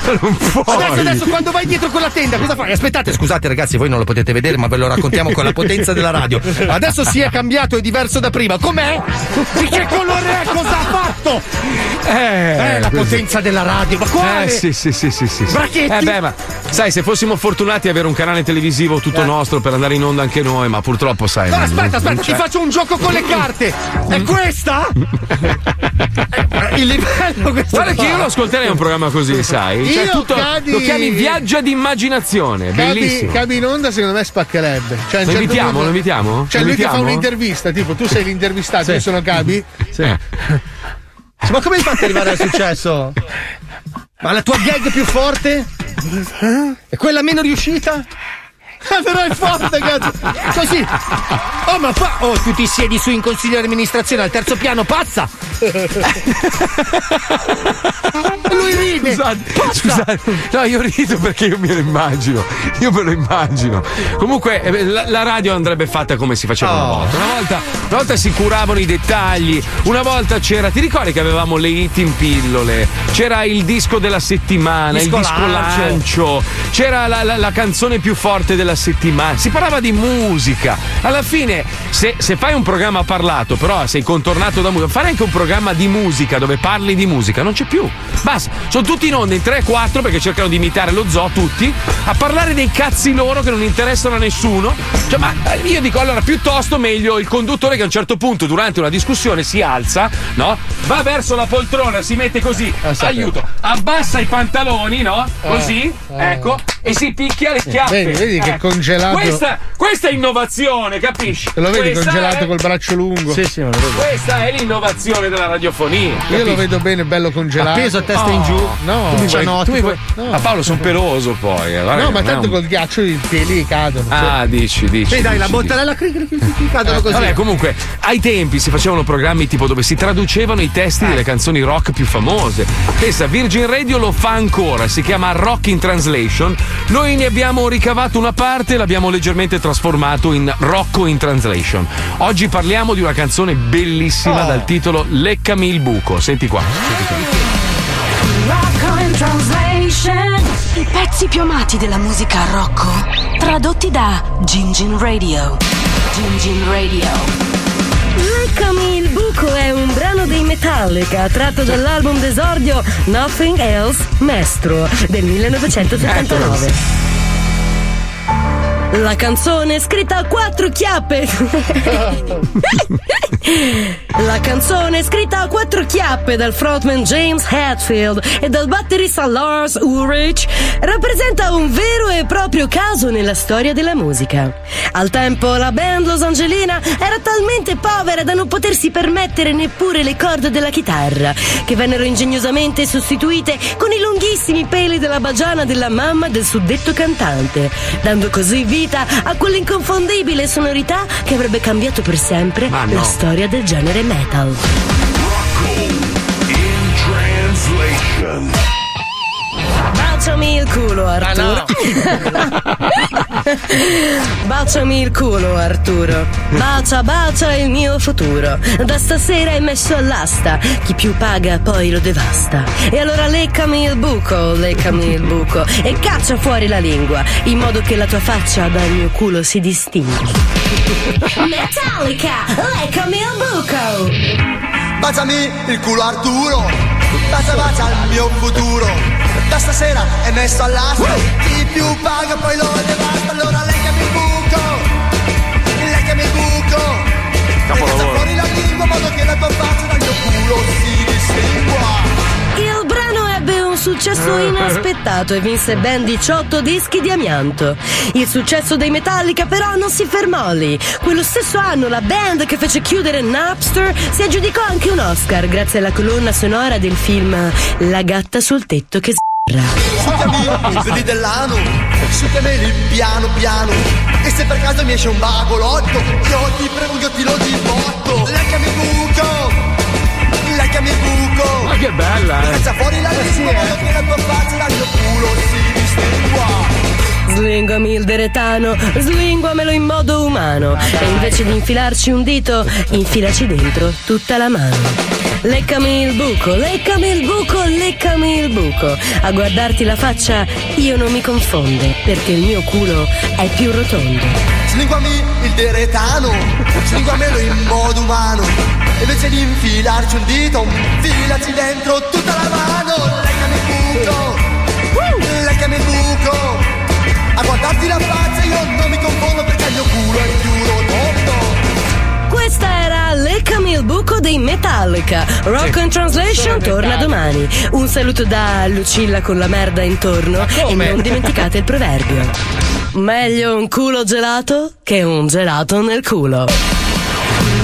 non puoi. Adesso, adesso, quando vai dietro quella tenda, cosa fai? Aspettate, scusate, ragazzi, voi non lo potete vedere, ma ve lo raccontiamo con la potenza della radio. Adesso si è cambiato, è diverso da prima. Com'è? Di che colore è? Cosa ha fatto? Eh, Eh, la questo- potenza della radio, ma quale? Eh sì, sì, sì, sì, sì. Bracchetti? Eh beh, ma sai, se fossimo fortunati ad avere un canale televisivo tutto nostro per andare in onda anche noi, ma purtroppo sai. Eh. No, non- aspetta, non aspetta, ti c'è. faccio un gioco con le carte. È questa? Eh, Il livello questo Guarda che io lo ascolterei un programma così, sai? Cioè, Io, tutto- Cadi- Lo chiami viaggio di immaginazione, bellissimo. cabi in onda secondo me spaccherebbe. Cioè, Lo certo invitiamo, punto- lo invitiamo? Cioè Lo lui che fa invitiamo? un'intervista, tipo tu sei l'intervistato, Sì. io sono Cabi. Sì. Ma come hai fatto ad arrivare al successo? Ma la tua gag più forte? E quella meno riuscita? Però è forte, cazzo! Così! Oh, ma fa. Oh, tu ti siedi su in consiglio di amministrazione al terzo piano, pazza! Lui ride! Scusate, scusate, no, io rido perché io me lo immagino. Io me lo immagino. Comunque, eh, la, la radio andrebbe fatta come si faceva una Oh. volta. Una volta, una volta si curavano i dettagli. Una volta c'era, ti ricordi che avevamo le hit in pillole? C'era il disco della settimana, Disco il disco lancio. lancio, c'era la, la- la canzone più forte della settimana. Si parlava di musica. Alla fine, se, se fai un programma parlato, però sei contornato da musica, fare anche un programma di musica dove parli di musica, non c'è più. Basta, sono tutti in onda in 3-4 perché cercano di imitare lo zoo, tutti, a parlare dei cazzi loro che non interessano a nessuno. Cioè, ma eh, io dico allora, piuttosto meglio il conduttore che a un certo punto, durante una discussione, si alza, no? Va verso la poltrona, si mette così, aiuto, abbassa i pantaloni, no? Così, Eh, ecco, e si picchia le schiaffe. Vedi, vedi che Ecco. Congelato- Questa, questa è innovazione, capisci? Te lo vedi Questa congelato è- col braccio lungo? Sì, sì, me lo vedo. Questa è l'innovazione della radiofonia. Io capisci? lo vedo bene, bello congelato. Appeso a testa in giù. No, Tu mi vuoi- cianotico. tu mi vuoi- No. Ma Paolo, sono peloso poi. eh, No, ma tanto un- col ghiaccio i peli cadono. Ah, dici, dici. Sì, dai, la dici, bottarella cri cadono dici. così. Vabbè, comunque, ai tempi si facevano programmi tipo dove si traducevano i testi delle canzoni rock più famose. Pensa, Virgin Radio lo fa ancora, si chiama Rock in Translation. Noi ne abbiamo ricavato una parte e l'abbiamo leggermente trasformato in Rocco in Translation. Oggi parliamo di una canzone bellissima Oh. dal titolo Leccami il buco. Senti qua. Senti qua. Rocco in Translation. I pezzi più amati della musica Rocco. Tradotti da Gingin Radio. Gingin Radio. Leccami il buco è un brano dei Metallica tratto dall'album d'esordio Nothing Else Maestro del 1979. La canzone scritta a quattro chiappe. La canzone scritta a quattro chiappe dal frontman James Hetfield e dal batterista Lars Ulrich rappresenta un vero e proprio caso nella storia della musica. Al tempo la band Los Angelina era talmente povera da non potersi permettere neppure le corde della chitarra, che vennero ingegnosamente sostituite con i lunghissimi peli della bagiana della mamma del suddetto cantante, dando così vita a quell'inconfondibile sonorità che avrebbe cambiato per sempre no. la storia del genere metal. In translation. Baciami il culo, Arturo. Baciami il culo, Arturo. Bacia, bacia il mio futuro. Da stasera è messo all'asta. Chi più paga poi lo devasta. E allora leccami il buco, leccami il buco. E caccia fuori la lingua, in modo che la tua faccia dal mio culo si distingua. Metallica, leccami il buco. Baciami il culo Arturo, bacia bacia il mio futuro. Da stasera è messo all'asta Chi più paga poi lo devasta Allora leccami il buco Leccami il buco. E cazza fuori la lingua in modo che la tua faccia dal mio culo si distingua. Il brano ebbe un successo inaspettato e vinse ben 18 dischi di amianto. Il successo dei Metallica però non si fermò lì. Quello stesso anno la band che fece chiudere Napster si aggiudicò anche un Oscar grazie alla colonna sonora del film La gatta sul tetto che sbarra. Succhiami, vedi dell'ano Succhiami lì piano piano E se per caso mi esce un bagolotto Io ti prego, io ti lo dibotto Leccami il buco Leccami il buco Ma che bella, eh. Caccia fuori la lingua Voglio che la tua faccia dal mio culo si distingua Slinguami il deretano, slinguamelo in modo umano. E invece di infilarci un dito, infilaci dentro tutta la mano. Leccami il buco, leccami il buco, leccami il buco. A guardarti la faccia io non mi confonde, perché il mio culo è più rotondo. Slinguami il deretano Slinguamelo in modo umano E invece di infilarci un dito Infilaci dentro tutta la mano Leccami il buco Leccami il buco A guardarti la faccia io non mi Buco dei Metallica. Rock and Translation torna domani. Un saluto da Lucilla con la merda intorno e non dimenticate il proverbio. Meglio un culo gelato che un gelato nel culo.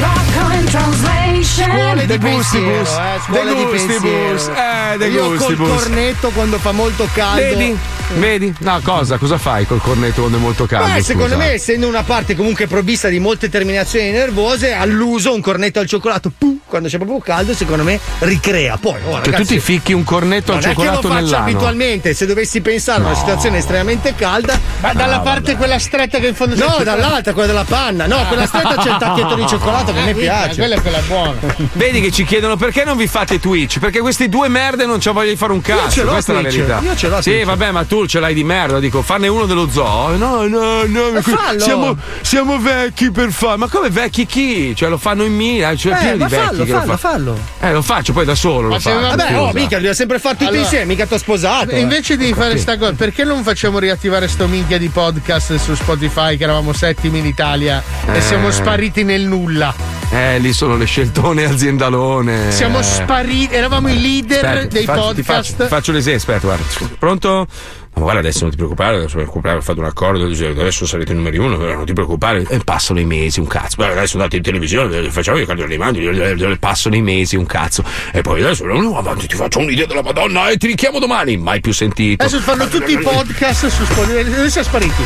Rock on translation. Scuole di gustibus. eh, scuole De di gustibus. Eh, de Io col cornetto quando fa molto caldo. Vedi? Vedi? No, cosa? Cosa fai col cornetto quando è molto caldo? Beh, secondo me, essendo una parte comunque provvista di molte terminazioni nervose, all'uso un cornetto al cioccolato, puh, quando c'è proprio caldo, secondo me ricrea. Poi, oh, Cioè, ragazzi, tu ti ficchi un cornetto al non è che lo cioccolato faccio nell'ano. abitualmente, se dovessi pensare a una No. situazione estremamente calda. Ma dalla No, parte quella stretta che in fondo No, dall'altra, quella della panna. No, quella stretta c'è il tacchetto di cioccolato che a me Eh, minchia, piace. Quella è quella buona. Vedi che ci chiedono perché non vi fate Twitch? Perché questi due merde non c'ho voglia di fare un cazzo. Questa è la Twitch, verità. io ce l'ho Sì, Twitch. vabbè, ma tu ce l'hai di merda. Dico, farne uno dello zoo. No, no, no. Eh, fallo. Siamo, siamo vecchi per fare. Ma come vecchi chi? Cioè, lo fanno in mila. Cioè, Eh, pieno di vecchi fallo, che lo fallo, fa- fallo. Eh, lo faccio poi da solo. Ma Lo faccio. Vabbè, oh, scusa. mica, dobbiamo sempre fare tutti Allora- insieme, mica t'ho sposato. eh. Invece di fare sta cosa, perché non facciamo riattivare sto minchia di podcast su Spotify che eravamo settimi in Italia e Eh. siamo spariti nel nulla? Eh, lì sono le sceltone aziendalone. Siamo spariti, eravamo i leader Aspetta, dei faccio- ti podcast. faccio, ti faccio l'esempio, aspetta, guarda. Pronto? Ma guarda, adesso non ti preoccupare, adesso ho fatto un accordo, adesso sarete i numeri uno, non ti preoccupare. E passano i mesi, un cazzo. Beh, adesso andate in televisione, facciamo i cartoni animati, passano i mesi, un cazzo. E poi adesso no, avanti, ti faccio un'idea della Madonna e ti richiamo domani. Mai più sentito. Adesso fanno tutti i podcast su Spotify. Dove siamo spariti?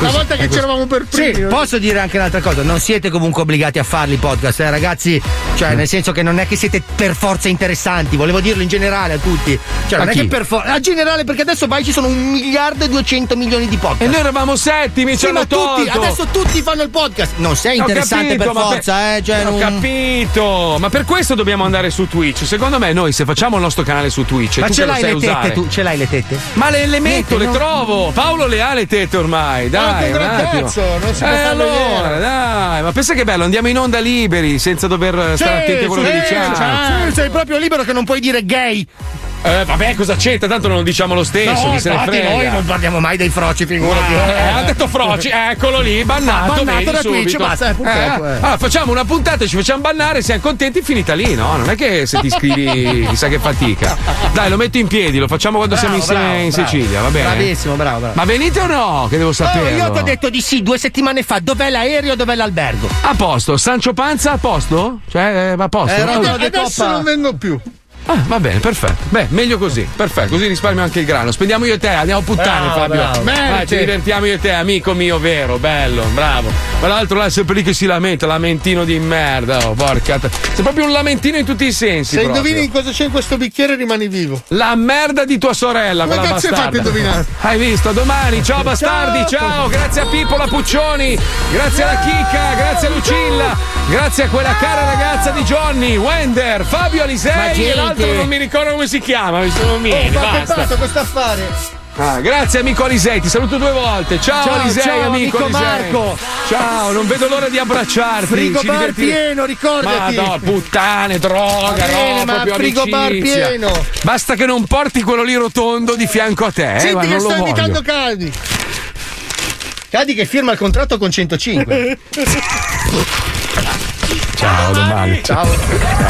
Una volta che c'eravamo per primi. Sì, posso dire anche un'altra cosa, non siete comunque obbligati a farli i podcast, eh, ragazzi, cioè nel senso che non è che siete per forza interessanti, volevo dirlo in generale a tutti, cioè A non è chi? che per forza, a generale perché adesso vai ci sono un miliardo e duecento milioni di podcast. E noi eravamo settimi, ci Sì, hanno ma tutti, tolto. adesso tutti fanno il podcast, non sei interessante capito, per forza, eh, cioè Ho non... capito, ma per questo dobbiamo andare su Twitch. Secondo me, noi se facciamo il nostro canale su Twitch, Ma tu ce l'hai le tette usare, tu, ce l'hai le tette? Ma le, le metto, Niente, le no. trovo. Paolo le ha le tette ormai, dai. Ma un cazzo, non si eh, allora, vedere. dai, ma pensa che bello, andiamo in onda liberi, senza dover stare attenti a quello che diciamo. Sì, sei proprio libero che non puoi dire gay. Eh, vabbè, cosa c'entra? Tanto non lo diciamo lo stesso, No, chi se ne frega. noi non parliamo mai dei froci, figurati. Eh, ha detto Froci, eccolo lì, bannato, Bannato da Twitch, basta, eh, purtroppo, eh. Allora, facciamo una puntata, ci facciamo bannare, siamo contenti, finita lì, no? Non è che se ti iscrivi chissà che fatica. Dai, lo metto in piedi, lo facciamo quando siamo Bravo, insieme bravo, in bravo. Sicilia, va bene? Bravissimo, bravo, bravo. Ma venite o no? Che devo Oh, sapere. io ti ho detto di sì due settimane fa. Dov'è l'aereo? Dov'è l'albergo? A posto, Sancio Panza a posto? Cioè, eh, va a posto? Eh, no? Adesso non vengo più. Ah, va bene, perfetto. Beh, meglio così. Perfetto, così risparmio anche il grano. Spendiamo io e te, andiamo a puttane, Bravo, Fabio. bravo. Dai, ci divertiamo io e te, amico mio, vero, bello, bravo. Ma l'altro là è sempre lì che si lamenta, lamentino di merda. Oh, porca. t- Sei proprio un lamentino in tutti i sensi. Se proprio. indovini cosa c'è in questo bicchiere rimani vivo. La merda di tua sorella, Come quella cazzo hai bastarda. fatto a indovinare? Hai visto? Domani, ciao bastardi, ciao. Grazie a Pippo la Puccioni, grazie alla Chicca, grazie a Lucilla, grazie a quella cara ragazza di Johnny, Wender, Fabio Ma Alisei e l'altro non mi ricordo come si chiama, mi sono Oh, ma che basta. questo affare? Ah, grazie amico Alisei, ti saluto due volte. Ciao, Ciao, Alisei, ciao, amico, amico. Marco. Ciao, non vedo l'ora di abbracciarti. Frigo bar diverti- pieno, ricordati. Ma no, puttane, droga, Va bene, no, ma frigo bar pieno. Basta che non porti quello lì rotondo di fianco a te, eh, Senti che non lo sto invitando Cadi. Cadi che firma il contratto con 105. Ciao, domani. Ciao.